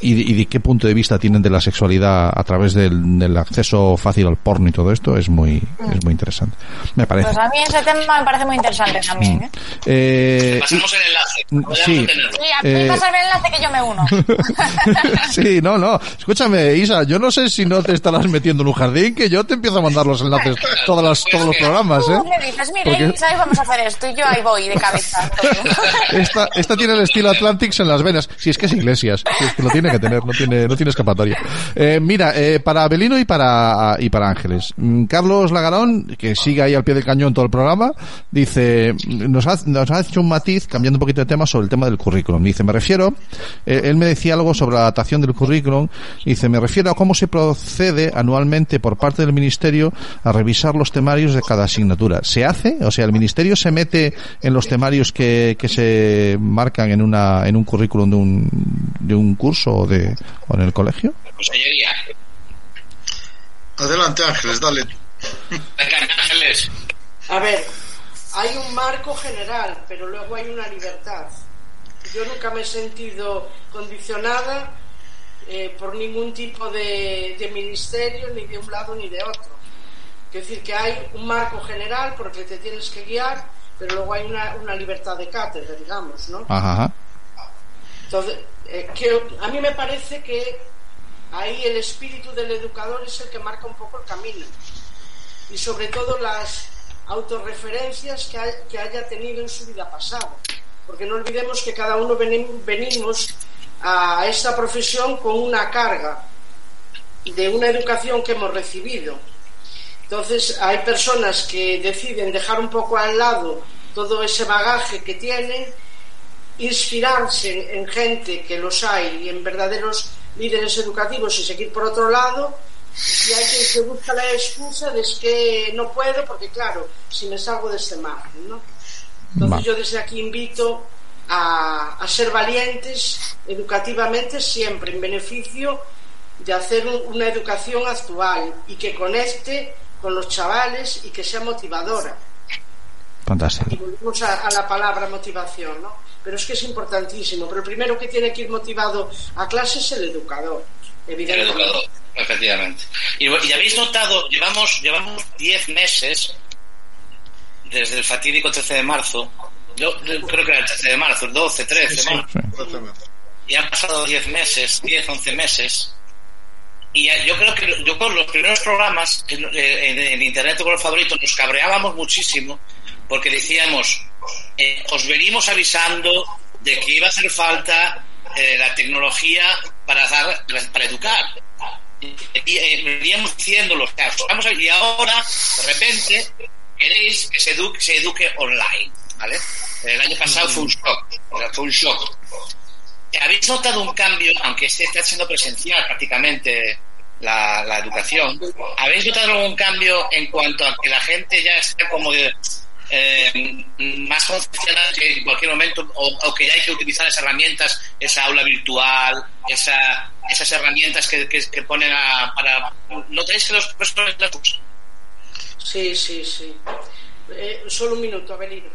y, de- y de qué punto de vista tienen de la sexualidad a través del, del acceso fácil al porno y todo esto es muy es muy interesante me parece Pues a mí ese tema me parece muy interesante también. ¿eh? Eh, Pasamos el enlace. Mm, sí. Sí, a mí Eh, pásame el enlace que yo me uno. sí, no, no. Escúchame, Isa, yo no sé si no te estarás metiendo en un jardín, que yo te empiezo a mandar los enlaces todas las, todos los programas, ¿eh? Tú me dices, mira, Porque- Isa, vamos a hacer esto y yo ahí voy de cabeza. Esta, esta tiene el estilo Atlantics en las venas. Si es que es Iglesias, si es que lo tiene que tener, no tiene, no tiene escapatoria. Eh, mira, eh, para Belino y para, y para Ángeles. Mm, Carlos Lagarón, que sigue ahí al pie del cañón todo el programa, dice, nos ha, nos ha hecho un matiz, cambiando un poquito de tema, sobre el tema del currículum. Dice, me refiero, eh, él me decía algo sobre la adaptación del currículum, dice, me refiero a cómo se procede anualmente por parte del Ministerio a revisar los temarios de cada asignatura. ¿Se hace? O sea, el Ministerio se mete en los temarios que, que se marcan en una, en un currículum de un, de un curso o de, o en el colegio? Consellería. Adelante, Ángeles, dale. Venga, Ángeles. A ver, hay un marco general, pero luego hay una libertad. Yo nunca me he sentido condicionada eh, por ningún tipo de, de ministerio, ni de un lado ni de otro. Es decir, que hay un marco general por el que te tienes que guiar, pero luego hay una, una libertad de cátedra, digamos, ¿no? Ajá. Entonces, eh, que a mí me parece que ahí el espíritu del educador es el que marca un poco el camino. Y sobre todo las autorreferencias que, que haya tenido en su vida pasada. Porque no olvidemos que cada uno veni- venimos a esta profesión con una carga de una educación que hemos recibido. Entonces hay personas que deciden dejar un poco al lado todo ese bagaje que tienen inspirarse en, en gente que los hay y en verdaderos líderes educativos y seguir por otro lado y hay quien se busca la excusa de es que no puedo porque claro si me salgo de este margen ¿no? entonces Va. yo desde aquí invito a, a ser valientes educativamente siempre en beneficio de hacer un- una educación actual y que conecte con los chavales y que sea motivadora Fantástico. y volvemos a, a la palabra motivación, ¿no? Pero es que es importantísimo. Pero el primero que tiene que ir motivado a clase es el educador, El evidentemente. educador, efectivamente. Y, y habéis notado, llevamos llevamos 10 meses desde el fatídico 13 de marzo. Yo, yo creo que era el 13 de marzo, el 12, 13, Sí, ¿no? Sí. Y han pasado 10 meses, 10, 11 meses. Y ya- yo creo que yo con los primeros programas en, en- en Internet con los favoritos nos cabreábamos muchísimo porque decíamos, eh, os venimos avisando de que iba a hacer falta eh, la tecnología para dar para educar. Y, eh, veníamos diciéndolo, o sea, vamos a- y ahora, de repente, queréis que se eduque, online, ¿vale? El año pasado fue un shock, fue un shock. ¿Habéis notado un cambio, aunque esté está siendo presencial prácticamente la, la educación? ¿Habéis notado algún cambio en cuanto a que la gente ya está como de, eh, más concienciada que en cualquier momento, o, que ya hay que utilizar esas herramientas, esa aula virtual, esa, esas herramientas que, ponen a, para... ¿Notáis que los profesores las usan? Sí, sí, sí. Eh, solo un minuto, Abelino.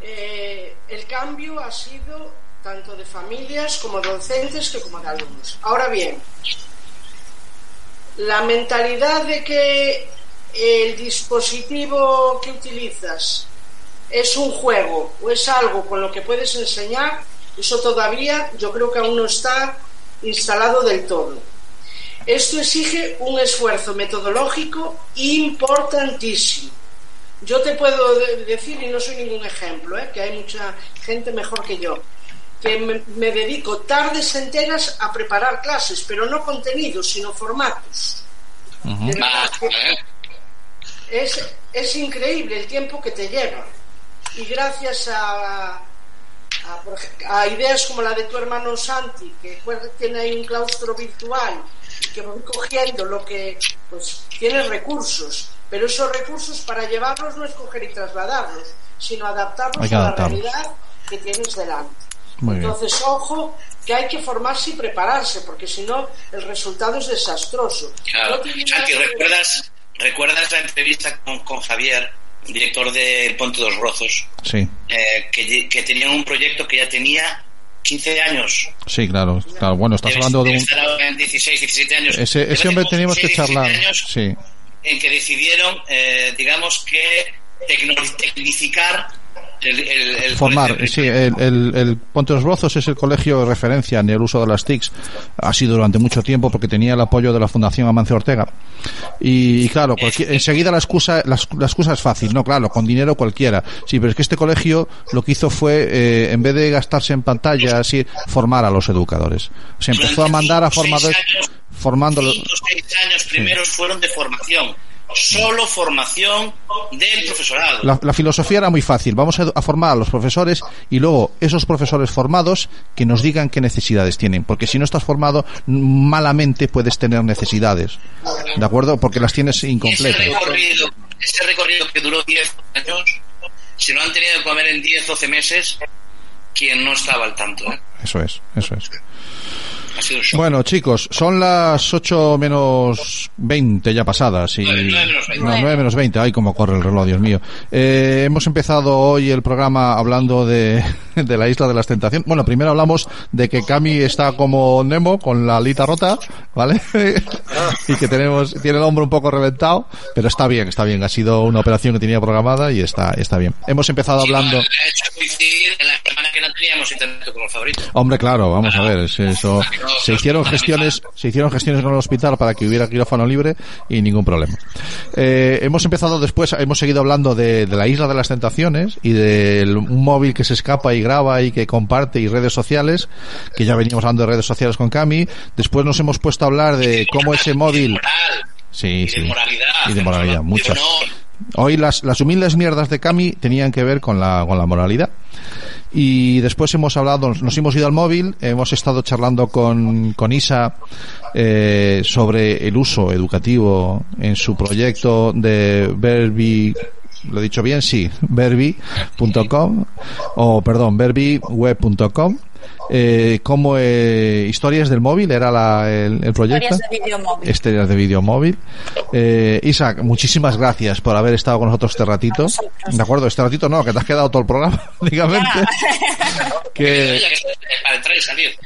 Eh, el cambio ha sido tanto de familias como docentes que como de alumnos. Ahora bien, la mentalidad de que el dispositivo que utilizas es un juego o es algo con lo que puedes enseñar, eso todavía yo creo que aún no está instalado del todo. Esto exige un esfuerzo metodológico importantísimo. Yo te puedo de- decir, y no soy ningún ejemplo, ¿eh? que hay mucha gente mejor que yo, que me, me dedico tardes enteras a preparar clases, pero no contenidos, sino formatos. Es, es increíble el tiempo que te lleva. Y gracias a, a, a ideas como la de tu hermano Santi, que tiene ahí un claustro virtual y que voy cogiendo lo que pues tiene recursos, pero esos recursos para llevarlos no es coger y trasladarlos, sino adaptarlos a la realidad que tienes delante. Muy bien. Entonces, ojo, que hay que formarse y prepararse, porque si no, el resultado es desastroso. Claro. No Santi, ¿recuerdas, ¿recuerdas la entrevista con, con Javier, director de Ponte dos Rozos? Sí, eh, que, que tenían un proyecto que ya tenía 15 años. sí, claro. claro. Bueno, estás Debe- hablando de un... estar ahora en 16, 17 años. Ese, ese hombre teníamos que 16, 17 charlar. Sí, En que decidieron, eh, digamos que, tecnificar el, el, el Formar, colegio. sí, el, el, Ponte los Rozos es el colegio de referencia en el uso de las TICs. Ha sido durante mucho tiempo porque tenía el apoyo de la Fundación Amancio Ortega. Y, y claro, enseguida la excusa, la, excu- la excusa es fácil, no, claro, con dinero cualquiera. Sí, pero es que este colegio lo que hizo fue, eh, en vez de gastarse en pantalla, así, formar a los educadores. Se empezó a mandar a formadores, cinco, seis años primeros fueron de formación. Solo formación del profesorado. La, la filosofía era muy fácil. Vamos a, a formar a los profesores y luego esos profesores formados que nos digan qué necesidades tienen. Porque si no estás formado, malamente puedes tener necesidades. ¿De acuerdo? Porque las tienes Y ese incompletas. recorrido, ese recorrido que duró 10 años, se lo han tenido que comer en 10, 12 meses quien no estaba al tanto. ¿eh? Eso es, eso es. Ha sido un shock. Bueno, chicos, son las 8 menos 20 ya pasadas. Y... Nueve, nueve menos 20. No, 9 menos 20. Ay, cómo corre el reloj, Dios mío. Eh, hemos empezado hoy el programa hablando de, de la isla de las tentaciones. Bueno, primero hablamos de que Cami está como Nemo, con la alita rota, ¿vale? y que tenemos, tiene el hombro un poco reventado, pero está bien, está bien. Ha sido una operación que tenía programada y está, está bien. Hemos empezado hablando. Ha teníamos internet. Hombre, claro, vamos a ver, es eso. Se hicieron gestiones, se hicieron gestiones con el hospital para que hubiera quirófano libre y ningún problema. Eh, hemos empezado después, hemos seguido hablando de, de la isla de las tentaciones y de el- un móvil que se escapa y graba y que comparte y redes sociales, que ya veníamos hablando de redes sociales con Cami. Después nos hemos puesto a hablar de cómo ese móvil, Moral sí, y de sí, moralidad. y de moralidad, muchas. Hoy las, las humildes mierdas de Cami tenían que ver con la, con la moralidad. Y después hemos hablado, nos hemos ido al móvil, hemos estado charlando con, con Isa eh, sobre el uso educativo en su proyecto de Verbi, lo he dicho bien, sí, verbi.com, o perdón, verbiweb.com. Eh, como eh, historias del móvil era la, el, el proyecto Historias de vídeo móvil. estrellas de vídeo móvil. Eh, Isaac, muchísimas gracias por haber estado con nosotros este ratito. De acuerdo, este ratito no, que te has quedado todo el programa, prácticamente. que,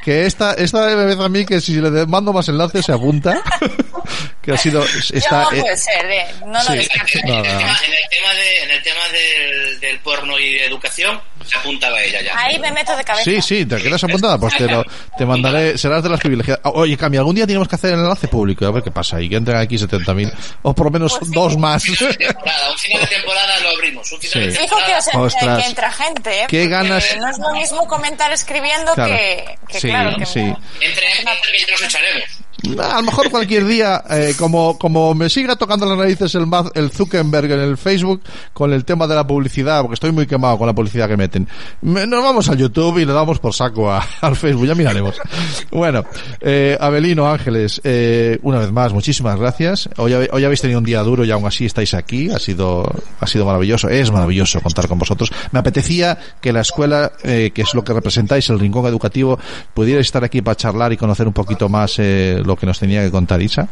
que- esta, esta parece a mí que si le mando más enlaces se apunta. que ha sido, está, no eh, puede ser, eh. No lo sí. En el tema, en el tema, de, en el tema del, del porno y de educación, se apuntaba ella ya. Ahí me meto de cabeza. Sí, sí, te quedas apuntada, pues te, lo, te mandaré, serás de las privilegiadas. Oye, Cami, algún día tenemos que hacer el enlace público, a ver qué pasa, y que entren aquí 70.000, o por lo menos Pues sí. dos más. Un final de temporada, un final de temporada lo abrimos. Un final Sí. de Fijo que, temporada. os, en- Ostras. que entra gente, ¿eh? Qué ganas. No es lo mismo comentar escribiendo Claro. que, que Sí, claro, que sí. Entre, entre nos echaremos. A lo mejor cualquier día, eh, como, como me siga tocando las narices el, el Zuckerberg en el Facebook con el tema de la publicidad, porque estoy muy quemado con la publicidad que meten. Me- nos vamos a YouTube y le damos por saco a- al Facebook, ya miraremos. Bueno, eh, Abelino Ángeles, eh, una vez más, muchísimas gracias. Hoy, hoy habéis tenido un día duro y aún así estáis aquí. Ha sido, ha sido maravilloso. Es maravilloso contar con vosotros. Me apetecía que la escuela, eh, que es lo que representáis, el rincón educativo, pudiera estar aquí para charlar y conocer un poquito más eh, lo que nos tenía que contar Isa.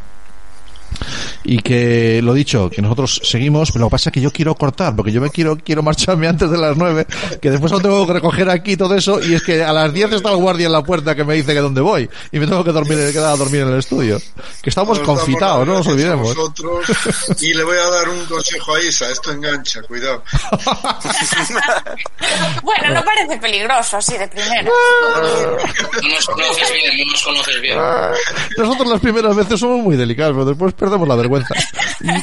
Y que, lo dicho, que nosotros seguimos, pero lo que pasa es que yo quiero cortar, porque yo me quiero, quiero marcharme antes de las nueve, que después lo tengo que recoger aquí todo eso, y es que a las diez está el guardia en la puerta que me dice que dónde voy, y me tengo que dormir, quedar a dormir en el estudio. Que estamos Nos confitados, no nos olvidemos. vosotros. y le voy a dar un consejo a Isa, esto engancha, cuidado. Bueno, no parece peligroso así de primera. No nos conoces bien, no nos conoces bien. Nosotros las primeras veces somos muy delicados, pero después perdemos la vergüenza.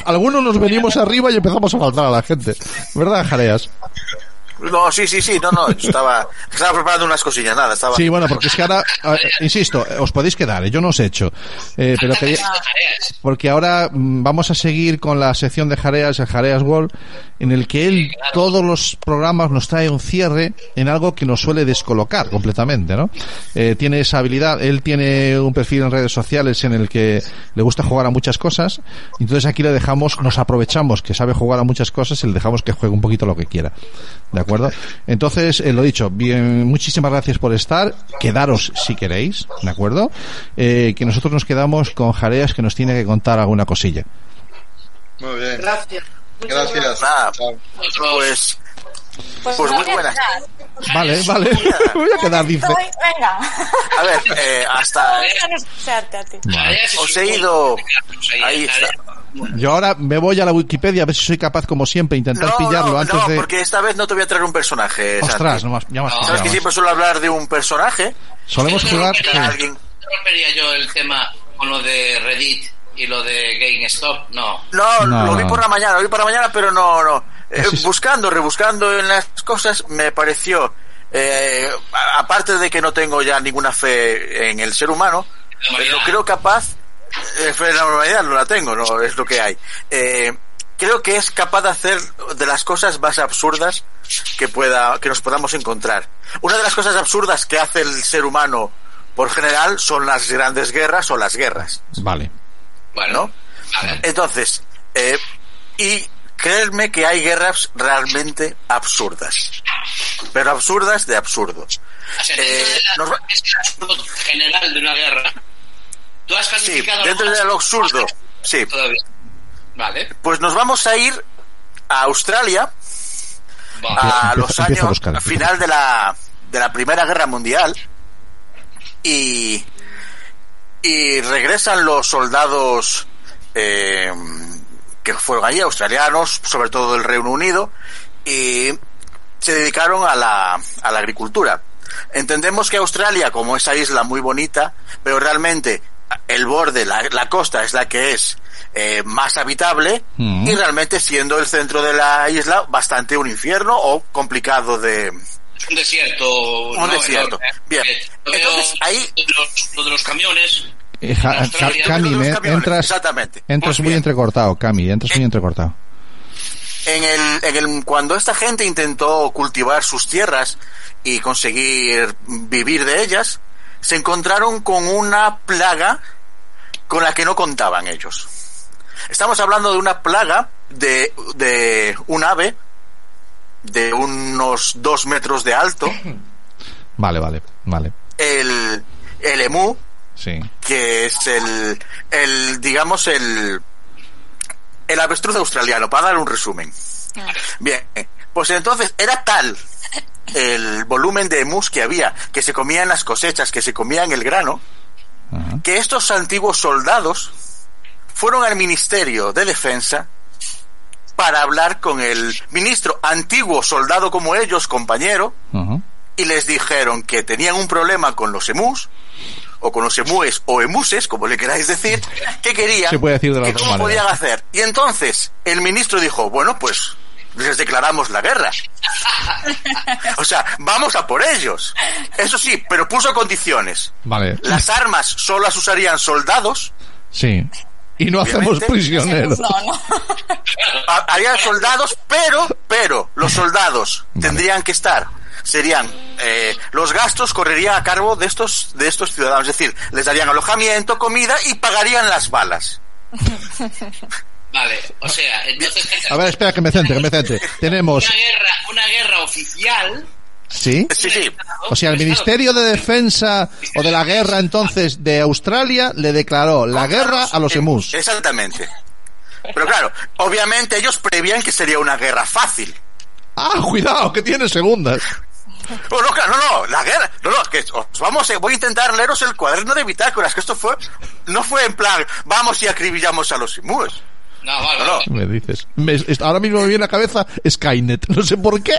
Algunos nos venimos arriba y empezamos a faltar a la gente. ¿Verdad, Jareas? No, sí, sí, sí, no, no, estaba, estaba preparando unas cosillas, nada, estaba... Sí, bueno, porque es que ahora, ah, insisto, os podéis quedar, eh, yo no os he hecho. Eh, pero Tareas. porque ahora mm, vamos a seguir con la sección de Jareas, el Jareas World, en el que él todos los programas nos trae un cierre en algo que nos suele descolocar completamente, ¿no? Eh, tiene esa habilidad, él tiene un perfil en redes sociales en el que le gusta jugar a muchas cosas, entonces aquí le dejamos, nos aprovechamos que sabe jugar a muchas cosas y le dejamos que juegue un poquito lo que quiera, ¿de acuerdo? Entonces, eh, lo dicho, bien, muchísimas gracias por estar, quedaros si queréis, ¿de acuerdo? Eh, que nosotros nos quedamos con Jareas que nos tiene que contar alguna cosilla. Muy bien. Gracias. Gracias. Ah, pues, Pues, Pues me muy buenas. Vale, vale, me voy a quedar, dice. Venga. a ver, eh, hasta, es os he ido, Ahí, ahí está. Yo ahora me voy a la Wikipedia a ver si soy capaz, como siempre, intentar No, pillarlo no, antes no, de... porque esta vez no te voy a traer un personaje. Ostras, no más, ya más No, Sabes que siempre suelo hablar de un personaje. Solemos jugar... que sí. alguien... ¿No rompería yo el tema con lo de Reddit y lo de GameStop? No. No, No, lo vi por la mañana, lo vi por la mañana, pero no, no. Eh, buscando, rebuscando en las cosas, me pareció, eh, aparte de que no tengo ya ninguna fe en el ser humano, humanidad. pero creo capaz, eh, fe en la humanidad no la tengo, no es lo que hay. Eh, creo que es capaz de hacer de las cosas más absurdas que pueda, que nos podamos encontrar. Una de las cosas absurdas que hace el ser humano por general son las grandes guerras o las guerras. Vale. Bueno, ¿no? a ver. Entonces, eh, y creerme que hay guerras realmente absurdas. Pero absurdas de absurdo. O sea, dentro Eh, de la- nos va- es el absurdo general de una guerra. Tú has Sí, dentro de lo absurdo. Sí, Todavía. Vale. pues nos vamos a ir a Australia Vale. a los a años buscar, a final de la de la Primera Guerra Mundial y y regresan los soldados eh, que fueron allí australianos sobre todo del Reino Unido y se dedicaron a la a la agricultura entendemos que Australia como esa isla muy bonita pero realmente el borde la, la costa es la que es eh, más habitable Mm. y realmente siendo el centro de la isla bastante un infierno o complicado de Es un desierto. Un ¿no? desierto. Enorme. Bien. Eh, Entonces, ahí- los, lo de los camiones. Eh, ja- Cami, me- entras, entras Pues muy entrecortado, Cami, entras muy entrecortado. en el, en el cuando esta gente intentó cultivar sus tierras y conseguir vivir de ellas se encontraron con una plaga con la que no contaban ellos. Estamos hablando de una plaga de, de un ave de unos dos metros de alto. Vale, vale, vale. el, el emú Sí. que es el, el digamos, el, el avestruz australiano, para dar un resumen. Bien, pues entonces era tal el volumen de emus que había, que se comían las cosechas, que se comían el grano, que estos antiguos soldados fueron al Ministerio de Defensa para hablar con el ministro antiguo soldado como ellos, compañero, y les dijeron que tenían un problema con los emus, o con los emúes o emuses, como le queráis decir, que querían, Se puede decir de la que otra cómo manera. podían hacer. Y entonces el ministro dijo, bueno, pues les declaramos la guerra. o sea, vamos a por ellos. Eso sí, pero puso condiciones. Vale. Las armas solo las usarían soldados, Sí. Y no hacemos prisioneros. No, no. ha- harían soldados, pero, pero los soldados Vale. tendrían que estar, serían, eh, los gastos correrían a cargo de estos, de estos ciudadanos, es decir, les darían alojamiento, comida y pagarían las balas. Vale, o sea, entonces. A ver, espera que me centre, que me centre. Tenemos, Una guerra, una guerra oficial. ¿sí? Sí, sí, O sea, el Ministerio de Defensa o de la Guerra entonces de Australia le declaró la guerra a los emus. Exactamente. Pero claro, obviamente ellos prevían que sería una guerra fácil. Ah, cuidado, que tiene segundas. No, no, claro, no, no, la guerra, no, no, que os vamos, voy a intentar leeros el cuaderno de bitácoras, que esto fue, no fue en plan, vamos y acribillamos a los emus. No, vale, No, no. vale. Me dices. Me- ahora mismo me viene a la cabeza Skynet. No sé por qué.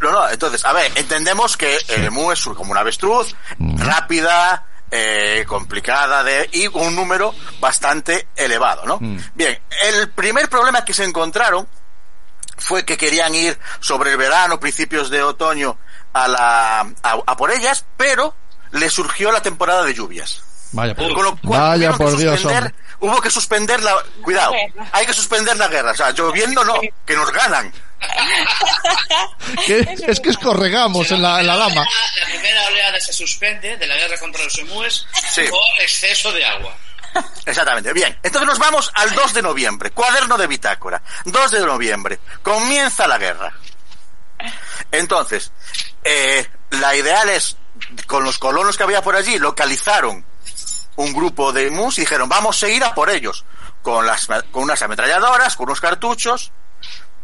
No, no, entonces, a ver, entendemos que el emu es como una avestruz, rápida, eh, complicada de, y con un número bastante elevado, ¿no? Bien, el primer problema que se encontraron fue que querían ir sobre el verano, principios de otoño, a la, a, a por ellas, pero le surgió la temporada de lluvias. Vaya por, Con lo cual Vaya por Dios, hombre. hubo que suspender la, cuidado, hay que suspender la guerra, o sea, lloviendo no, que nos ganan. Que- es que escorregamos en la, en la lama. La primera oleada se suspende de la guerra contra los emúes Sí. por exceso de agua. Exactamente. Bien, entonces nos vamos al 2 de noviembre, cuaderno de bitácora. 2 de noviembre, comienza la guerra. Entonces, eh, la ideal es, con los colonos que había por allí, localizaron un grupo de mus y dijeron, vamos a ir a por ellos, con, las, con unas ametralladoras, con unos cartuchos,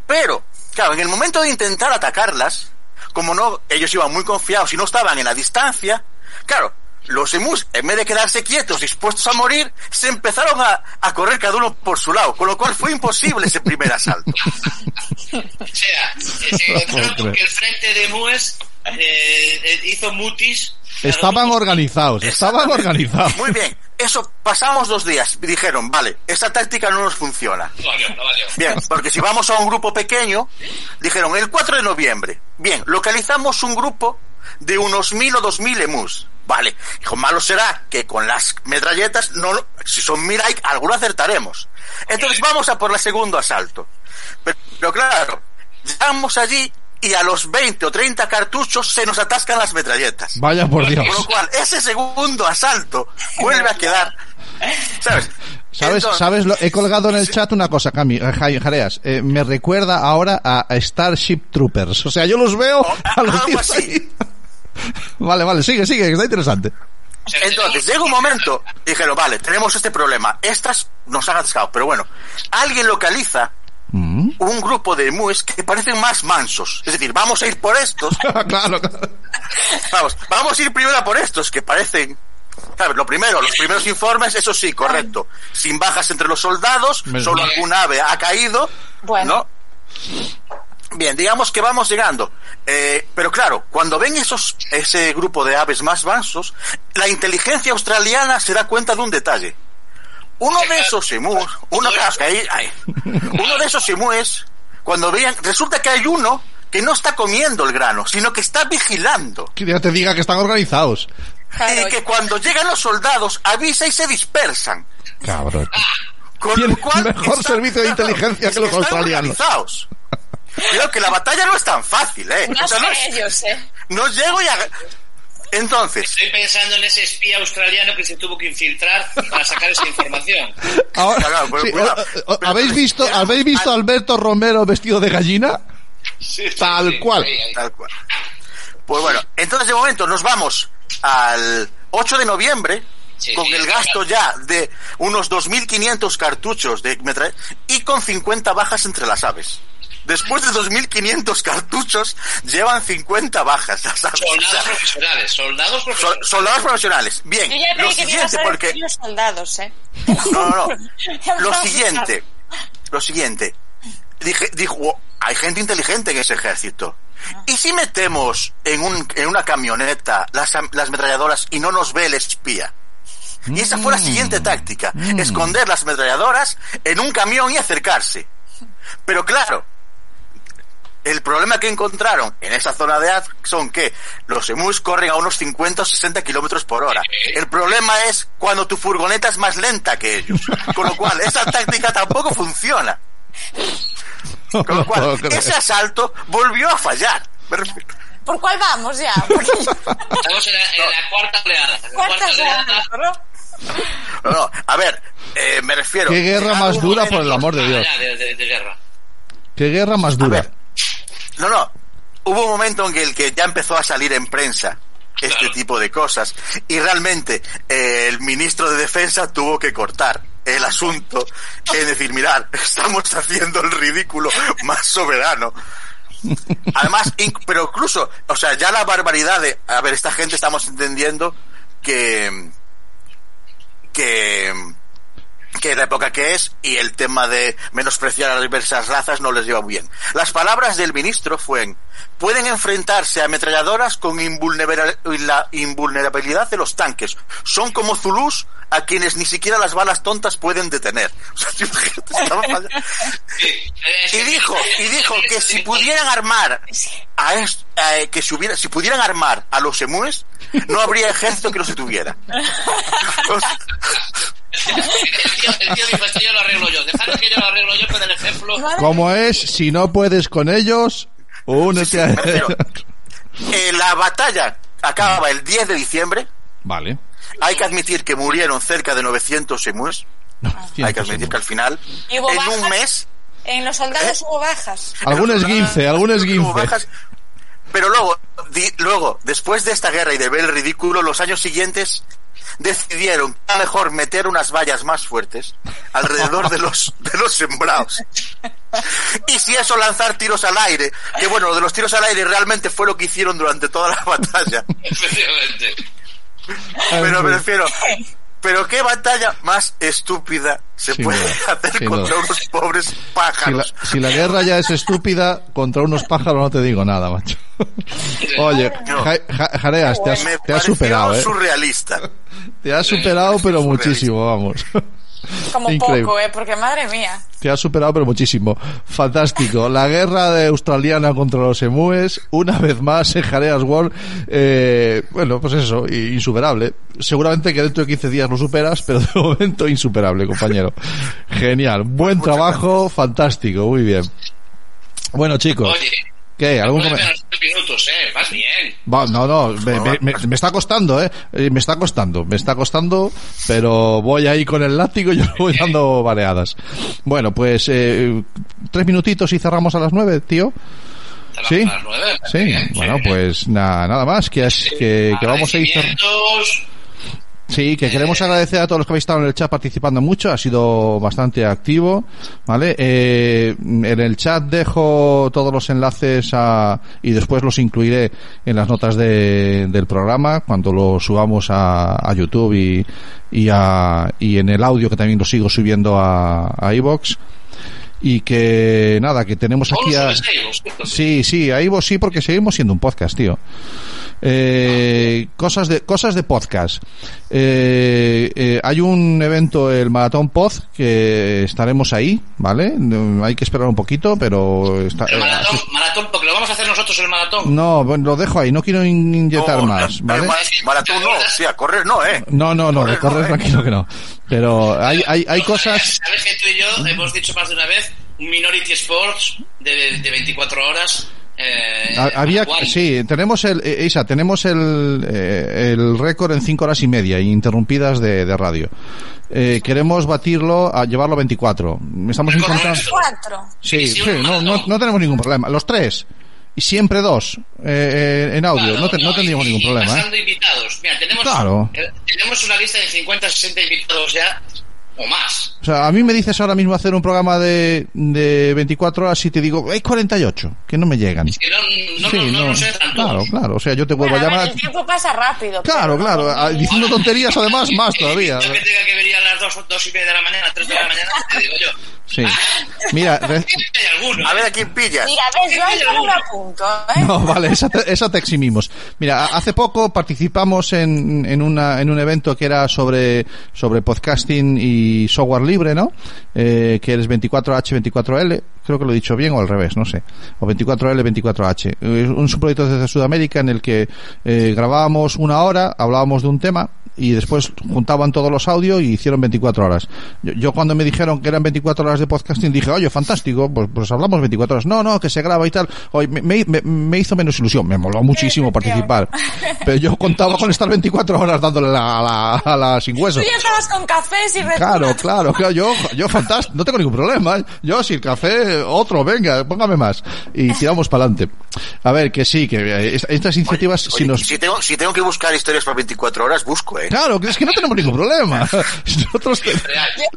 pero, claro, en el momento de intentar atacarlas, como no, ellos iban muy confiados y no estaban en la distancia, claro, los emus, en vez de quedarse quietos, dispuestos a morir, se empezaron a, a correr cada uno por su lado, con lo cual fue imposible ese primer asalto. O sea, se encontraron que el frente de emúes eh, eh, hizo mutis. Estaban organizados, estaban organizados. Muy bien, eso pasamos dos días y dijeron, vale, esta táctica no nos funciona. No valió, no valió. Bien, porque si vamos a un grupo pequeño, dijeron el 4 de noviembre. Bien, localizamos un grupo de unos mil o dos mil emus. Vale, hijo, malo será que con las metralletas, no, si son mil, hay- alguno acertaremos. Entonces vamos a por el segundo asalto. Pero, pero claro, llegamos allí y a los 20 o 30 cartuchos se nos atascan las metralletas. Vaya por Dios. Con lo cual, ese segundo asalto vuelve a quedar. ¿Sabes? ¿Sabes? Entonces- ¿Sabes? Lo, he colgado en el chat una cosa, Cami, eh, Jareas. eh, me recuerda ahora a, Starship Troopers. O sea, yo los veo O- a los algo tíos así. ahí. Vale, vale, sigue, sigue, que está interesante. Entonces, llega un momento, y dijeron, vale, tenemos este problema. Estas nos han atascado, pero bueno, alguien localiza Mm. un grupo de emus que parecen más mansos. Es decir, vamos a ir por estos. claro, claro. Vamos, vamos a ir primero a por estos que parecen. ¿Sabes? Lo primero, los primeros informes, eso sí, correcto. Sin bajas entre los soldados, solo algún ave ha caído. Bueno. ¿No? Bien, digamos que vamos llegando. Eh, pero claro, cuando ven esos, ese grupo de aves más mansos, la inteligencia australiana se da cuenta de un detalle. Uno de esos emúes, uno, uno de esos emúes, cuando vean, resulta que hay uno que no está comiendo el grano, sino que está vigilando. Que ya te diga que están organizados. Y que cuando llegan los soldados avisa y se dispersan. Cabrón. Con Tiene lo cual mejor está- servicio de inteligencia que los están australianos. organizados. Creo que la batalla no es tan fácil, ¿eh? No O sea, sé no es- ellos, ¿eh? no llego y haga- Entonces, Estoy pensando en ese espía australiano que se tuvo que infiltrar para sacar esa información. Ahora, Claro, pero sí, cuidado. o- o- ¿Habéis visto, ¿habéis visto a Alberto Romero vestido de gallina? Sí, sí, Tal sí, cual. ahí, ahí. tal cual. Pues bueno, entonces de momento nos vamos al 8 de noviembre Sí, con sí, el claro. gasto ya de unos 2.500 cartuchos de metra y con 50 bajas entre las aves. Después de 2.500 cartuchos, llevan 50 bajas Soldados profesionales, soldados sol- profesionales. soldados profesionales. Bien, Yo ya lo siguiente, porque... los soldados, ¿eh? No, no, no. Lo siguiente, lo siguiente. Dije, dijo, "Oh, hay gente inteligente en ese ejército. ¿Y si metemos en, un, en una camioneta las, am- las ametralladoras y no nos ve el espía? Y esa fue la siguiente táctica, esconder las ametralladoras en un camión y acercarse. Pero claro, el problema que encontraron en esa zona de Ad son que los emus corren a unos 50 o 60 kilómetros por hora. El problema es cuando tu furgoneta es más lenta que ellos. Con lo cual, esa táctica tampoco funciona. Con lo cual, ese asalto volvió a fallar. ¿Por cuál vamos ya? Porque Estamos en la, en la cuarta oleada. La ¿Cuántas cuarta oleada. no? No, a ver, eh, me refiero. Qué guerra más dura, por el amor de Dios. Ah, ya, de, de- de guerra. Qué guerra más A dura. No, no. Hubo un momento en el que ya empezó a salir en prensa este Claro. tipo de cosas y realmente eh, el ministro de Defensa tuvo que cortar el asunto en decir, mirad, estamos haciendo el ridículo más soberano. Además, inc- pero incluso, o sea, ya la barbaridad de, a ver, esta gente estamos entendiendo que, que, que la época que es y el tema de menospreciar a las diversas razas no les lleva muy bien. Las palabras del ministro fueron, pueden enfrentarse a ametralladoras con la invulnerabilidad de los tanques. Son como Zulus a quienes ni siquiera las balas tontas pueden detener. Y dijo, y dijo que si pudieran armar a est- eh, que si hubiera, si pudieran armar a los emúes, no habría ejército que los detuviera. El tío, el tío dijo, esto yo lo arreglo yo. Dejadme que yo lo arreglo yo con el ejemplo. ¿Cómo es? Si no puedes con ellos, únete a. Eh, la batalla acaba el 10 de diciembre. Vale. Hay que admitir que murieron cerca de 900 emúes. Hay que admitir que al final, ¿Y hubo en un bajas? mes, En los soldados hubo bajas. Algún esguince, algún hubo esguince. bajas. Pero luego, di- luego, después de esta guerra y de ver el ridículo, los años siguientes decidieron que era mejor meter unas vallas más fuertes alrededor de los, de los sembrados. Y si eso, lanzar tiros al aire. Que bueno, lo de los tiros al aire realmente fue lo que hicieron durante toda la batalla. Efectivamente. Pero me refiero, pero qué batalla más estúpida se Sin puede duda, hacer contra duda. unos pobres Si la, pájaros. si la guerra ya es estúpida, contra unos pájaros no te digo nada, macho. Oye, No. Ja- Ja- Jareas, te has, Me te has pareció superado, ¿eh? surrealista. Te has superado, pero muchísimo, vamos. Como Increíble. poco, ¿eh? Porque madre mía. Te has superado, pero muchísimo. Fantástico. La guerra de australiana contra los emúes, una vez más en Jareas World. Eh, bueno, pues eso, insuperable. Seguramente que dentro de 15 días lo superas, pero de momento insuperable, compañero. Genial. Buen Muchas trabajo, fantástico, muy bien. Bueno, chicos, Oye, ¿qué? ¿Algún puedes comen- ver los minutos, eh. Vas bien. Va, no, no, me, me- me- me está costando, ¿eh? Me está costando, me está costando, pero voy ahí con el látigo y yo voy dando variadas. Bueno, pues eh, tres minutitos y cerramos a las nueve, tío. Sí, a las nueve. sí. bien, Bueno, sí. pues nada, nada más, que, es- que, que vamos a ir... cer- Agradecimientos. Sí, que queremos agradecer a todos los que habéis estado en el chat participando mucho, ha sido bastante activo, ¿vale? Eh, en el chat dejo todos los enlaces a, y después los incluiré en las notas de- del programa cuando lo subamos a, YouTube y, y, a, y en el audio que también lo sigo subiendo a, a iVoox. Y que nada, que tenemos aquí a... Sí, sí, a iVoox sí, porque seguimos siendo un podcast, tío. Eh, cosas de cosas de podcast. Eh, eh, hay un evento, el Maratón Pod, que estaremos ahí, ¿vale? Hay que esperar un poquito, pero está, El eh, maratón, así- maratón, porque lo vamos a hacer nosotros el maratón. no, bueno, lo dejo ahí, no quiero in- inyectar No, más, no, ¿vale? ma- Maratón no, sí, a correr no, ¿eh? No, no, no, de Correr no, correr ¿eh? tranquilo que no. Pero hay, hay, hay cosas... Sabes que tú y yo hemos dicho más de una vez Minority Sports de, de 24 horas. Eh, Ha- Había, sí, tenemos el, eh, Isa, tenemos el, eh, el récord en cinco horas y media, interrumpidas de, de radio. Eh, queremos batirlo a llevarlo a 24. Estamos. Cuatro. Sí, Sí, no, no, no tenemos ningún problema. Los tres. Y siempre dos. eh, eh, en audio. Claro, no, te- no tendríamos y- ningún y problema, ¿eh? invitados. Mira, tenemos, Claro. eh, tenemos una lista de 50, 60 invitados ya, o más. O sea, a mí me dices ahora mismo hacer un programa de, de 24 horas y te digo, hay 48, que no me llegan. Es que no, no, Sí, no, no, no. nos entran Claro, claro. O sea, yo te vuelvo Bueno, a a llamar. el tiempo pasa rápido. Claro, claro. ah, Diciendo tonterías además, más todavía. invitado que tenga que venir a las 2, dos y media de la mañana, 3 de la mañana, te digo yo. Sí. Mira, re-. A ver ¿eh? a quién pillas. Mira, ves, yo ahí no me apunto, ¿eh? No, vale, esa te, esa te eximimos. Mira, a- hace poco participamos en, en, una, en un evento que era sobre, sobre podcasting y software libre, ¿no? Eh, que es 24H, 24L. Creo que lo he dicho bien o al revés, no sé. O 24L, 24H. Es un subproyecto desde Sudamérica en el que eh, grabábamos una hora, hablábamos de un tema y después juntaban todos los audios y hicieron 24 horas. Yo, yo cuando me dijeron que eran 24 horas de podcasting dije, oye, fantástico, pues, pues hablamos 24 horas. No, no, que se graba y tal. Oye, me, me- me- hizo menos ilusión, me moló muchísimo participar. Pero yo contaba con estar 24 horas dándole la, a la, a la sin hueso. Tú ya estabas con cafés y Claro, claro, claro, yo, yo fantástico, no tengo ningún problema. ¿eh? Yo, si el café, otro, venga, póngame más. Y tiramos para adelante. A ver, que sí, que eh, est- estas iniciativas, si Oye, nos... si, tengo, si tengo que buscar historias para 24 horas, busco, ¿eh? Claro, es que no tenemos ningún problema. Nosotros...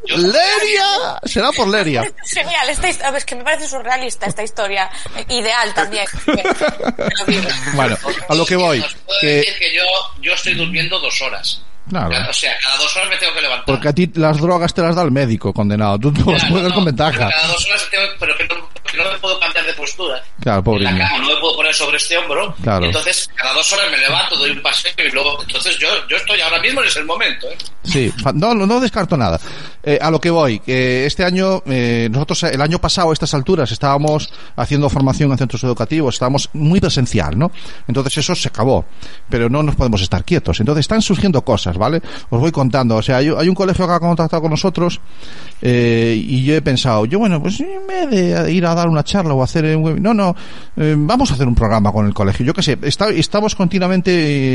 Yo- Leria, será por Leria. Genial, esta a ver, es que me parece surrealista esta historia. Ideal también. Te. Bueno, a lo que voy. Que, decir que yo, yo estoy durmiendo dos horas. Claro. O sea, cada dos horas me tengo que levantar. Porque a ti las drogas te las da el médico, condenado. Tú no las Claro, puedes no, con ventaja. Cada dos horas tengo, pero que no, que no me puedo cambiar de postura. Claro, pobre en la niño. cama, no me puedo poner sobre este hombro. Claro. Entonces, cada dos horas me levanto, doy un paseo y luego. Entonces, yo, yo estoy ahora mismo en ese momento. ¿eh? Sí, no, no, descarto nada. Eh, a lo que voy, que este año, eh, nosotros el año pasado a estas alturas estábamos haciendo formación en centros educativos, estábamos muy presencial, ¿no? Entonces eso se acabó, pero no nos podemos estar quietos. Entonces están surgiendo cosas, ¿vale? Os voy contando. O sea, hay, hay un colegio que ha contactado con nosotros eh, y yo he pensado, yo bueno, pues en vez de ir a dar una charla o hacer un web- no, no, eh, vamos a hacer un programa con el colegio. Yo qué sé, está- estamos continuamente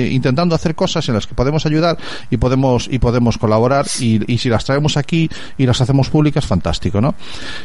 eh, intentando hacer cosas en las que podemos ayudar y podemos y podemos colaborar y, y si las traemos aquí y las hacemos públicas, fantástico, ¿no?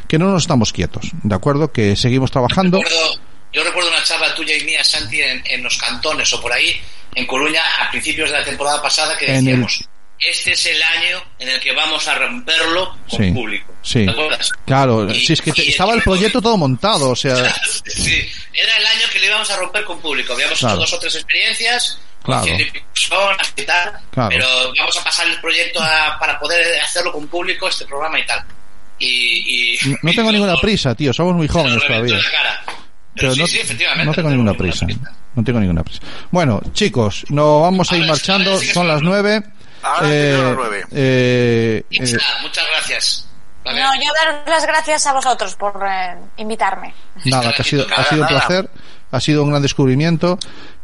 Que no nos estamos quietos, ¿de acuerdo? Que seguimos trabajando. Recuerdo- yo recuerdo una charla tuya y mía, Santi, en, en los cantones o por ahí, en Coruña, a principios de la temporada pasada, que decíamos: Este es el año en el que vamos a romperlo con Sí, público. sí. ¿Te acuerdas? Claro, Y- si es que te- estaba el proyecto todo montado, o sea, Sí, era el año que le íbamos a romper con público. Habíamos Claro. hecho dos o tres experiencias, Claro. con personas y tal, Claro. pero vamos a pasar el proyecto a- para poder hacerlo con público, este programa y tal. Y, y- no- tengo y ninguna nos- prisa, tío, somos muy jóvenes todavía. Pero, Pero sí, no, sí, efectivamente. no tengo ninguna prisa. No tengo ninguna prisa. Bueno, chicos, nos vamos a ir Ahora, marchando. ahora sí que Son son las nueve. Ahora las nueve. eh, eh, Isa, muchas gracias. Vale. No, yo daros las gracias a vosotros por eh, invitarme. nada, que ha sido, ha sido un placer. Ha sido un gran descubrimiento.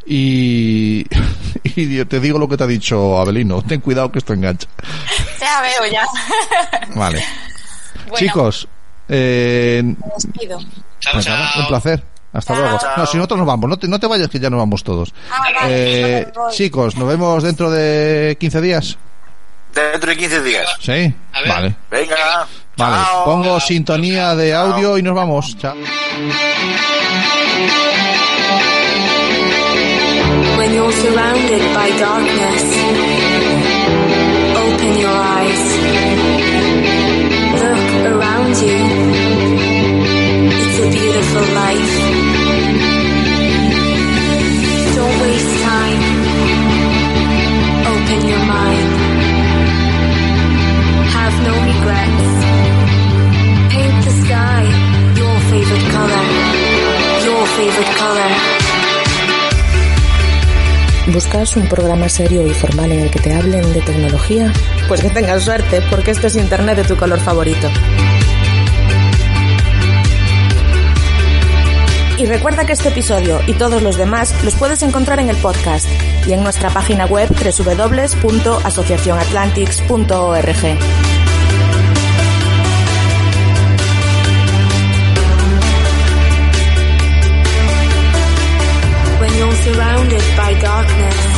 Y, y te digo lo que te ha dicho Abelino. Ten cuidado que esto engancha. Ya veo, ya. Vale. Bueno, Chicos, eh, me despido. Chao, pues nada, chao. un placer. Hasta Chao. luego. No, si nosotros nos vamos, no te, no te vayas que ya nos vamos todos. Ah, eh, chicos, nos vemos dentro de 15 días. Dentro de 15 días. Sí, vale. Venga. Vale, Chao. pongo sintonía de audio y nos vamos. Chao. When you're surrounded by darkness, open your eyes. Look around you. It's a beautiful life. ¿Buscas un programa serio y formal en el que te hablen de tecnología? Pues que tengas suerte, porque este es Internet de tu color favorito. Y recuerda que este episodio y todos los demás los puedes encontrar en el podcast y en nuestra página web www.asociacionatlantics.org. surrounded by darkness,